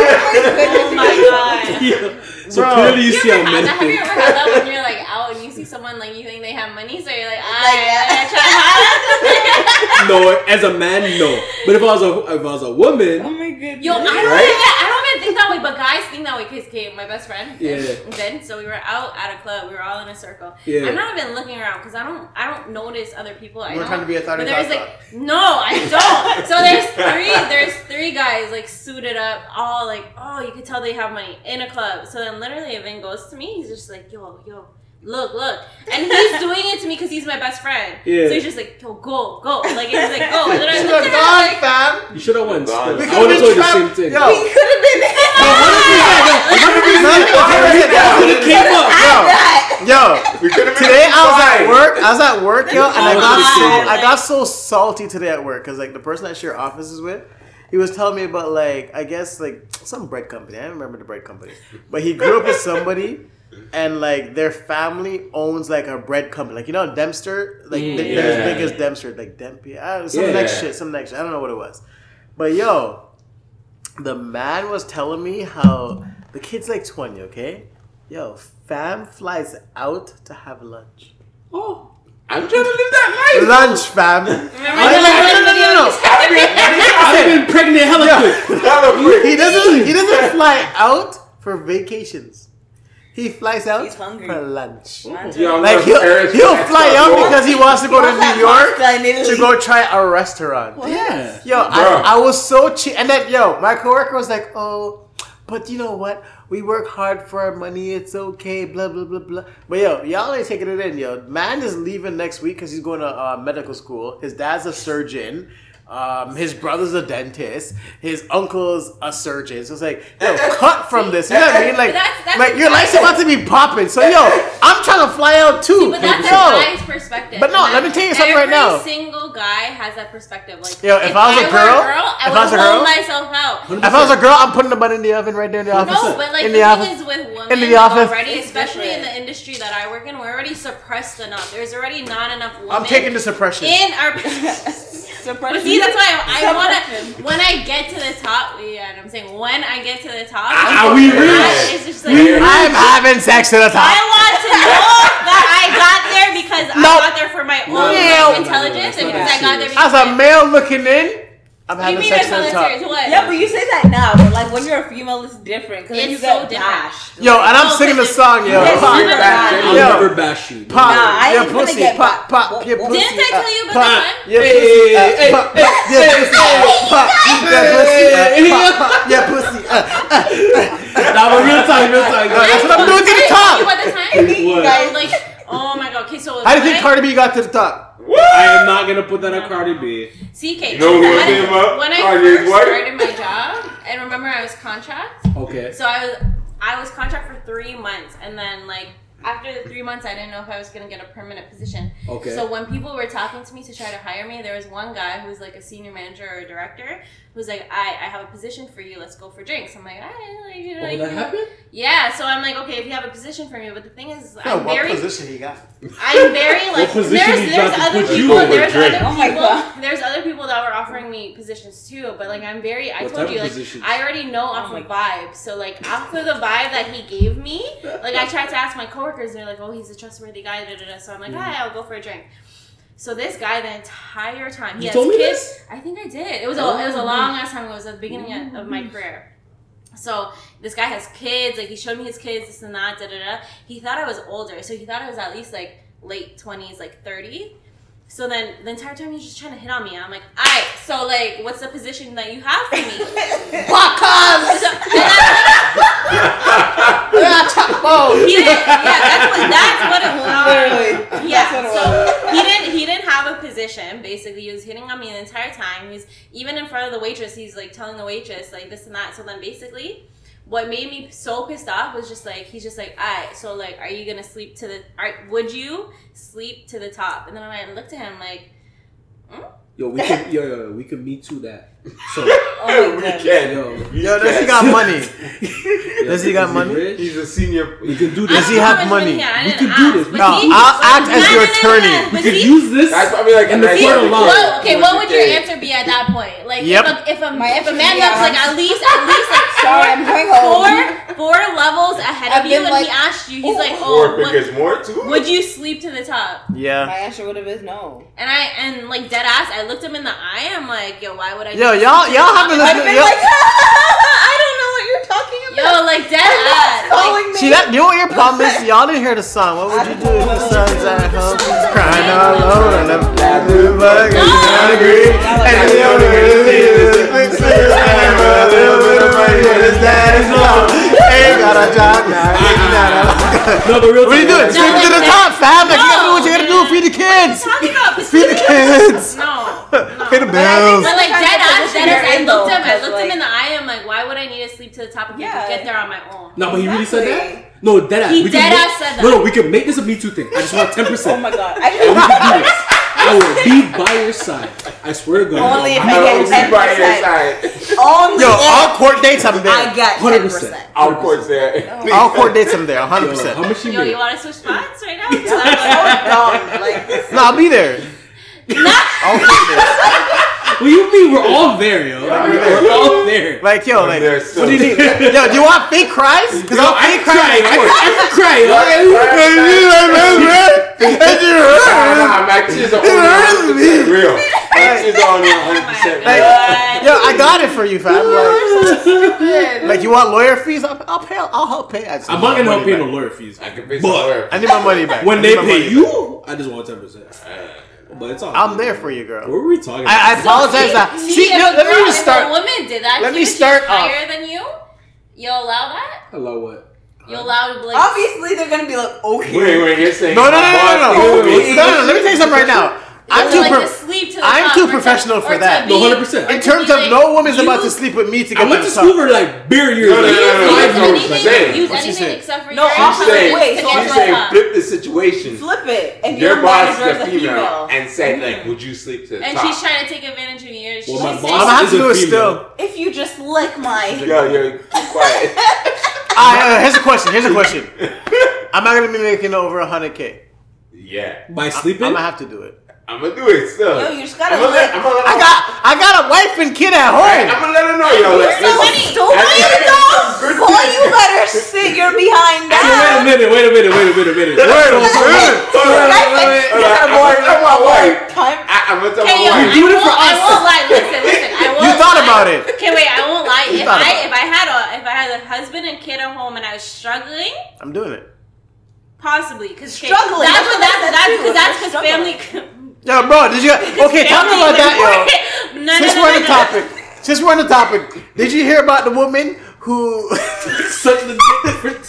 Oh my god. So Bro. clearly you You see ever how had men? Have you think. ever had that when you're like out and you see someone like you think they have money, so you're like, ah, Like, yeah. yeah, try hard. No, as a man, no. But if I was a if I was a woman, Oh woman, my goodness. Yo, I don't, Right? even, I don't even think that way, but guys think that way. Cause okay, my best friend, Yeah. Then, so we were out at a club. We were all in a circle. Yeah. I'm not even looking around because I don't, I don't notice other people. I we're don't. trying to be a But thottie there's like no, I don't. So there's three there's three guys like suited up, all like oh you could tell they have money in a club. So then literally Evan goes to me, he's just like yo yo look look, and he's doing it to me because he's my best friend. Yeah. So he's just like yo go go like he's like go. And then I Should looked have at him, gone, like, fam. you should have went. Gone. still. We I would have told you the could've same been thing. trapped- We could have been That would have came up. Yo, yo. We could have been Today I was at fine. work. I was at work, yo, and I got so God. I got so salty today at work because like the person I share offices with, he was telling me about like I guess like some bread company. I don't remember the bread company, but he grew up with somebody. And like their family owns like a bread company, like you know Dempster, like they- they're as big as Dempster, like Dempy, I don't know, some Yeah. next shit, some next shit. I don't know what it was, but yo, the man was telling me how the kid's like twenty, okay? Yo, fam flies out to have lunch. Oh, I'm trying to live that life. Lunch, fam. Remember no, no, no, no, no. I've been pregnant hella quick. Hella quick. He doesn't. He doesn't fly out for vacations. He flies out He's hungry. for lunch. Yo, I'm Like he'll, he'll fly out because he wants to go to New York to to go try a restaurant. Yeah. Yo, I, I was so cheap. And then, yo, my coworker was like, oh, but you know what? We work hard for our money. It's okay. Blah, blah, blah, blah. But yo, y'all ain't taking it in, yo. Man is leaving next week because he's going to uh, medical school. His dad's a surgeon. Um, his brother's a dentist. His uncle's a surgeon. So it's like, yo, cut from this. You know what I mean? Like, That's- that's like your life's exactly- about to be popping. So yo, I'm trying to fly out too. But that's yo, a guy's perspective. But no, And let me tell you something right now. Every single guy has that perspective. Like, Yo, if I was a were girl- I if I would was a hold girl- myself out. if I was a girl, I'm putting the bun in the oven right there in the office. No, but like in the, the thing office. is with women the office. already, It's especially in the industry that I work in, we're already suppressed enough. There's already not enough women. I'm taking the suppression. in our. But see, that's why I, I want to. When I get to the top, yeah, and I'm saying when I get to the top, Ah, we that reached. like We I'm having sex to the top. I want to know that I got there because I Nope. got there for my own No. intelligence and No, because I got there As a male looking in, I'm What do having you mean sex by the top. What? Yeah, but you say that now, but like when you're a female, it's different because It's you so get different. bashed. Yo, and I'm Oh, singing the song, yo. Yes, Pop, you know. I'll never bash you. pop, Nah, I your ain't gonna pussy, get pop, ba- pop, your Didn't pussy. Didn't I tell you about pop, that one? Your Hey, pussy, uh, hey, pop, hey, pop, your pussy, uh, pop, your pussy, uh, pop, pop, your pussy. uh, Nah, but real time, real time. No, that's what I'm doing to the Did I tell top. you about the time? What? I was like, oh my god. Okay, so How do you think when Cardi B got to the top? I am not gonna put that on Cardi B. CK. You know who when, I think about? when I Kanye's first wife? started my job, and remember I was contract, Okay. so I was I was contract for three months, and then like after the three months, I didn't know if I was gonna get a permanent position. Okay. So when people were talking to me to try to hire me, there was one guy who was like a senior manager or a director He was like, I, I have a position for you. Let's go for drinks. I'm like, I like, you know, Oh, like, that you know. happened? Yeah, so I'm like, okay, if you have a position for me, but the thing is, Yo, I'm what very, position he got? I'm very like, position there's he there's got to other put you people, there's drink? other Oh people, God. there's other people that were offering me positions too, but like I'm very, I What told you, like positions? I already know off my of vibe, so like after the vibe that he gave me, like I tried to ask my coworkers, and they're like, oh, he's a trustworthy guy, da da da. So I'm like, Mm-hmm. hi, I'll go for a drink. So this guy, the entire time, he You has told me kids. this? I think I did. It was a Oh. it was a oh, long ass time. ago. It was at the beginning of- of my career. So this guy has kids. Like he showed me his kids, this and that. Da da da. He thought I was older, so he thought I was at least like late twenties, like thirty. So then the entire time he's just trying to hit on me. I'm like, alright, so like, what's the position that you have for me? Bacchus! So- and he didn't, yeah, that's what that's what it was. Literally. Yeah, That's what it so he didn't position. Basically, he was hitting on me the entire time. He was even in front of the waitress. He's like telling the waitress like this and that. So then basically, what made me so pissed off was just like he's just like, alright, so like, are you gonna sleep to the? Are, would you sleep to the top? And then I looked at him like, hmm? Yo, we could, yo, yo, we could meet to that. So, Oh we my god. can. yo, We Yo, does he got money? Does he got money? rich? He's a senior. We can do this. Does he have money? I We didn't could do ask, this. but No, he- I'll act as your attorney. We but could use this. That's probably like in the nice court little alone. Okay, what would your answer be at that point? Like, Yep. if a if a, My if a answer man would looks like uh, at least at least like Sorry, I'm going four home. four levels ahead of you, been and he asked you, he's like, Four oh, what, more too. would you sleep to the top? Yeah. My answer would have been no. And I and like dead ass, I looked him in the eye. I'm like, yo, why would I? Yo, do y'all, y'all haven't top? I've listened. been Yo, like, I don't know what you're talking about. Yo, like dead ass. Like, calling me. see that? You know what your problem is? Y'all didn't hear the song. What would you do if the sun's at home? Crying all alone and I'm glad to fucking agree. And the only way to see is to fix it. And a little bit of money and his daddy's low. Ain't got a job now. ain't got a- No, but real What are you doing? talk, Sleep to the top, fam. Like, you gotta do what you gotta do. Feed the kids. talking about Feed the kids. No, no. Pay the bills. But like dead the ass, dead ass. I looked though, him. I looked him in the eye. I'm like, why would I need to sleep to the top if I Yeah. could get there on my own? No, but he really said that. No, dead ass. He we can dead make- ass said that. No, no, we can make this a Me Too thing. I just want ten percent. Oh my god. I can do this. I will be by your side. I swear to God. Only if I I will get be by your 10%. side. Only Yo, if all court dates, I'm I there. get 100%. 10%. All courts there. All court dates, I'm there. 100%. how much she Yo, you want to switch spots right now? So dumb. Like, No, I'll be there. All court dates. What do you mean? We're all there, yo. Yeah, We're, we're we're all there. Like, yo, like, there what do you need? Yo, do you want fake cries? Because I'll fake cry. cry. I can, I can cry, yo. Nah, nah, oh my tears are only 100% real. My tears are only 100% Like, yo, I got it for you, fam. Like, like you want lawyer fees? I'll, I'll pay. I'll help pay. I I'm not gonna help pay no lawyer fees. I can face But- the lawyer. I need my money back. When they pay money you, I just want ten percent. But it's all. I'm good. there for you, girl. What were we talking I, I about? apologize. that See, see, no, let me girl- just if start. a woman did that, let to me you, she's start off. higher than you. You allow that? Hello, what? You allow like obviously, they're gonna be like, okay. Wait, wait, you're saying No, no, no, no, no, no. boss- no, no, no, Let me tell you something right now. I'm to, too. like pro- to sleep to the I'm too professional for that. No, 100%. in terms of like, no woman's about to sleep with me to I get went to to the school top. for like beer years. No, no, like, no, no, no, five that's what I'm years. anything, saying. use What she anything said? except for No, your I'm She's saying, Wait, get so to she's saying flip the situation. Flip it. And Your your boss is manager a is female and said, like, mm-hmm. would you sleep to the And she's trying to take advantage of you. She's Well, my saying- boss I'm gonna have is to do a it female. still. If you just lick my. Yo, yo, keep quiet. Ah, uh, here's a question. Here's a question. I'm not gonna be making over 100k. yeah, By sleeping? I'm gonna have to do it. I'm gonna do it still. Yo, you just gotta I'm gonna let. I'm gonna let I got, I got a wife and kid at home. I'm gonna let her know, yo. Like, so many. listen, Don't I- you I- don't. good Boy, thing- you better sit your behind Wait a down. minute, wait a minute, wait a minute, wait a minute. Wait a minute. Hold on, Guys, hold on, like, hold on. I'm gonna tell my wife. Time. I, I'm gonna tell Hey, yo, my I wife. doing it won't, for I us. won't lie. Listen, listen. I won't You thought lie. about it. Okay, wait. I won't lie. You If thought I about it. if I had a if I had a husband and kid at home and I was struggling, I'm doing it. possibly because Struggling, That's that's what what that's that that's said because too, that's if because you're family. Yo, bro, did you? Okay, talk about that, yo. important. No, no, Since no, we're no, on the no, no. topic, since we're on the topic, did you hear about the woman who? Such the difference.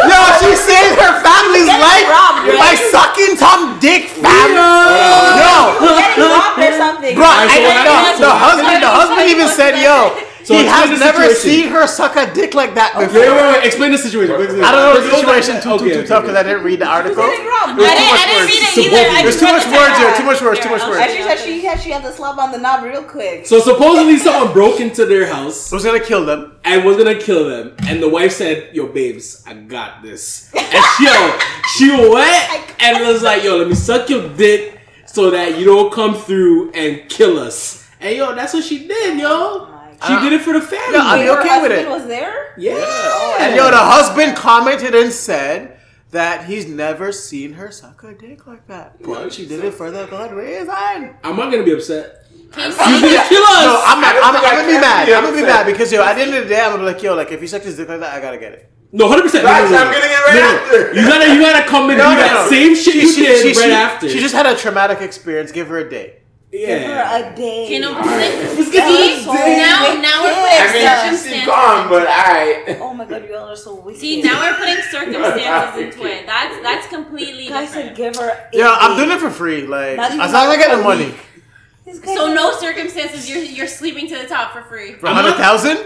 Yo, she saved her family's life robbed, right? by sucking Tom Dick, fam. Yo, Getting robbed or something. bro, Alright, so I, what no, happened? the husband, the husband even said, yo. So So he has never situation. seen her suck a dick like that Wait, before. wait, wait, wait, Explain the situation. I don't know the situation too, too, too tough because I didn't read the article. Nothing wrong. I didn't, I didn't read it either. There's just too read much words here. Too much words. Too much words. I think she had she had to slap on the knob real quick. So supposedly someone broke into their house was gonna kill them. and was gonna kill them, and the wife said, "Yo, babes, I got this." And she, yo, she went and was like, "Yo, let me suck your dick so that you don't come through and kill us." And yo, that's what she did, yo. She did it for the family. Yeah, I mean, Her okay with husband it. was there. yeah. And yo, the husband commented and said that he's never seen her suck a dick like that. But she did it for the good reason. I'm not gonna be upset. Casey, You did kill us. No, I'm not. I don't I'm, I'm gonna be mad. be I'm gonna be mad because yo, at the end of the day, I'm gonna be like, yo, like if he sucks his dick like that, I gotta get it. No, hundred percent. Facts, I'm getting it right after. You gotta, you gotta come and No, do no, that no. same shit you did right she, after. She just had a traumatic experience. Give her a day. Give her a day. You know, but Alright. see, That's now, now we're putting I putting mean, she's circumstances. gone, but I. Oh my god, you all are so wicked. See, now we're putting circumstances into it. That's that's completely Guy said different. give her. A Yeah, I'm doing it for free. Like Not even as long as I get the money. week. This guy So no circumstances. You're you're sleeping to the top for free. For hundred thousand?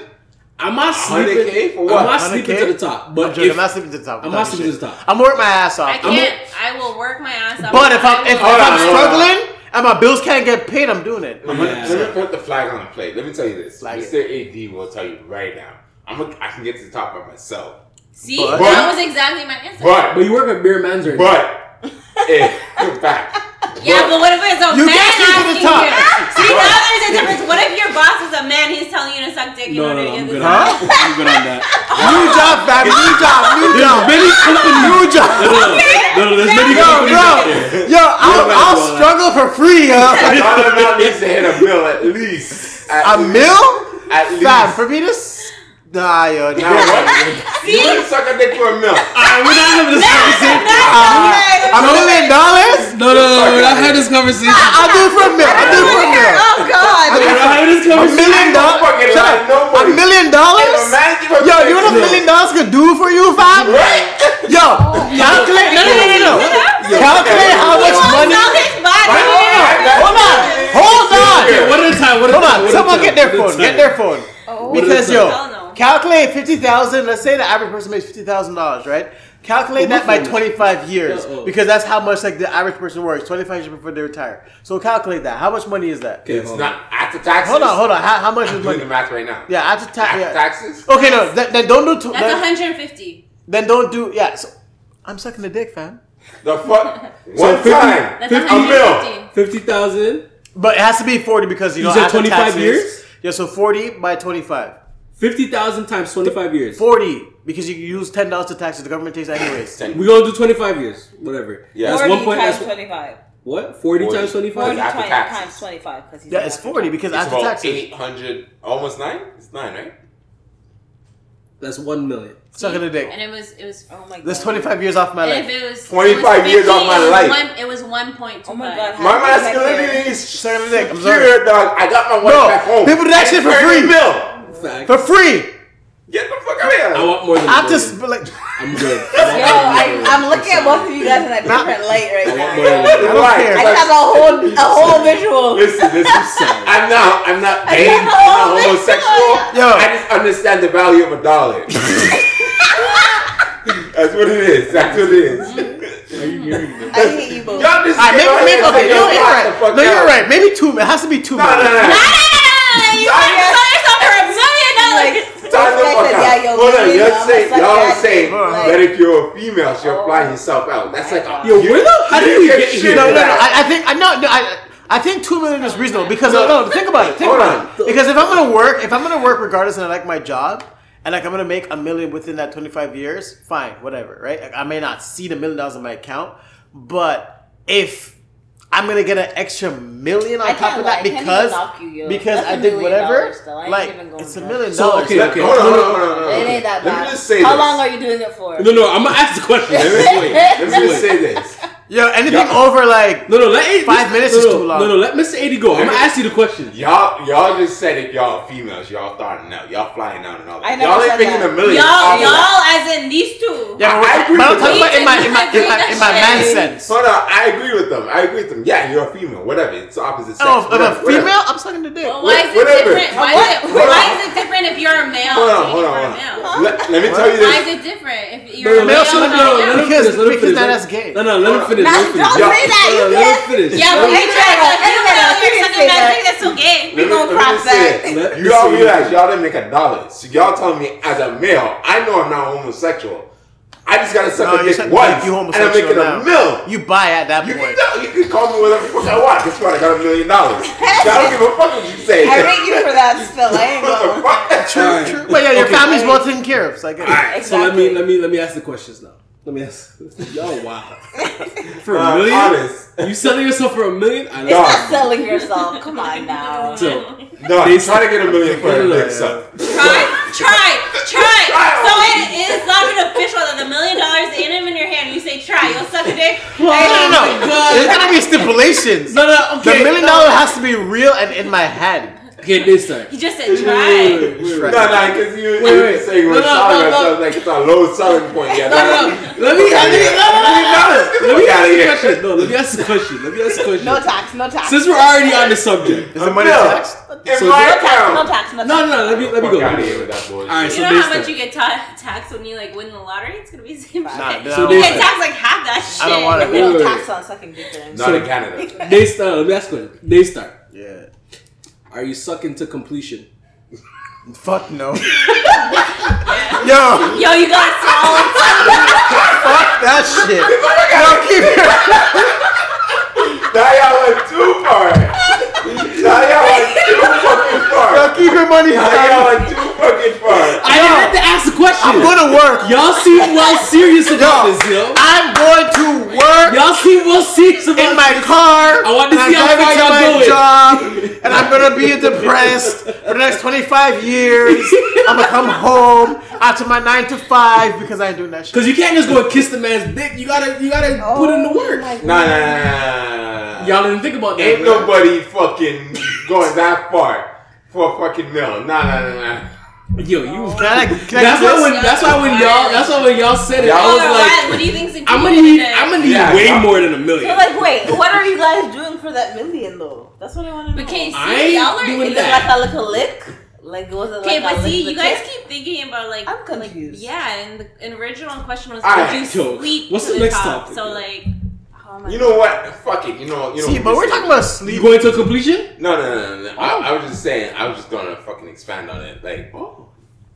I'm not 100K sleeping. for I'm not sleeping to the top. I'm But joking. if, I'm not sleeping to the top. I'm not sleeping to the top. I'm working my ass off. I can't. I will work my ass off. But if I'm I if, if will- Hold on, I'm hold on. struggling and my bills can't get paid, I'm doing it. Let me, let me put the flag on the plate. Let me tell you this. Flag it. Mr. AD will tell you right now. I'm a, I can get to the top by myself. See, But- that was exactly my answer. But, but you work at Beer Man's right but, if, in fact. yeah, but what if it's a You man get to the asking top. you? See, now there's a difference. What if your boss is a man? He's telling you to suck dick in No, order no, to I'm get good this. on that. I'm good on that. New job, fam. New job. New job. Many companies. New job. no, no, no, no, there's many Yo, companies bro. out there. Yo, I'll, I'll do all that. struggle for free, yo. All amount needs to hit a mill at least. At A least. mill? At least. Fam, for me to. S- Nah, yo. Now what? You want suck a dick for a mill? Alright, we're not having this conversation. Uh-huh. A million dollars? No, no, no, we're not having this conversation. I'll do it for a mill. I'll do it for a mill. Oh god. We're not having this A million dollars? Shut up. A million dollars? a man give a Yo, you know what a million dollars could do for you, fam? Right? Yo, oh, calculate. No, no, no, no, no. Calculate how much money. His body. Hold on. Hold on. Okay, one at a time. One at a Hold on. one at a Someone get their one at a phone. Get their phone. Oh. Because yo, Hell no. Calculate fifty thousand. Let's say the average person makes fifty thousand dollars, right? Calculate that by twenty five years Uh-oh. because that's how much like the average person works. Twenty five years before they retire. So calculate that. How much money is that? Okay, It's hold on. not after taxes. Hold on, hold on. How, how much I'm is doing money? the math right now. Yeah, after tax. After Yeah. taxes? Okay, no. Then, then don't do. Two, That's then, 150. then don't do. Yeah. So, I'm sucking the dick, fam. The fuck? So 50 time. That's a mill. 150. Fifty thousand. But it has to be forty because you, You know said after 25 taxes- years? Yeah, so forty by twenty five. Fifty thousand times twenty-five years. Forty because you use ten dollars to taxes. The government takes that anyways. We're gonna do twenty-five years. Whatever. Yeah. That's 40 one point. times That's 25. what? Forty, 40. times 40 twenty-five. After 20 taxes. times 25. Cause he's Yeah, it's forty taxes. because It's after about taxes. 800, almost nine? It's nine, right? That's one million. Sucking a dick. And it was it was. Oh my god. That's twenty five years off my And life. if it was 25 it was years 50, off my it was life. One, it was one point two. Oh my god. My how did you get masculinity here? is Sucking the dick. I'm sorry. dog. I got my wife No, back home. people do that shit for free. Bill. Fact. For free. Get the fuck out of here. I want more than. a After million. sp- like, I'm good. Yo, I, I'm looking at both of you guys in a different light right I want now. more than. I don't Why? care. I have a whole a whole visual. Listen, listen. sorry. I'm not. I'm not gay. I'm not homosexual. Yo. I just understand the value of a dollar. That's what it is. That's what it is. I hate you both. Y'all just Alright, get on maybe, maybe, okay, no, you're right. No, you're out. right. Maybe two. It has to be two. No, no, million. no. You want to sell yourself for a million dollars? Time the fuck out. Hold on, y'all I'm say y'all psychiatrist. say Like- that if you're a female, she'll Oh. fly herself out. That's like a Yo, where the? How did we get get shit here? No, no, no. I, I think I know. No, I, I think two million is reasonable because no, no. Think about it. Think Hold about it. Because if I'm gonna work, if I'm gonna work regardless, and I like my job, and like I'm gonna make a million within that 25 years, fine, whatever, right? Like, I may not see the million dollars in my account, but if I'm gonna get an extra million on I top of lie, that I can't even because knock you, because That's a I did whatever. I like even it's a there. million So, dollars. okay, Like, okay. Hold on, hold on, hold on. It ain't that Let me just say How this. long are you doing it for? No, no. I'm gonna ask the question. Let me, let me just say this. Yo, anything Yeah. over like No, no, let eight, Five minutes no, is too long. No, no, let Mr. 80 go. I'm gonna ask you the question. Y'all, y'all just said if y'all females, y'all starting out, y'all flying out and all that. I never y'all ain't said making that. a million. Y'all, off of y'all, as in these two. yeah, I- but, I agree but I'm with talking about in my in my in my, in my man sense. Hold on, I agree with them. I agree with them. Yeah, you're a female. Whatever. It's opposite sex. Oh, if I'm whatever, a female, I'm sucking the dick. Well, why is it Whatever. different? Why What? is it, why is it different if you're a male Hold on, hold on, hold on. Let, let me tell you this. Why this. is it different if you're a male? him- no, no, let him because- finish, let him because now that's gay. No, no, let him finish. Now, Let him finish. don't Yeah. say that. No, You uh, can't. finish. Yeah, Let but him- hey, try to Wait a feel minute, that you you're didn't sucking say that that. dick. That's so gay. Let me- gonna let me crop just say that. You all realize y'all didn't make a dollar. So y'all telling me as a male, I know I'm not homosexual. I just gotta suck No, a you dick once, dick, you and I'm making now. a mill. You buy at that You point. can, tell, you can call me whatever the fuck I want. Guess what? I got a million dollars. I don't give a fuck what you say. I rate you for that still. I ain't what the going. fuck? True, true. But yeah, your Okay. family's well taken care of. So I get it. Alright, so let me let me let me ask the questions now. Let me ask. Y'all wow. For a Uh, million? honest. You selling yourself for a million? I It's not selling yourself. Come on now. So No, They he's trying to get a million for a No, no, no. Try, try, try. Try. So it is not even official that the million dollars ain't even in your hand. You say try, you'll suck a dick. No, no, no. There's gotta be stipulations. no, no. Okay. The Okay. million dollar has to be real and in my hand. Okay, this time. He just said Wait, wait, try. No, no, because you, Wait, wait. saying we're No, no, selling no, no. like it's a low selling point. Yeah, No, no, no. Let me, let me. Let me ask outta the here. question. No, let me ask the question. Let me ask the question. No tax. No tax. Since we're already on the subject. Is the money taxed? In So my no no tax. No tax. No tax. No, no, no. Let me, let me go. out of here with that bullshit. All right, You so know how much you get ta- taxed when you like win the lottery? It's gonna be the same Nah, shit. So you get taxed like half that shit. I don't want it. We don't tax on sucking dick. then. Not in Canada. Daystar, uh, let me ask you. Daystar, Yeah. Are you sucking to completion? Fuck no. Yo, Yo, you got swallowed. fuck that shit. Yo, keep it. Now y'all went too far. Now y'all went too fucking Yo, far. keep your money. Now y'all went too fucking far. I had to ask the question. I'm going to work. Y'all seem well serious about Yo. this, yo. I'm going to work Y'all seem well serious about in my this. car. I want to and see how far y'all to my going. job, and I'm gonna be depressed for the next 25 years. I'm gonna come home after my nine to five because I ain't doing that shit. Cause you can't just go and kiss the man's dick. You gotta, you gotta put in the work. Oh nah, nah, nah, nah, nah, nah. Y'all didn't think about that. Ain't bro. nobody fucking going that far for a fucking mill. Nah, nah, nah, nah. Yo, you. Can I, can That's why when that's why when y'all that's why when y'all said it, I Y'all was Hold like, what do you think's I'm gonna need in? I'm gonna need Yeah, way y'all- more than a million. So like, wait, what are you guys doing for that million though? That's what I want to know. Okay, see, I ain't y'all are doing Is that. like a little lick? Like was it Okay, like but see, you guys keep thinking about like, I'm like confused. yeah, and the and original question was Alright, would you so, sleep what's to the the, next top? topic? So like, Oh my You know what? Fuck it. You know, you know. See, what but we're talking about You sleep. going to completion? No, no, no, no. no. I, oh. I was just saying. I was just gonna fucking expand on it. Like Oh,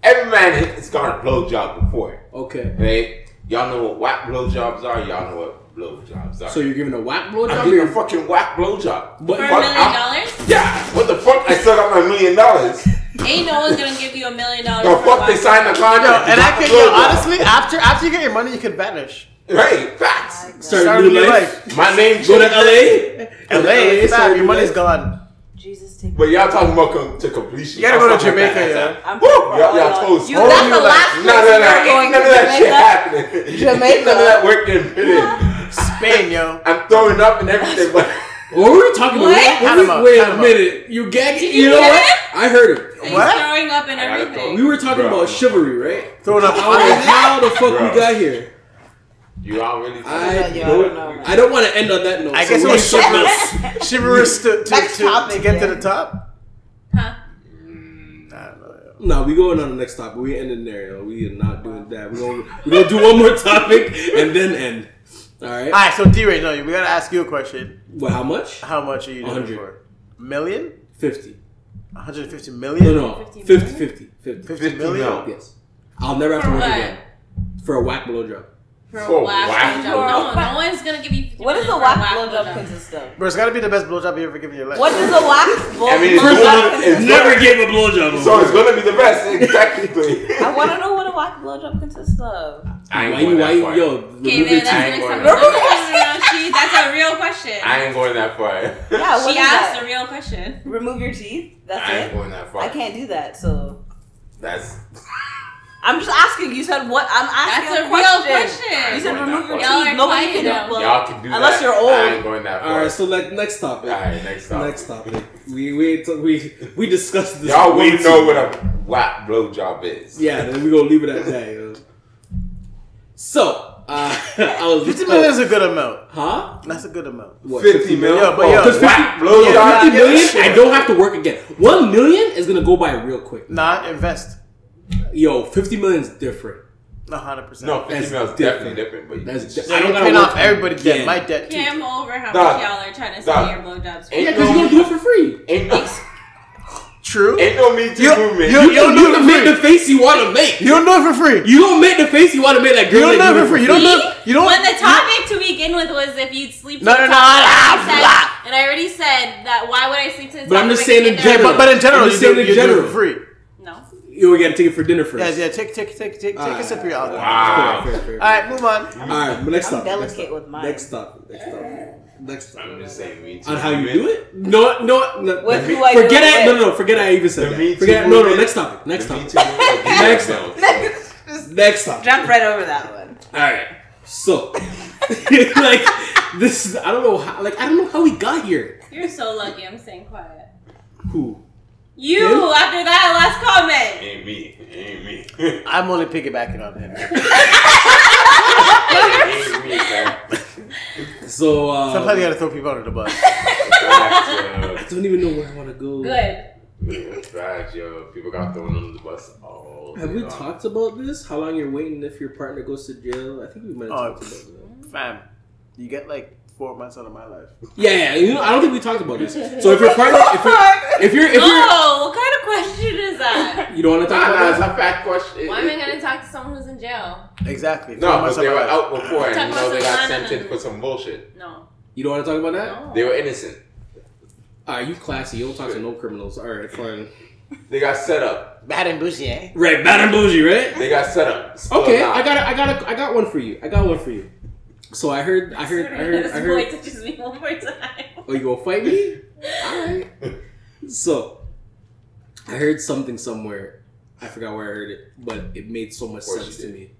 every man has got a blowjob before, okay. right? Y'all know what whack blowjobs are. Y'all know what blowjobs are. So you're giving a whack blowjob? I'm blowjob? getting a fucking whack blowjob. But for a million I'm- dollars, Yeah. What the fuck? I still got my million dollars. ain't no one's gonna give you a million dollars. The for fuck they signed the Yo, contract. and I got can, the yo, honestly, after after you get your money, you can vanish. Right, facts. Oh start, Start a a new new life. My name Go to changed. LA. LA, start a your money's life. gone. Jesus, take But y'all talking about com- to completion. You gotta go to talking about Jamaica, that. I'm Woo! for Y'all, y'all y'all. toast. You, Oh, that's the last No, place no, no, you're going none to of that shit happening. Jamaica. none of that work getting put in. Spain, yo. I'm throwing up and everything, but What were we talking What? about? What Panama, were we- Wait a minute. You gagging? Did You, you know what? it? I heard him. He's What? throwing up and everything. We were talking Bro. about chivalry, right? Throwing up. How, how the fuck Bro. we got here? You all really. I Yeah, I don't. don't know, man. I don't want to end on that note. I so guess it we was need something chivalrous to, to, Next to, to topic, get yeah. to the top. Huh? Mm, I don't know, yo. No, we going on the next topic. We ending there. Yo. We are not doing that. We're gonna we gonna do one more topic and then end. All right. All right, so D-Ray, no, we gotta ask you a question. Well, how much? How much are you doing 100. for? Million? Fifty. 150 No, no. 50 50, million? 50, 50. 50 50 million? Yes. I'll never have to work again. For a whack blowjob. For For a whack whack blowjob. No, no one's gonna give you. What does a million whack blowjob. blowjob consist of? Bro, it's gotta be the best blowjob you ever given in your life. What does a whack I mean, it's blowjob gonna, it's Never gonna, gave a blowjob. so it's gonna be the best, technically. I want to know what a whack blowjob consists of. I ain't Why going you? that Why you? far. Yo, Okay, remove your that's I ain't going topic. No, that's a real question. I ain't going that far. Yeah, what she is asked that? a real question. Remove your teeth. That's I ain't it. going that far. I can't do that. So That's. I'm just asking. You said what? I'm asking That's a a real question. question. You said remove your teeth. Y'all Nobody can. now. Well, Y'all can do that. unless that. you're old. I ain't going that far. All right, so like next topic. All right, next topic. Next topic. We we we we discussed this. Y'all way we too know what a whack blowjob is. Yeah, then we gonna leave it at that. yo. So uh, I was 50 million is a good amount. huh? That's a good amount. What, 50 mil Yeah, but for yo, a Because whack 50, blowjob. yeah, 50 million. I don't have to work again. One million is gonna go by real quick. Nah, invest. Yo, 50 million is different. Hundred percent. No, 50 That's mil is definitely different. But That's just, Yeah, I don't you're gotta paying work off everybody's debt. again. My debt too. Cam over how Dog. much y'all are trying to Dog. say your blowjobs. Ain't Yeah, because you're gonna do it for free. ain't no, True. ain't no me too You- movement. you- You, you don't don't do it for make free. the face you want to make. You don't do it for free. You don't make the face you want to make like You don't that do it for free. You don't do. You don't. When the topic to begin with was if you'd sleep to No, the no, no, top, and, I already said, blah. and I already said that why would I sleep to the top? But I'm if just I saying can in get there? Yeah, but, but in general, I'm you just do, saying in you do it general. for free. No. You gotta take it for dinner first. Yeah, yeah. Take, take, take, take, take a sip of your alcohol. Wow. Fair, fair, fair. All right, move on. All right, next I'm topic. next delicate topic. with mine. Next topic. Next topic. Next topic. I'm just saying me too On how you movement. do it? No, no, no. With the- who I forget it it. No, no, no. Forget I even said The Me that. Too Forget. No, no. Next topic. Next The topic. Next Bill, topic. so- Just Next topic. jump right over that one. All right. So, like, this. is- I don't know how. Like, I don't know how we got here. You're so lucky. I'm staying quiet. Who? You Him? after that last comment. Ain't me. Ain't me. I'm only piggybacking on him. Ain't me. So, uh, Sometimes you gotta throw people under the bus. I don't even know where I want to go. Good. Facts, yo. People got thrown under the bus. Oh, Have we talked about this? How long you're waiting if your partner goes to jail? I think we might have Oh, talked about that. Fam, you get like four months out of my life. Yeah, yeah. You know, I don't think we talked about this. So if your partner, if you're, part if you're, if you're, No, what kind of question is that? you don't want to talk about nah, it's a fact question. Why am I gonna talk to someone who's in jail? Exactly. No, but months they out were life. out before, and you know they got sentenced for some bullshit. No. You don't want to talk about that? No. They were innocent. Are you classy? You don't talk to no criminals. All right, fine. They got set up. Bad and bougie, eh? Right, bad and bougie, right? They got set up. Still Okay, not. I got, a, I got, a, I got one for you. I got one for you. So I heard, I heard, I heard, I This boy heard. touches me one more time. Oh, you gonna fight me? All right. So I heard something somewhere. I forgot where I heard it, but it made so much sense to me.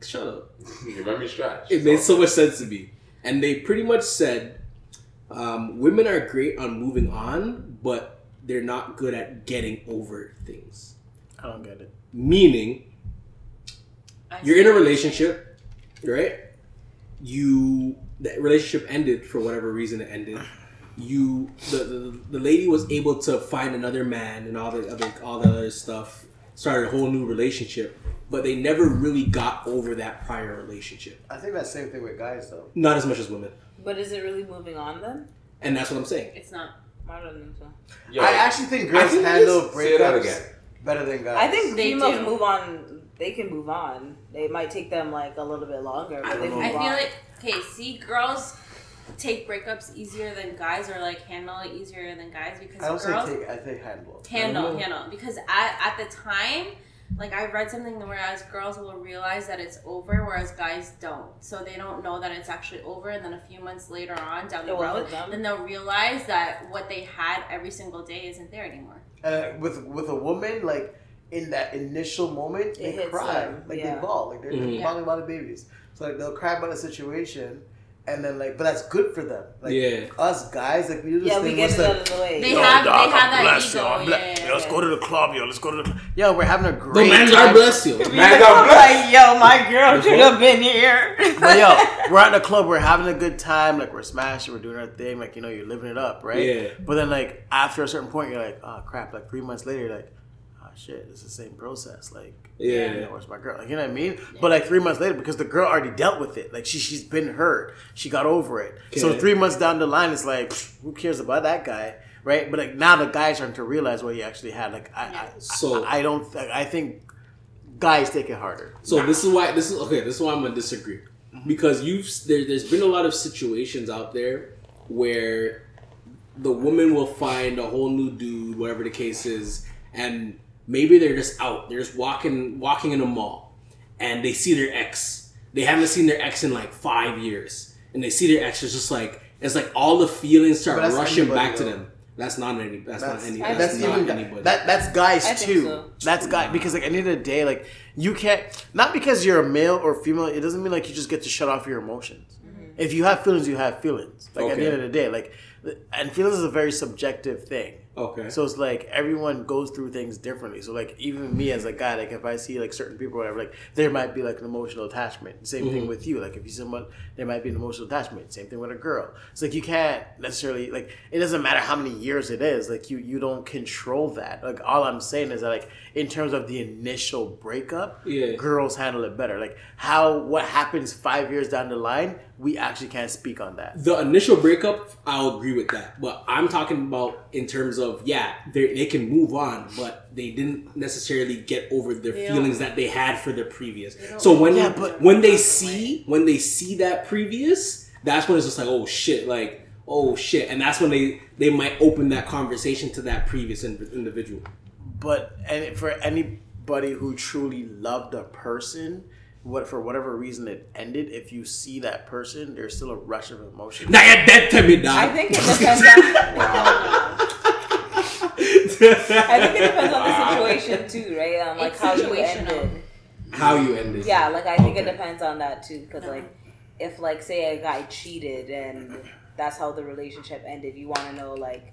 Shut up. You let me stretch. It made so much sense to me. And they pretty much said um, women are great on moving on, but they're not good at getting over things. I don't get it. Meaning, I you're in a relationship, right? You the relationship ended for whatever reason it ended. You the, the the lady was able to find another man and all the other all the other stuff, started a whole new relationship, but they never really got over that prior relationship. I think that's the same thing with guys though. Not as much as women. But is it really moving on then? And that's what I'm saying. It's not. I don't think so. Yo, I actually think girls think it handle is. say that breakups again. Better than guys. I think They females do. move on. They can move on. They might take them like a little bit longer, I but they move know. I on. feel like okay. See, girls take breakups easier than guys, or like handle it easier than guys because I don't girls say take. I say handle. handle handle because at, at the time like i read something whereas girls will realize that it's over whereas guys don't so they don't know that it's actually over and then a few months later on down the It road hit them. then they'll realize that what they had every single day isn't there anymore Uh, with with a woman, like in that initial moment, It they cry, them, like yeah. they bawl, like they're, Mhm. they're bawling about the babies. So like they'll cry about a situation, and then like, but that's good for them. Like Yeah. us guys, like we do this yeah, thing. we get what's it like, out of the way. They Yo, have- dog, they have I'm that ego, yo, I'm yeah, Yo, let's go to the club, yo. Let's go to the. club. Yo, we're having a The great man time. God bless you. Man, God bless. like, yo, my girl should have been here. But yo, we're at the club, we're having a good time, like we're smashing, we're doing our thing, like you know, you're living it up, right? Yeah. But then like after a certain point, you're like, oh crap, like three months later, you're like, oh shit, it's the same process, like. Yeah. You know, where's my girl? Like, you know what I mean? But like three months later, because the girl already dealt with it, like she she's been hurt, she got over it. So three months down the line, it's like, who cares about that guy, right? But like now the guy's starting to realize what he actually had. Like I, I So- I, I don't, th- I think guys take it harder. So this is why this is okay. This is why I'm gonna disagree mm-hmm. because you've there, there's been a lot of situations out there where the woman will find a whole new dude, whatever the case is, and maybe they're just out. They're just walking walking in a mall, and they see their ex. They haven't seen their ex in like five years, and they see their ex. It's just like it's like all the feelings start rushing anybody, back to them. That's not any. That's, That's, not any. That's, that's not even anybody. that that's guys I think too. so. That's guy because like at the end of the day, like you can't not because you're a male or female. It doesn't mean like you just get to shut off your emotions. Mm-hmm. If you have feelings, you have feelings. Like at the end of the day, like and feelings is a very subjective thing. Okay. So it's like everyone goes through things differently. So like even me as a guy, like if I see like certain people, or whatever, like there might be like an emotional attachment. Same thing Mhm. with you. Like if you someone, there might be an emotional attachment. Same thing with a girl. It's like you can't necessarily like it doesn't matter how many years it is. Like you you don't control that. Like all I'm saying is that like in terms of the initial breakup, Yeah. girls handle it better. Like how what happens five years down the line, we actually can't speak on that. The initial breakup, I'll agree with that. But I'm talking about in terms of yeah, they they can move on, but they didn't necessarily get over their They feelings that they had for their previous. So when Yeah, but- when they see when they see that previous, that's when it's just like oh shit, like oh shit, and that's when they they might open that conversation to that previous in- individual. but and for anybody who truly loved a person what for whatever reason it ended if you see that person there's still a rush of emotion Now you're dead to me, dog. I think it depends on. I think it depends on the situation too, right? On like It's how you situational. ended. how you ended. Yeah, like I think it depends on that too, because like if like say a guy cheated and that's how the relationship ended, you want to know like,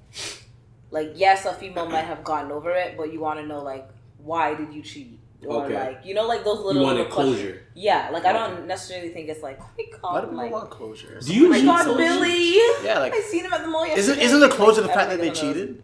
like yes, a female might have gotten over it, but you want to know like why did you cheat? Or Okay. like you know like those You little, wanted little questions. closure. Yeah, like I don't necessarily think it's like oh my a lot god, of people like want closure Do you oh my need god. Billy. yeah like I seen him at the mall yesterday. isn't, isn't the closure the fact that they think it cheated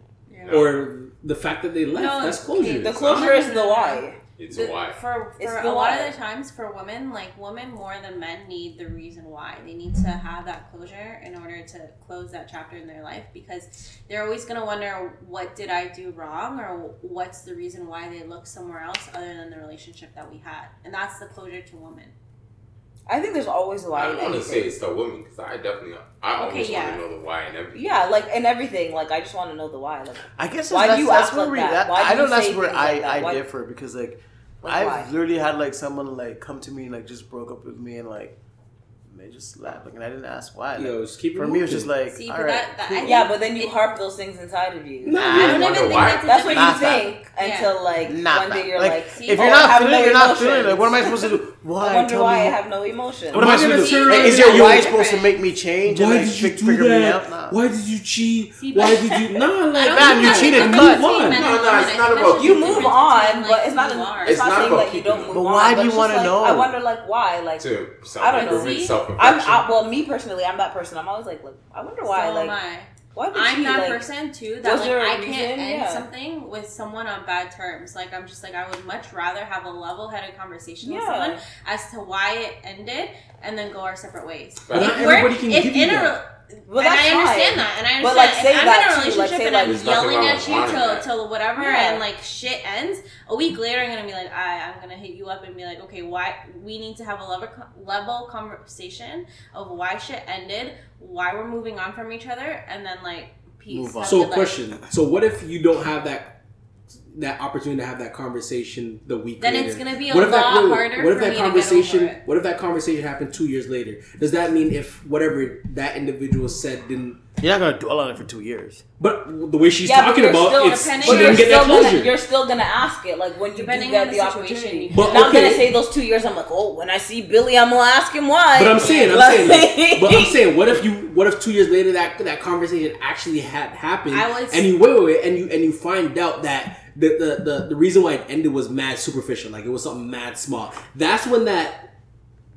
Or the fact that they left. No, that's closure. The closure is the why. It's The- a why. For, for the a lot why. of the times, for women, like women more than men need the reason why. They need to have that closure in order to close that chapter in their life because they're always going to wonder, what did I do wrong? Or what's the reason why they look somewhere else other than the relationship that we had? And that's the closure to women. I think there's always a why. I don't want to say it's the woman because I definitely, I Okay, almost yeah. want to know the why and everything. Yeah, like and everything. Like I just want to know the why. Like I guess Why do that's, you that's act where like we, that? Why do I know that's say where I, like that? I differ because like, Like, I've why? literally had like someone like come to me and like just broke up with me and like they just laughed like and I didn't ask why. Like, Yo, just keep it for me it was just like See, all but right, that- that- cool. Yeah, but then you harp those things inside of you. Nah, I don't wonder even think why. that's That's what you Nah, think until like Nah, one day you're Like, like, if oh, you're not have feeling, no it, you're not feeling. it. Like, what am I supposed to do? Why? I wonder Tell why me I have no emotions. What am I supposed to do? Like, is your Yo, why supposed to make me change Why did you do figure me that? Why did you cheat? Why did you? No, like I don't Fam, think you cheated, I don't cut. No, no, it's not about that's you move on, but it's not. who you. It's, It's not, not saying about that you keeping don't it. move But why do you wanna like, know? I wonder, like, why? Like, To self I don't know. Improvement, I'm. I, well, me personally, I'm that person. I'm always like, look, I wonder why. So like, am I. why did I'm she that like? person too that was like there a I reason? can't end Yeah. something with someone on bad terms. Like I'm just like I would much rather have a level-headed conversation with someone as to why it ended and then go our separate ways. But If we're- everybody can if give you in a that. Well, and I understand fine. that, and I understand. But, like, say if I'm that in a too, like, relationship say, and like, I'm yelling at you wanting till till whatever, Yeah. and like shit ends, a week later I'm gonna be like, I, I'm gonna hit you up and be like, okay, why? We need to have a level level conversation of why shit ended, why we're moving on from each other, and then like peace. Move on. Have a So, good life. question. So, what if you don't have that that opportunity to have that conversation the week Then later? it's gonna be a what if that, lot wait, wait, harder What if for that me to get conversation? over it. What if that conversation happened two years later? Does that mean if whatever that individual said didn't? You're not gonna dwell on it for two years. But the way she's Yeah, talking about, still it's depending- she didn't get that closure. Gonna, you're still gonna ask it, like when you Depending do get on the, the situation. opportunity. But, now I'm okay. gonna say those two years. I'm like, oh, when I see Billy, I'm gonna ask him why. But I'm saying, I'm Like- saying, but I'm saying, what if you, what if two years later that that conversation actually had happened, I would- and you wait, wait, wait, and you and you find out that the, the the the reason why it ended was mad superficial, like it was something mad small. That's when that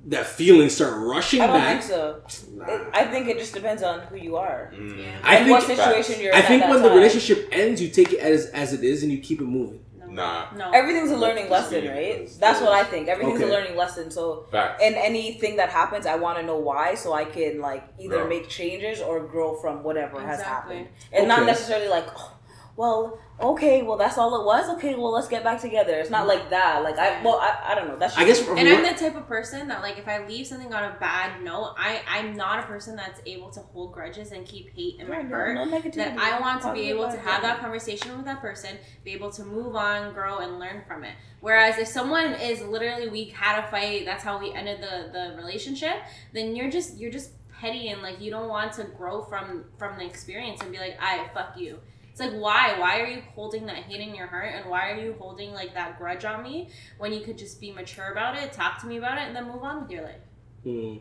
that feelings start rushing I don't back. think so. It, I think it just depends on who you are. Mm. Yeah. I and what think situation you're I in. think at when that the relationship ends, you take it as as it is and you keep it moving. No. Nah. No. Everything's a learning lesson, right? That's what I think. Everything's Okay. a learning lesson. So, Facts. in anything that happens, I want to know why, so I can like either Grow. make changes or grow from whatever has happened, and not necessarily like, oh, well, okay, well that's all it was. Okay, well let's get back together. It's not like that. Like I, well, I, I don't know. That's I guess from And I'm what- the type of person that like if I leave something on a bad note, I I'm not a person that's able to hold grudges and keep hate in my Yeah, no- heart. no negativity. That I want to be able to have that conversation with that person, be able to move on, grow, and learn from it. Whereas if someone is literally we had a fight, that's how we ended the the relationship, then you're just you're just petty and like you don't want to grow from from the experience and be like, I fuck you. It's like why? Why are you holding that hate in your heart and why are you holding like that grudge on me when you could just be mature about it, talk to me about it, and then move on with your life? Hmm.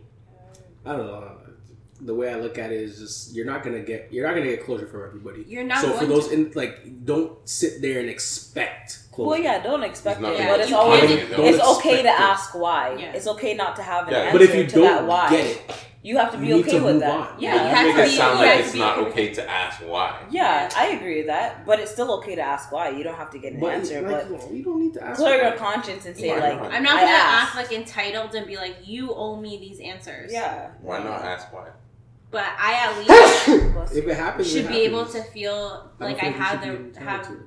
I don't know. The way I look at it is just you're not gonna get you're not gonna get closure from everybody. You're not so going for those to. in like don't sit there and expect closure. Well, yeah, don't expect It's it, like but it's always can't- it's okay to it. ask why. Yeah. It's okay not to have an Yeah. answer But if you to that don't why. get it, you have to be you need okay to with move that. on. Yeah, you you You have make to it be- sound you like have it's to be not okay. okay to ask why. Yeah, I agree with that, but it's still okay to ask why. You don't have to get an but answer, like, but you don't need to ask. clear for your it. conscience and say Why like, not? I'm not I gonna asked. act like entitled and be like, you owe me these answers. yeah. Why not ask why? But I at least If it happens, should it be able happens. to feel I don't like I think you have should be the entitled have. to it.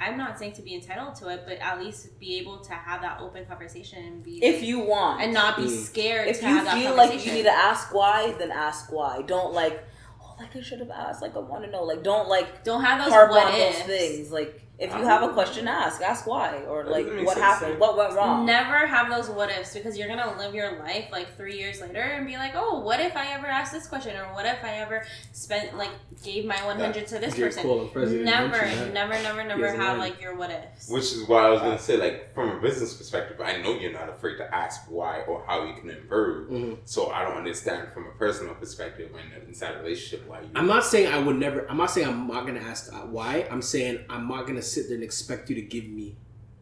I'm not saying to be entitled to it, but at least be able to have that open conversation and be If you want, and not be Mm. scared if to you have that feel like you need to ask why, then ask why. Don't like, oh, like I should have asked. Like I want to know. Like don't like Don't have those harp what on ifs. those things. Like if you have a question, ask. Ask why or like what happened, what went wrong. Never have those what ifs because you're gonna live your life like three years later and be like, oh, what if I ever asked this question or what if I ever spent like gave my 100 to this J. person? Cole, the Never, never, never, never have like your what ifs. Which is why I was gonna say, like, from a business perspective, I know you're not afraid to ask why or how you can improve. Mhm. So I don't understand from a personal perspective when inside a relationship why you. I'm not saying I would never. I'm not saying I'm not gonna ask uh, why. I'm saying I'm not gonna sit there and expect you to give me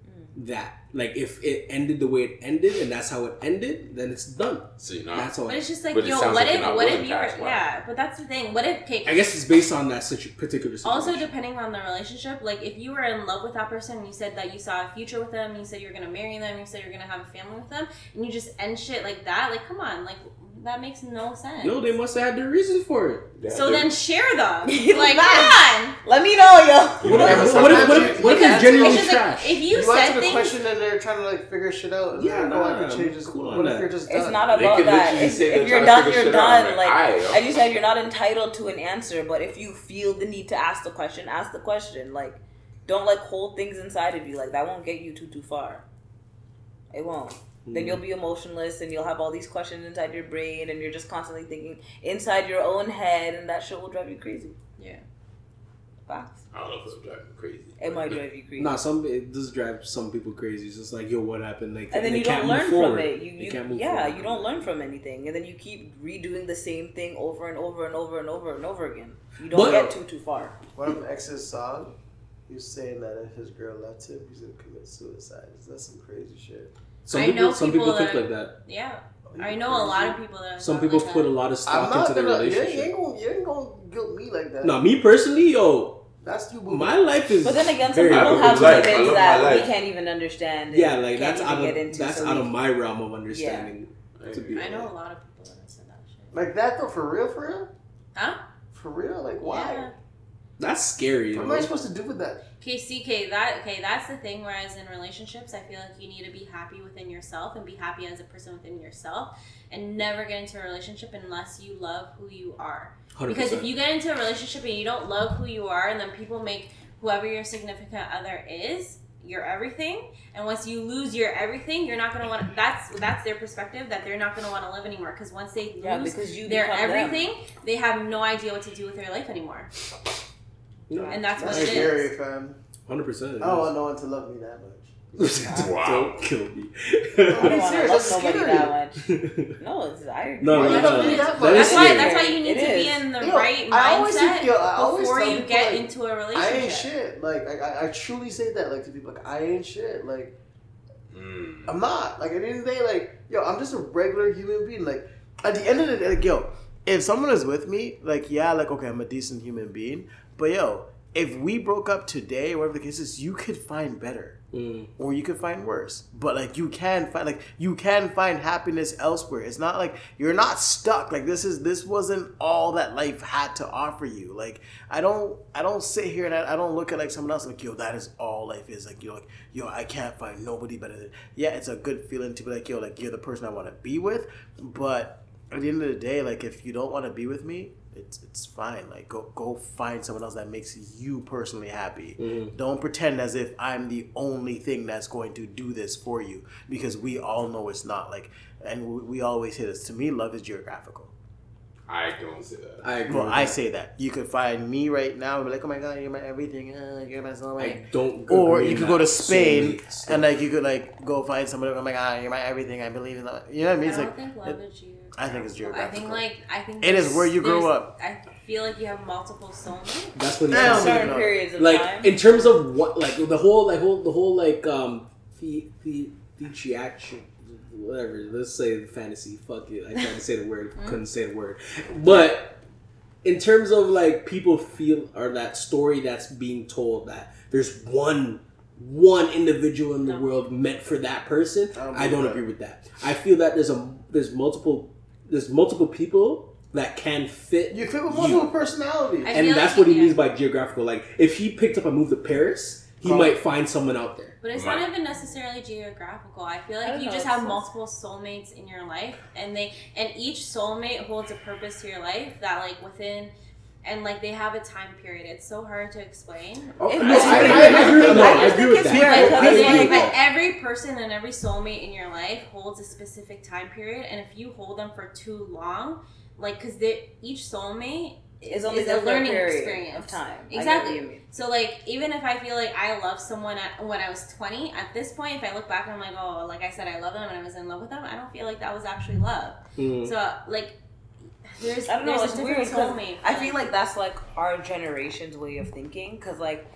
mm. that. Like if it ended the way it ended and that's how it ended, then it's done. So you're not. That's all. But it's just like, yo, what like if, what if you were, ask yeah, but that's the thing. What if, okay, I guess it's based on that situ- particular situation. also depending on the relationship, like if you were in love with that person and you said that you saw a future with them, you said you were gonna marry them, you said you're gonna have a family with them, and you just end shit like that, like come on, like that makes no sense. No, they must have had their reasons for it. Yeah, so they're- then share them. Like, like come on. Let me know, yo. You know, What if, what if, what if, you- what if it's genuinely it's just like, if you, You, said answer the question and they're trying to like figure shit out. And Yeah, no, go, I nah, can change this. cool on what if that. you're just It's not They about could that. literally If, if you're done, you're shit out. done. I'm Like like, aight, I just said, you're not entitled to an answer. But if you feel the need to ask the question, ask the question. Like, don't like hold things inside of you. Like that won't get you too too far. It won't. Then you'll mm. be emotionless and you'll have all these questions inside your brain and you're just constantly thinking inside your own head and that shit will drive you crazy. Yeah. Facts. I don't know if it's driving me crazy. It might drive you crazy. Nah, some it does drive some people crazy. It's just like, yo, what happened? Like, and then they you can't don't learn from it. You, you can't move yeah, forward. you don't learn from anything, and then you keep redoing the same thing over and over and over and over and over again. You don't But- get too too far. One of ex's song, he was saying that if his girl left him, he's gonna commit suicide. That's some crazy shit. Some I people, know some people people think that- like that. Yeah, I you know a lot of people that. are Some people like put a lot of I'm stock not into their gonna. You ain't, you relationship. ain't gonna. You ain't gonna guilt me like that. No, me personally, yo, that's you. boo. my life is. But then again, some very I people have my life. Limits that we can't even understand. yeah, like that's even out get of into, that's so out of my realm of understanding. To be I know a lot of people that have said that shit. like that though, for real, for real, Huh? for real. Like why? Yeah. That's scary. What am I supposed to do with that? KCK, that okay, that's the thing. Whereas in relationships, I feel like you need to be happy within yourself and be happy as a person within yourself, and never get into a relationship unless you love who you are. 100%. Because if you get into a relationship and you don't love who you are, and then people make whoever your significant other is your everything, and once you lose your everything, you're not gonna want. That's that's their perspective that they're not gonna want to live anymore. Because once they lose Yeah, because you their become them. everything, they have no idea what to do with their life anymore, No, and that's what That's it scary, is. fam. 100%. I don't want no one to love me that much. Wow. Don't kill me. I don't I'm want to serious, love that's nobody scary. that much. No, it's I agree. No, Why no, you no. that That That's why. That's why you need It to be in the Yo, right I always mindset think- I always before you people, get like, into a relationship. I ain't shit. Like I, I, I truly say that. Like to people, like I ain't shit. Like Mm. I'm not. Like at the end of the day, like yo, I'm just a regular human being. Like at the end of the day, like yo, if someone is with me, like yeah, like okay, I'm a decent human being. But yo, if we broke up today, or whatever the case is, you could find better. Mm. or you could find worse. But like you can find like you can find happiness elsewhere. It's not like you're not stuck. Like this is this wasn't all that life had to offer you. Like I don't I don't sit here and I, I don't look at like someone else like yo that is all life is. Like you're like yo I can't find nobody better than yeah. It's a good feeling to be like yo like you're the person I want to be with. But at the end of the day, like if you don't want to be with me. It's, it's fine. Like go go find someone else that makes you personally happy. Mhm. Don't pretend as if I'm the only thing that's going to do this for you because we all know it's not. Like, and we, we always hit this. To me, love is geographical. I don't say that. I agree. Well, with I that. say that you could find me right now and be like, "Oh my god, you're my everything. Uh, you're my soulmate." I don't. Or agree you could go to Spain soulmate and like you could like go find somebody. Oh my god, you're my everything. I believe in that. You know what I mean? I don't like think love is you. I think it's I think like I think It is where you grow up. I feel like you have multiple soulmates. that's what. He's certain periods of like time. in terms of what like the whole like whole the whole like um the the the action whatever let's say the fantasy fuck it I tried to say the word couldn't say the word but in terms of like people feel or that story that's being told that there's one one individual in the No. world meant for that person I don't I don't agree with that I feel that there's a there's multiple there's multiple people that can fit you fit with you. multiple personalities. I and feel that's like- what he yeah. means by geographical. Like, if he picked up and moved to Paris, he Oh. might find someone out there. But it's Right. not even necessarily geographical. I feel like don't you know, just have just- multiple soulmates in your life, and they and each soulmate holds a purpose to your life that like within. And like they have a time period. It's so hard to explain. Oh, If no, it's I, really- I, I agree, no, I I just agree think with it's that. weird I because agree like- But every person and every soulmate in your life holds a specific time period, and if you hold them for too long, like because each soulmate It's only is a a learning experience of time. Exactly. what you mean. So like even if I feel like I love someone at, when I was 20, at this point if I look back I'm like, "Oh, like I said I love them and I was in love with them." I don't feel like that was actually love. Mm. So like there's I don't know. there's It's a weird different 'cause soulmate. I feel like that's like our generation's way of thinking. Because like,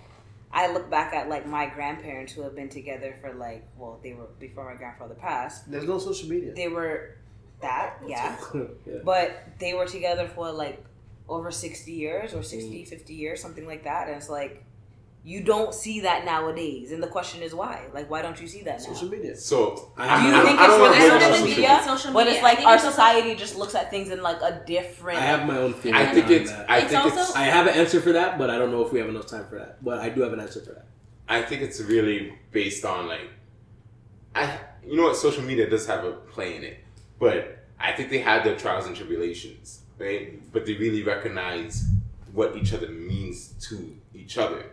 I look back at like my grandparents who have been together for like, well, they were before my grandfather passed. There's no social media. They were that, yeah, yeah. but they were together for like over 60 years or 60, 50 years, something like that. And it's like, you don't see that nowadays. And the question is why? Like, why don't you see that now? Social media. So I- Do you I, think I it's don't for want the to I go don't social think social media? it's social But media. it's like our it's- society just looks at things in like a different. I have my own theory. I think it's. that. I It's think also- it's. I have an answer for that, but I don't know if we have enough time for that. But I do have an answer for that. I think it's really based on like, I you know what social media does have a play in it, but I think they have their trials and tribulations, right? But they really recognize what each other means to each other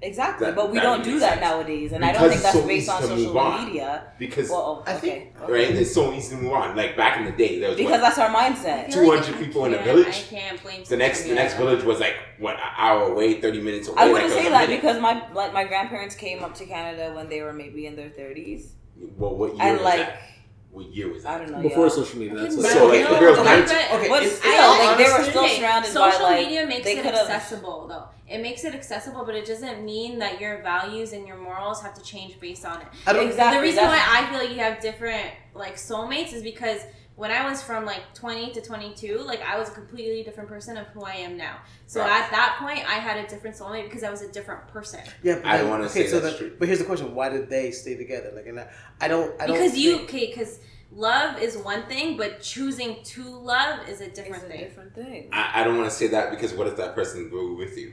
Exactly, That- but we that don't do that sense. nowadays, and I don't think that's so based on social on. media. because Well, I okay, right, it's so easy to move on. Like back in the day, there was because what, that's our mindset. feel like 200 people in a village? I can't blame the next the next village was like what an hour away, thirty minutes away. I wouldn't it was say that minute. because my like my grandparents came up to Canada when they were maybe in their thirties, Well, what year and was like that? What year was that? I don't know. Before yeah. social media, that's But So, like, the girls but- might- but- Okay, But it's- still, like they were still surrounded by social media makes it accessible though it makes it accessible but it doesn't mean that your values and your morals have to change based on it I don't. Exactly. the reason why i feel like you have different like soulmates is because when i was from like 20 to 22 like i was a completely different person of who i am now so Right. at that point i had a different soulmate because i was a different person Yeah, but I then- wanna okay, say so that's then- true. But here's the question: Why did they stay together? Like, and I, I don't. I don't because you think- okay because love is one thing but choosing to love is a different It's a thing different thing. I, I don't want to say that because what if that person grew with you?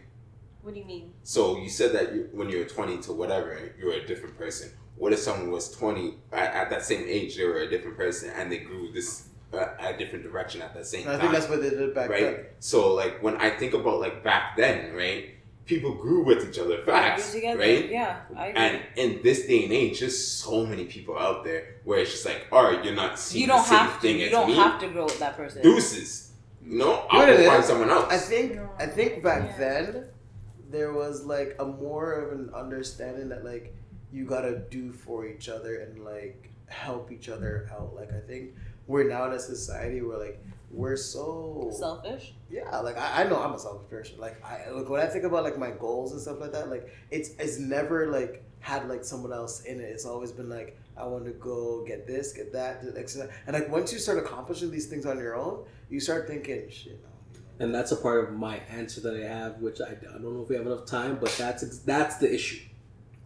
What do you mean So you said that you, when you were 20 to whatever, you were a different person. What if someone was 20 at, at that same age, they were a different person and they grew this uh, a different direction at that same I time? I think that's what they did back right. then. So like when I think about like back then, right? People grew with each other They fast, together. right? Yeah, I agree. And in this day and age, there's so many people out there where it's just like, all right, you're not seeing you don't the same have to. thing You as don't me. have to grow with that person. Deuces. You know, I'll it find someone else. I think I think back Yeah. then there was like a more of an understanding that like you gotta do for each other and like help each other out. Like I think we're now in a society where like we're so Selfish. yeah like I, I know i'm a selfish person like i like when i think about like my goals and stuff like that like it's it's never like had like someone else in it it's always been like i want to go get this get that and like once you start accomplishing these things on your own you start thinking shit no. And that's a part of my answer that I have, which I, I don't know if we have enough time, but that's that's the issue.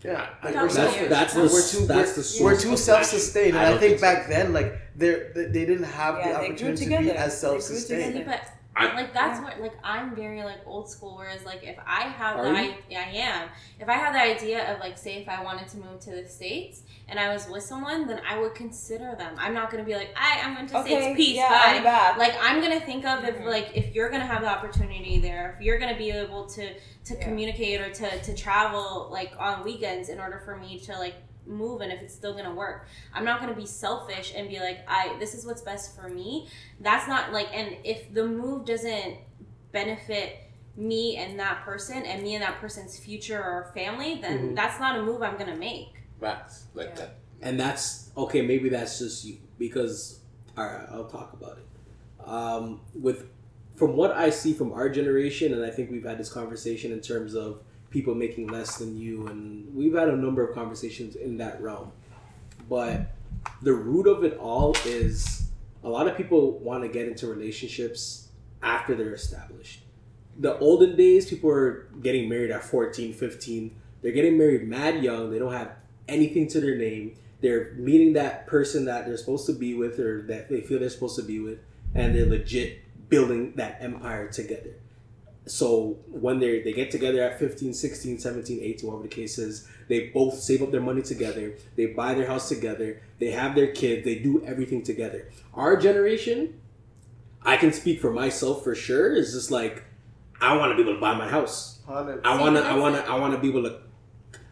yeah like Talk we're, about That's that's the we're, we're too that's we're, we're too self-sustained I and i don't think think so. back then like they're they they didn't have Yeah, the they grew opportunity to be together. as self-sustained but I- like that's Yeah. what like I'm very like old school. Whereas like if I have Are the? I, yeah, I am. If I have the idea of like say if I wanted to move to the states and I was with someone, then I would consider them. I'm not gonna be like I I'm to Okay. states. Peace. yeah, bye. I'm back. Like I'm gonna think of if Mhm. like if you're gonna have the opportunity there, if you're gonna be able to to Yeah. communicate or to to travel like on weekends in order for me to like move and if it's still gonna work. I'm not gonna be selfish and be like, I this is what's best for me. That's not like, and if the move doesn't benefit me and that person and me and that person's future or family, then Mhm. that's not a move I'm gonna make. Facts like Yeah. that. and that's okay. Maybe that's just you because all right, I'll talk about it. Um, with from what I see from our generation, and I think we've had this conversation in terms of people making less than you, and we've had a number of conversations in that realm. But the root of it all is a lot of people want to get into relationships after they're established. The olden days, people were getting married at 14, 15. They're getting married mad young. They don't have anything to their name. They're meeting that person that they're supposed to be with or that they feel they're supposed to be with, and they're legit building that empire together. So when they they get together at 15, 16, 17, 18, whatever the case is, they both save up their money together. They buy their house together. They have their kids. They do everything together. Our generation, I can speak for myself for sure, is just like I want to be able to buy my house. I want to. I want to. I want to be able to.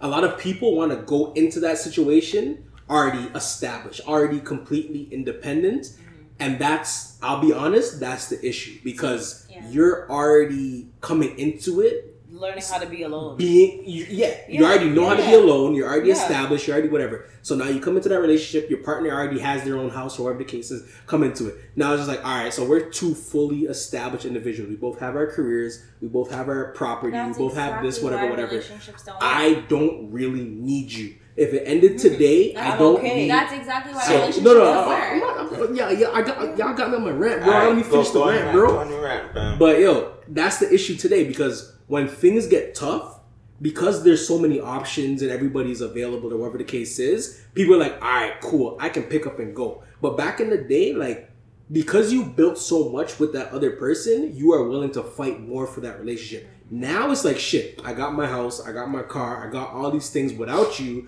A lot of people want to go into that situation already established, already completely independent, mm-hmm. and that's. I'll be honest. That's the issue because Yeah. you're already coming into it Learning how to be alone. being you, yeah, you already know how to be alone you're already Yeah. established you're already whatever so now you come into that relationship your partner already has their own house or whatever the case is come into it now it's just like all right so we're two fully established individuals we both have our careers we both have our property That's we both have this whatever whatever don't i don't really need you if it ended mm-hmm. today i I'm don't okay. need That's exactly why so, relationships no, no, don't I- I'm not, I'm- yeah, yeah, I got, y'all got me on my rant, bro. I Alright, only go- finished the go on rant, your bro. Go on your rant. But yo, that's the issue today because when things get tough, because there's so many options and everybody's available or whatever the case is, people are like, all right, cool, I can pick up and go. But back in the day, like, because you built so much with that other person, you are willing to fight more for that relationship. Now it's like, shit, I got my house, I got my car, I got all these things without you.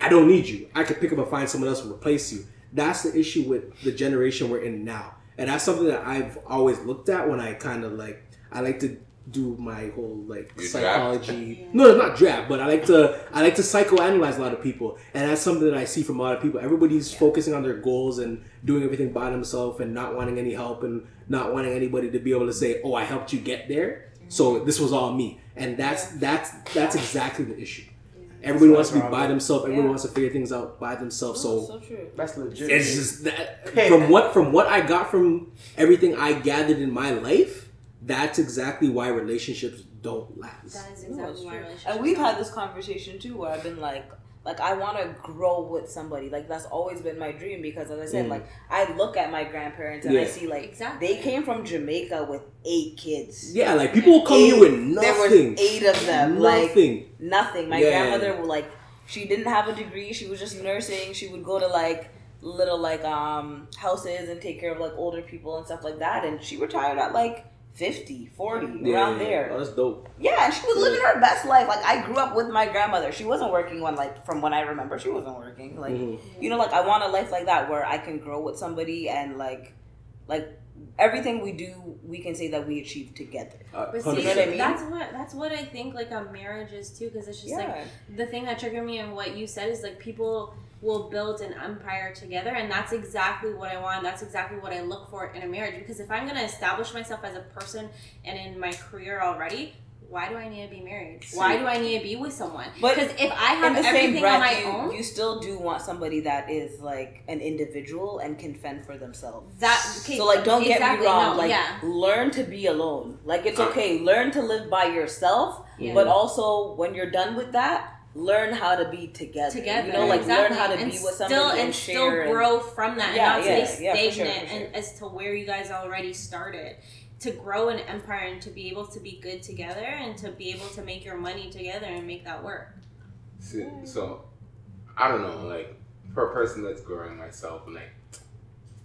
I don't need you. I could pick up and find someone else to replace you. That's the issue with the generation we're in now. And that's something that I've always looked at when I kind of like, I like to do my whole like You psychology. No, it's not draft, but I like to I like to psychoanalyze a lot of people, and that's something that I see from a lot of people. Everybody's focusing on their goals and doing everything by themselves and not wanting any help and not wanting anybody to be able to say, "Oh, I helped you get there." So mm-hmm. this was all me, and that's that's that's exactly the issue. Everybody wants to be by themselves. Everyone Yeah. wants to figure things out by themselves. Oh, So so true. That's legit. it's just that from what from what I got from everything I gathered in my life, that's exactly why relationships don't last. That is exactly it's why relationships. And we've don't had this conversation too, where I've been like, like I want to grow with somebody. Like that's always been my dream because, as I said, Mm. like I look at my grandparents and I see like Exactly. they came from Jamaica with eight kids. Yeah, like people will come here with There nothing. was eight of them. Like Nothing. nothing. My Yeah. grandmother would like she didn't have a degree. She was just nursing. She would go to like little like um houses and take care of like older people and stuff like that. And she retired at like 50, 40, around there. Oh, that's dope. Yeah, and she was living her best life. Like I grew up with my grandmother. She wasn't working when like from when I remember, she wasn't working. Like Mhm. you know, like I want a life like that where I can grow with somebody and like like everything we do, we can say that we achieved together. Uh, But see, You know what I mean? that's what that's what I think like a marriage is too, because it's just like the thing that triggered me and what you said is like people will build an empire together and that's exactly what I want. That's exactly what I look for in a marriage. Because if I'm gonna establish myself as a person and in my career already, why do I need to be married? Why do I need to be with someone? But Because if I have the same everything on my you, own, you still do want somebody that is like an individual and can fend for themselves. that okay, So like, don't exactly, get me wrong. no, like, yeah. learn to be alone. Like, it's okay. Learn to live by yourself, Yeah. but also when you're done with that, learn how to be together. together. you know, like exactly. learn how to and be with somebody still, and, and share still and- grow from that Yeah, and not yeah, stay yeah, for sure, stagnant for sure. and as to where you guys already started. To grow an empire and to be able to be good together and to be able to make your money together and make that work. See, so I don't know, like for a person that's growing myself, like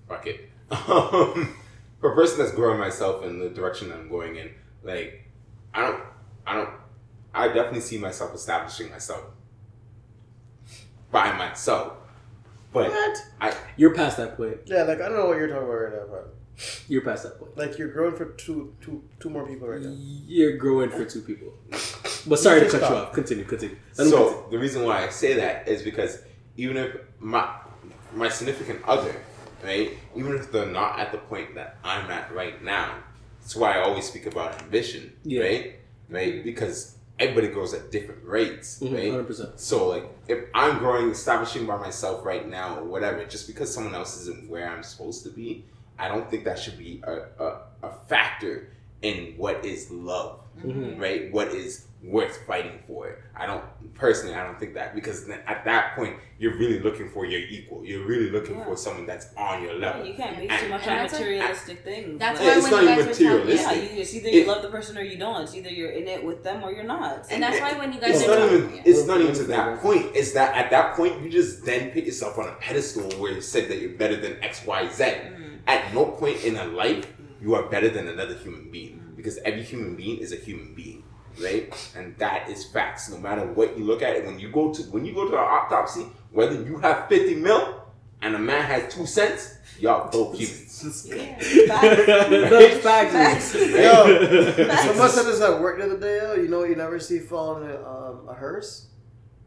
fuck it. Um, for a person that's growing myself in the direction that I'm going in, like I don't, I don't, I definitely see myself establishing myself by myself. But What? You're past that point. Yeah, like I don't know what you're talking about right now, but You're past that point. like you're growing for two, two, two more people right now. You're growing for two people. But sorry to Just cut you off. Continue, continue. Let him continue. so the reason why I say that is because even if my my significant other, right, even if they're not at the point that I'm at right now, that's why I always speak about ambition, Yeah. right, right, because everybody grows at different rates, Mhm, right. 100%. So like, if I'm growing, establishing by myself right now, or whatever, just because someone else isn't where I'm supposed to be, I don't think that should be a, a, a factor in what is love Mhm. right? What is worth fighting for? I don't personally, I don't think that because then at that point, you're really looking for your equal. You're really looking Yeah. for someone that's on your Yeah, level. you can't base And- too much on that's why- materialistic things. That's like- why it's when not you even guys were talking, yeah, you, it's either you It- love the person or you don't. It's either you're in it with them or you're not. and that's why when you guys It's are not talking, even. It's not even to that point. It's that at that point you just then put yourself on a pedestal where you said that you're better than X, Y, Z. Mm. At no point in a life you are better than another human being because every human being is a human being, right? And that is facts. No matter what you look at it, when you go to when you go to an autopsy, whether you have fifty mil and a man has two cents, y'all both humans. That's facts. Yo, someone said this at work the other day. Yo, you know what you never see fall in a, um, a hearse.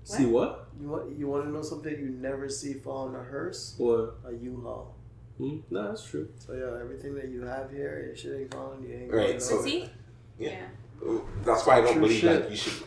See what? You want you want to know something you never see fall in a hearse? What? A U-Haul. Hmm? No, that's true. So yeah, everything that you have here, your shit ain't falling. You ain't Right, going so- see, Yeah. yeah. That's why I don't True believe shit. like you should.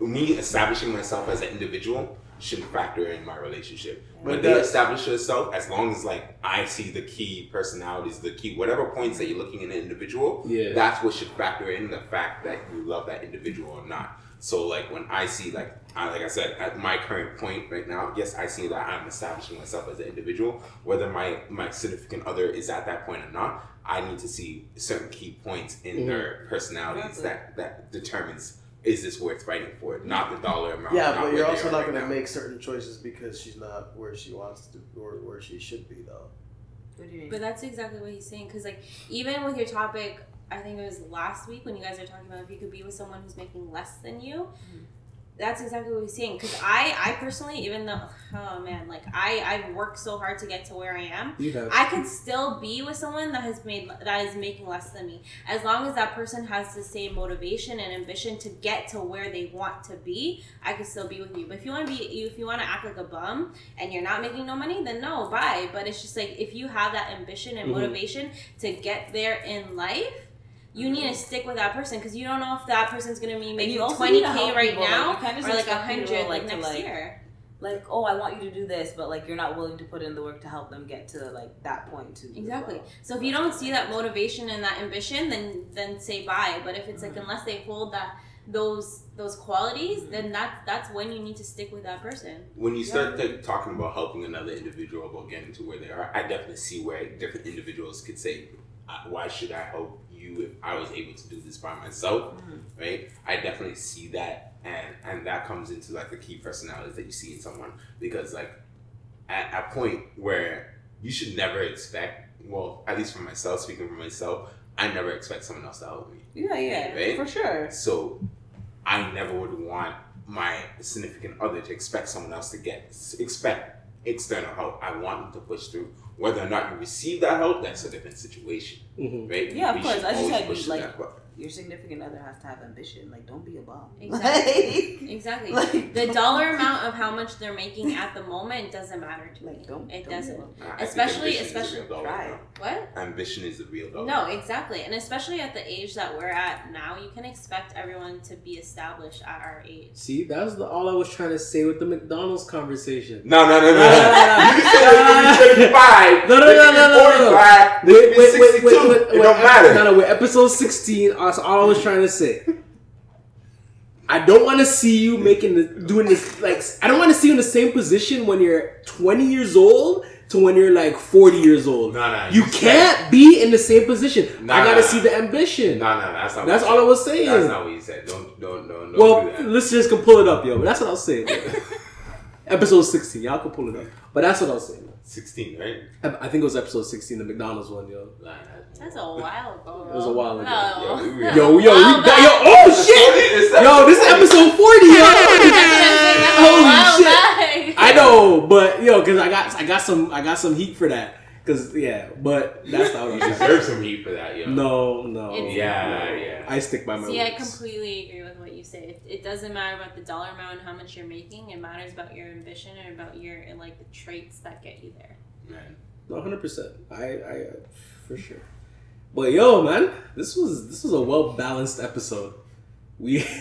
Me establishing myself as an individual shouldn't factor in my relationship. When But they establish yourself, as long as like I see the key personalities, the key whatever points that you're looking in an individual, Yeah. that's what should factor in the fact that you love that individual or not. So like when I see like I, like I said at my current point right now, yes, I see that I'm establishing myself as an individual. Whether my my significant other is at that point or not, I need to see certain key points in Mhm. their personalities Exactly. that that determines is this worth fighting for, not the dollar amount. Yeah, but you're also not right gonna make certain choices because she's not where she wants to or where she should be though. What do you mean? But that's exactly what he's saying. Because like even with your topic, I think it was last week when you guys are talking about if you could be with someone who's making less than you. Mhm. That's exactly what we're saying. Because I, I personally, even though, oh man, like I, I've worked so hard to get to where I am. You have. I could still be with someone that has made that is making less than me, as long as that person has the same motivation and ambition to get to where they want to be. I could still be with you. But if you want to be, if you want to act like a bum and you're not making no money, then no, bye. But it's just like if you have that ambition and Mhm. motivation to get there in life. You need to stick with that person because you don't know if that person's gonna be making twenty k right people, now you can't just or like a hundred like, like next like, year. like, oh, I want you to do this, but like you're not willing to put in the work to help them get to like that point too. Exactly. well. So if you don't see that motivation and that ambition, then then say bye. But if it's like mm-hmm. unless they hold that those those qualities, then mm-hmm. that's that's when you need to stick with that person. when you start like, talking about helping another individual about getting to where they are, I definitely see where different individuals could say, "Why should I help you if I was able to do this by myself?" Mhm. Right? I definitely see that, and and that comes into like the key personalities that you see in someone because like at a point where you should never expect. Well, at least for myself, speaking for myself, I never expect someone else to help me. Yeah, yeah, Right? for sure. So I never would want my significant other to expect someone else to get expect external help. I want them to push through. Whether or not you receive that help, that's a different situation, Mhm. right? Yeah, of course. I just always had, push through like, that, but Your significant other has to have ambition. Like, don't be a bum. Exactly. Exactly. Like, The dollar amount of how much they're making at the moment doesn't matter to me. Don't. It don't doesn't. bum. I Especially- is the especially- real dollar Try. What? Ambition is the real dollar. No, exactly. And especially at the age that we're at now, you can expect everyone to be established at our age. See, that's the, all I was trying to say with the McDonald's conversation. No, no, no, no. No, no, no, no. you can say that you be 35. No, no, you no, can be no, no, no, no. 45, you Wait, can be wait, wait, 62. wait, wait, it wait, don't matter. No, no, with episode 16, that's all I was trying to say. I don't want to see you making the, doing this, like, I don't want to see you in the same position when you're 20 years old to when you're like 40 years old. No, no, You said- can't be in the same position. I gotta see the ambition. No, no, no, that's not. That's all I was saying. That's not what you said. Don't, don't, don't, don't well, do listeners can pull it up, yo. But that's what I was saying. episode 16, y'all can pull it up. But that's what I was saying. 16, right? I think it was episode 16, the McDonald's one, yo. Nah. That's a while ago. It was a while ago. No. Yo, we- Yo, yo, we, back. yo, oh shit! Yo, this is episode 40, yo! Holy shit. I know, but yo, cause I got I got some I got some heat for that. Cause yeah, but that's not You what I'm deserve some heat for that, yo. No, no. It's- Yeah, yeah. I stick by my See, I completely agree with what you say. It, it doesn't matter about the dollar amount and how much you're making. It matters about your ambition and about your and like the traits that get you there. Man. One hundred percent. I, I, uh, for sure. But yo, man, this was this was a well balanced episode. We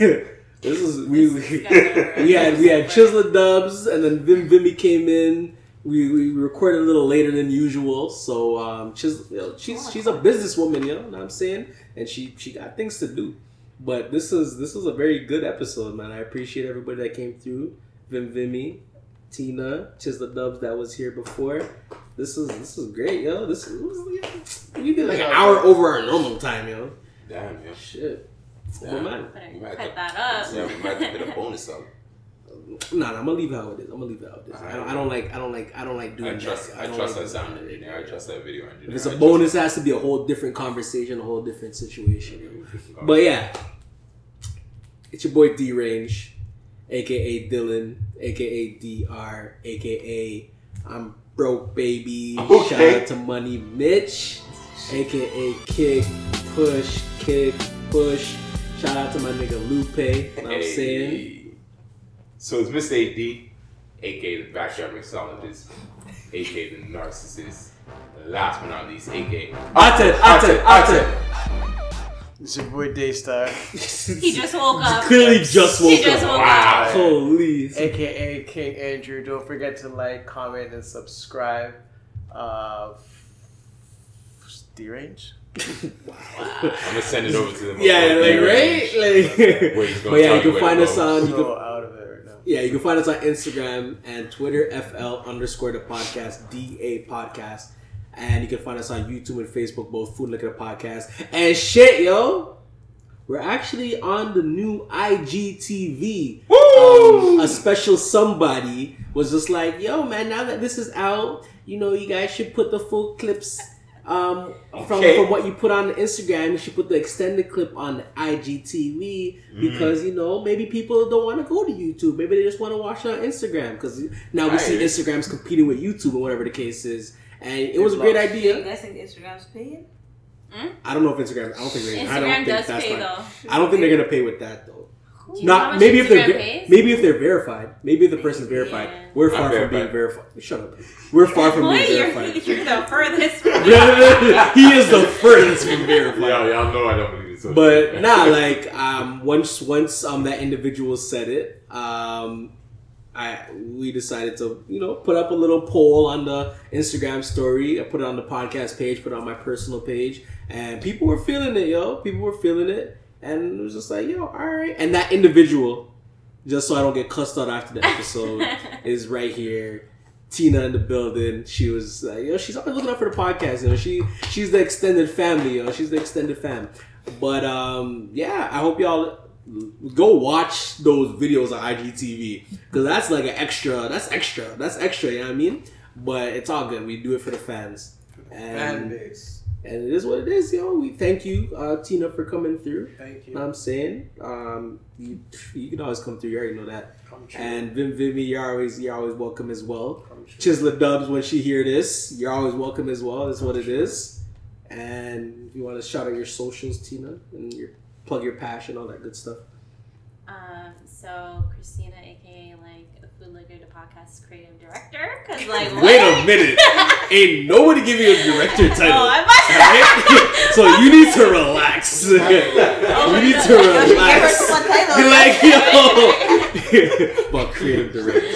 this was we we, These guys we had we had. Chisla Dubs and then Vim Vimmy came in. We, we recorded a little later than usual, so um, Chis, you know, she's she's a businesswoman, you know, what I'm saying, and she she got things to do. But this is this was a very good episode, man. I appreciate everybody that came through. Vim Vimmy, Tina, Chisla Dubs that was here before. This is this is great, yo. This was we did like an hour over our normal time, yo. Damn, yo. Shit. Yeah. Well, man. You might cut that up. Yeah, we might have to put a bonus up. Nah, nah, I'm gonna leave it how it is. I'm gonna leave it how it is. I don't, I don't like I don't like I don't like doing I trust, that. I don't trust like that sound doing engineer. I trust that video engineer. If it's I a trust- bonus, it has to be a whole different conversation, a whole different situation. But yeah, it's your boy D Range, aka Dylan, aka DR, aka I'm broke baby. Shout out to Money Mitch, aka Kick Push Kick Push. Shout out to my nigga Lupe. You know what I'm saying. So it's Mr. AD, aka the backyard mixologist, aka the narcissist. Last but not least, aka Ate, ate, ate. It's your boy Daystar, He just woke up. Clearly just He woke just up. woke Wow. up. Holy. aka King Andrew. Don't forget to like, comment, and subscribe. Uh, D range. Wow. I'm gonna send it over to them. Yeah, like right, like. Wait, he's gonna but yeah, you you can find us go. on. You So can, out of it right now. yeah, you can find us on Instagram and Twitter. FL underscore the podcast. Da podcast. And you can find us on YouTube and Facebook, both Food Liquor Podcast. And shit, yo, we're actually on the new IGTV. Um, a special somebody was just like, yo, man, now that this is out, you know, you guys should put the full clips um, from, Okay. from what you put on Instagram. You should put the extended clip on IGTV because, you know, maybe people don't want to go to YouTube. Maybe they just want to watch it on Instagram because now we see Instagram's competing with YouTube or whatever the case is. And it was a great lost. Do you idea. guys think Instagram's paying? I don't know if Instagram. I don't think they, I don't Instagram think does that's pay fine. though. I don't think they're gonna pay with that though. Do you know how Not much maybe if they're pays? maybe if they're verified. Maybe if the person's verified. Yeah. We're I'm far from being verified. verified. Shut up. We're far from Boy, being you're, verified. you're the furthest. from- he is the furthest from verified. Yeah, y'all know I don't believe in social But media. nah, like um, once once um that individual said it, um, I we decided to you know put up a little poll on the Instagram story. I put it on the podcast page, put it on my personal page, and people were feeling it, yo. People were feeling it, and it was just like, yo, all right. And that individual, just so I don't get cussed out after the episode, is right here. Tina in the building. She was, uh, you know, she's always looking out for the podcast. You know, she she's the extended family. You know, she's the extended fam. But um, yeah, I hope y'all go watch those videos on IGTV because that's like an extra. That's extra. That's extra. You know what I mean? But it's all good. We do it for the fans. Fan And, base. and it is what it is, yo. We thank you, uh, Tina, for coming through. Thank You know what. I'm saying? Um, you, you can always come through. You already know that. And Vim Vimmy, you're always you're always welcome as well. Chisla Dubs, when she hear this, you're always welcome as well. That's what it is. And if you want to shout out your socials, Tina, and your plug your passion, all that good stuff. Um, so Christina, aka like a Food Liquor the podcast creative director, because like Wait a minute, ain't nobody give you a director title. Oh, I must. Alright? so you need to relax. you need to relax. like yo, but creative director.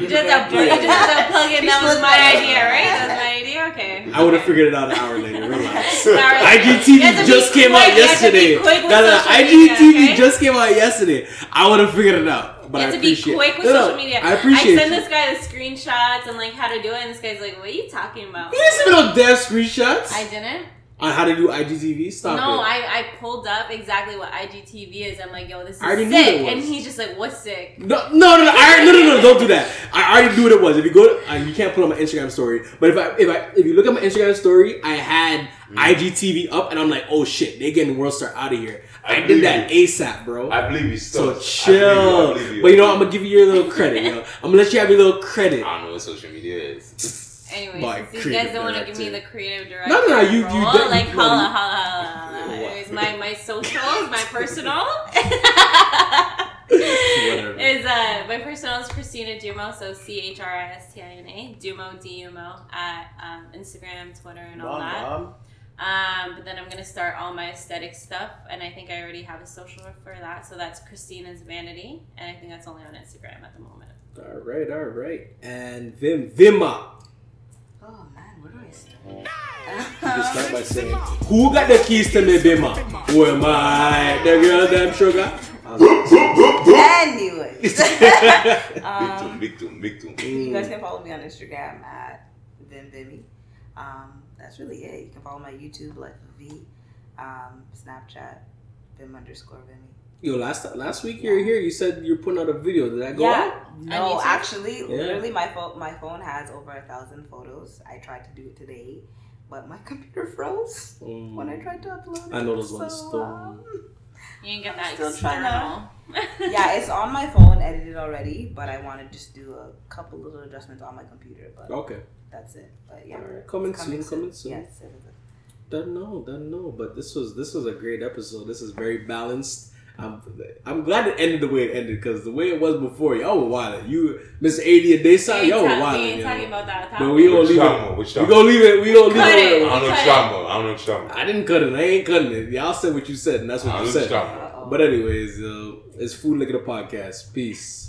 You just have you just have to plug in. That was my idea, right? That was my idea. Okay. I would have figured it out an hour later. Relax. IGTV just came quick. out You have to be yesterday. No, no, IGTV okay? just came out yesterday. I would have figured it out. But I have to be appreciate quick with No, social media. I appreciate I send this guy the screenshots and like how to do it, and this guy's like, "What are you talking about?" You didn't send no damn screenshots I didn't. On how to do IGTV. Stop no, it. I, I pulled up exactly what IGTV is. I'm like, yo, this is I already knew sick. it was. And he's just like, what's sick? No, no, no, no, I, no, no, no! Don't do that. I already knew what it was. If you go, uh, you can't put on my Instagram story. But if I, if I, if you look at my Instagram story, I had IGTV up, and I'm like, oh shit, they getting World Star out of here. I, I did believe that ASAP, bro. I believe you so still. chill. I believe you, I believe But you know, I'm gonna give you your little credit. Yo. I'm gonna let you have your little credit. I don't know what social media is. And Anyway, By since you guys don't want to give me the creative director No, no, no, you- you role, don't- like you- holla, you- holla, holla, holla. Anyways, my my socials, my personal is uh my personal is Christina Dumo, so C H R I S T I N A Dumo D U M O at um, Instagram, Twitter, and all Mom, that. mom. Um, but then I'm gonna start all my aesthetic stuff, and I think I already have a social for that. So that's Christina's Vanity, and I think that's only on Instagram at the moment. All right, all right. And Vim Vima. You start by saying, Who got the keys to me, Bima? Who am I? The girl, damn sugar. Anyways, Big um, tune, big tune, big tune. you guys can follow me on Instagram at VimVimmy. Um, that's really it. You can follow my YouTube, Life of V, um, Snapchat, Vim underscore Vimmy. Yo, last last week you were here. You said you're putting out a video. Did that go Yeah, out? no, YouTube? actually, Yeah. literally, my phone my phone has over a thousand photos. I tried to do it today, but my computer froze Mm. when I tried to upload it. I know those ones, So, though. um, You can get that Still trying external. yeah, it's on my phone, edited already, but I want to just do a couple little adjustments on my computer. But Okay. that's it. But yeah, Alright, coming it's soon, coming soon. Yes, it is. Don't know, don't know. But this was this was a great episode. This is very balanced. I'm I'm glad it ended the way it ended because the way it was before, y'all were wild. You, Miss Eighty and Dayside, we y'all were wild. we ain't talking about that. But we gonna Which leave drama? it. Which We drama? gonna leave it. We gonna leave Cut it. it. I don't know Cut it. drama. I don't know drama. I didn't cut it. I ain't cutting it. Y'all said what you said, and that's what don't you said. But anyways, uh, it's Food Liquor the podcast. Peace.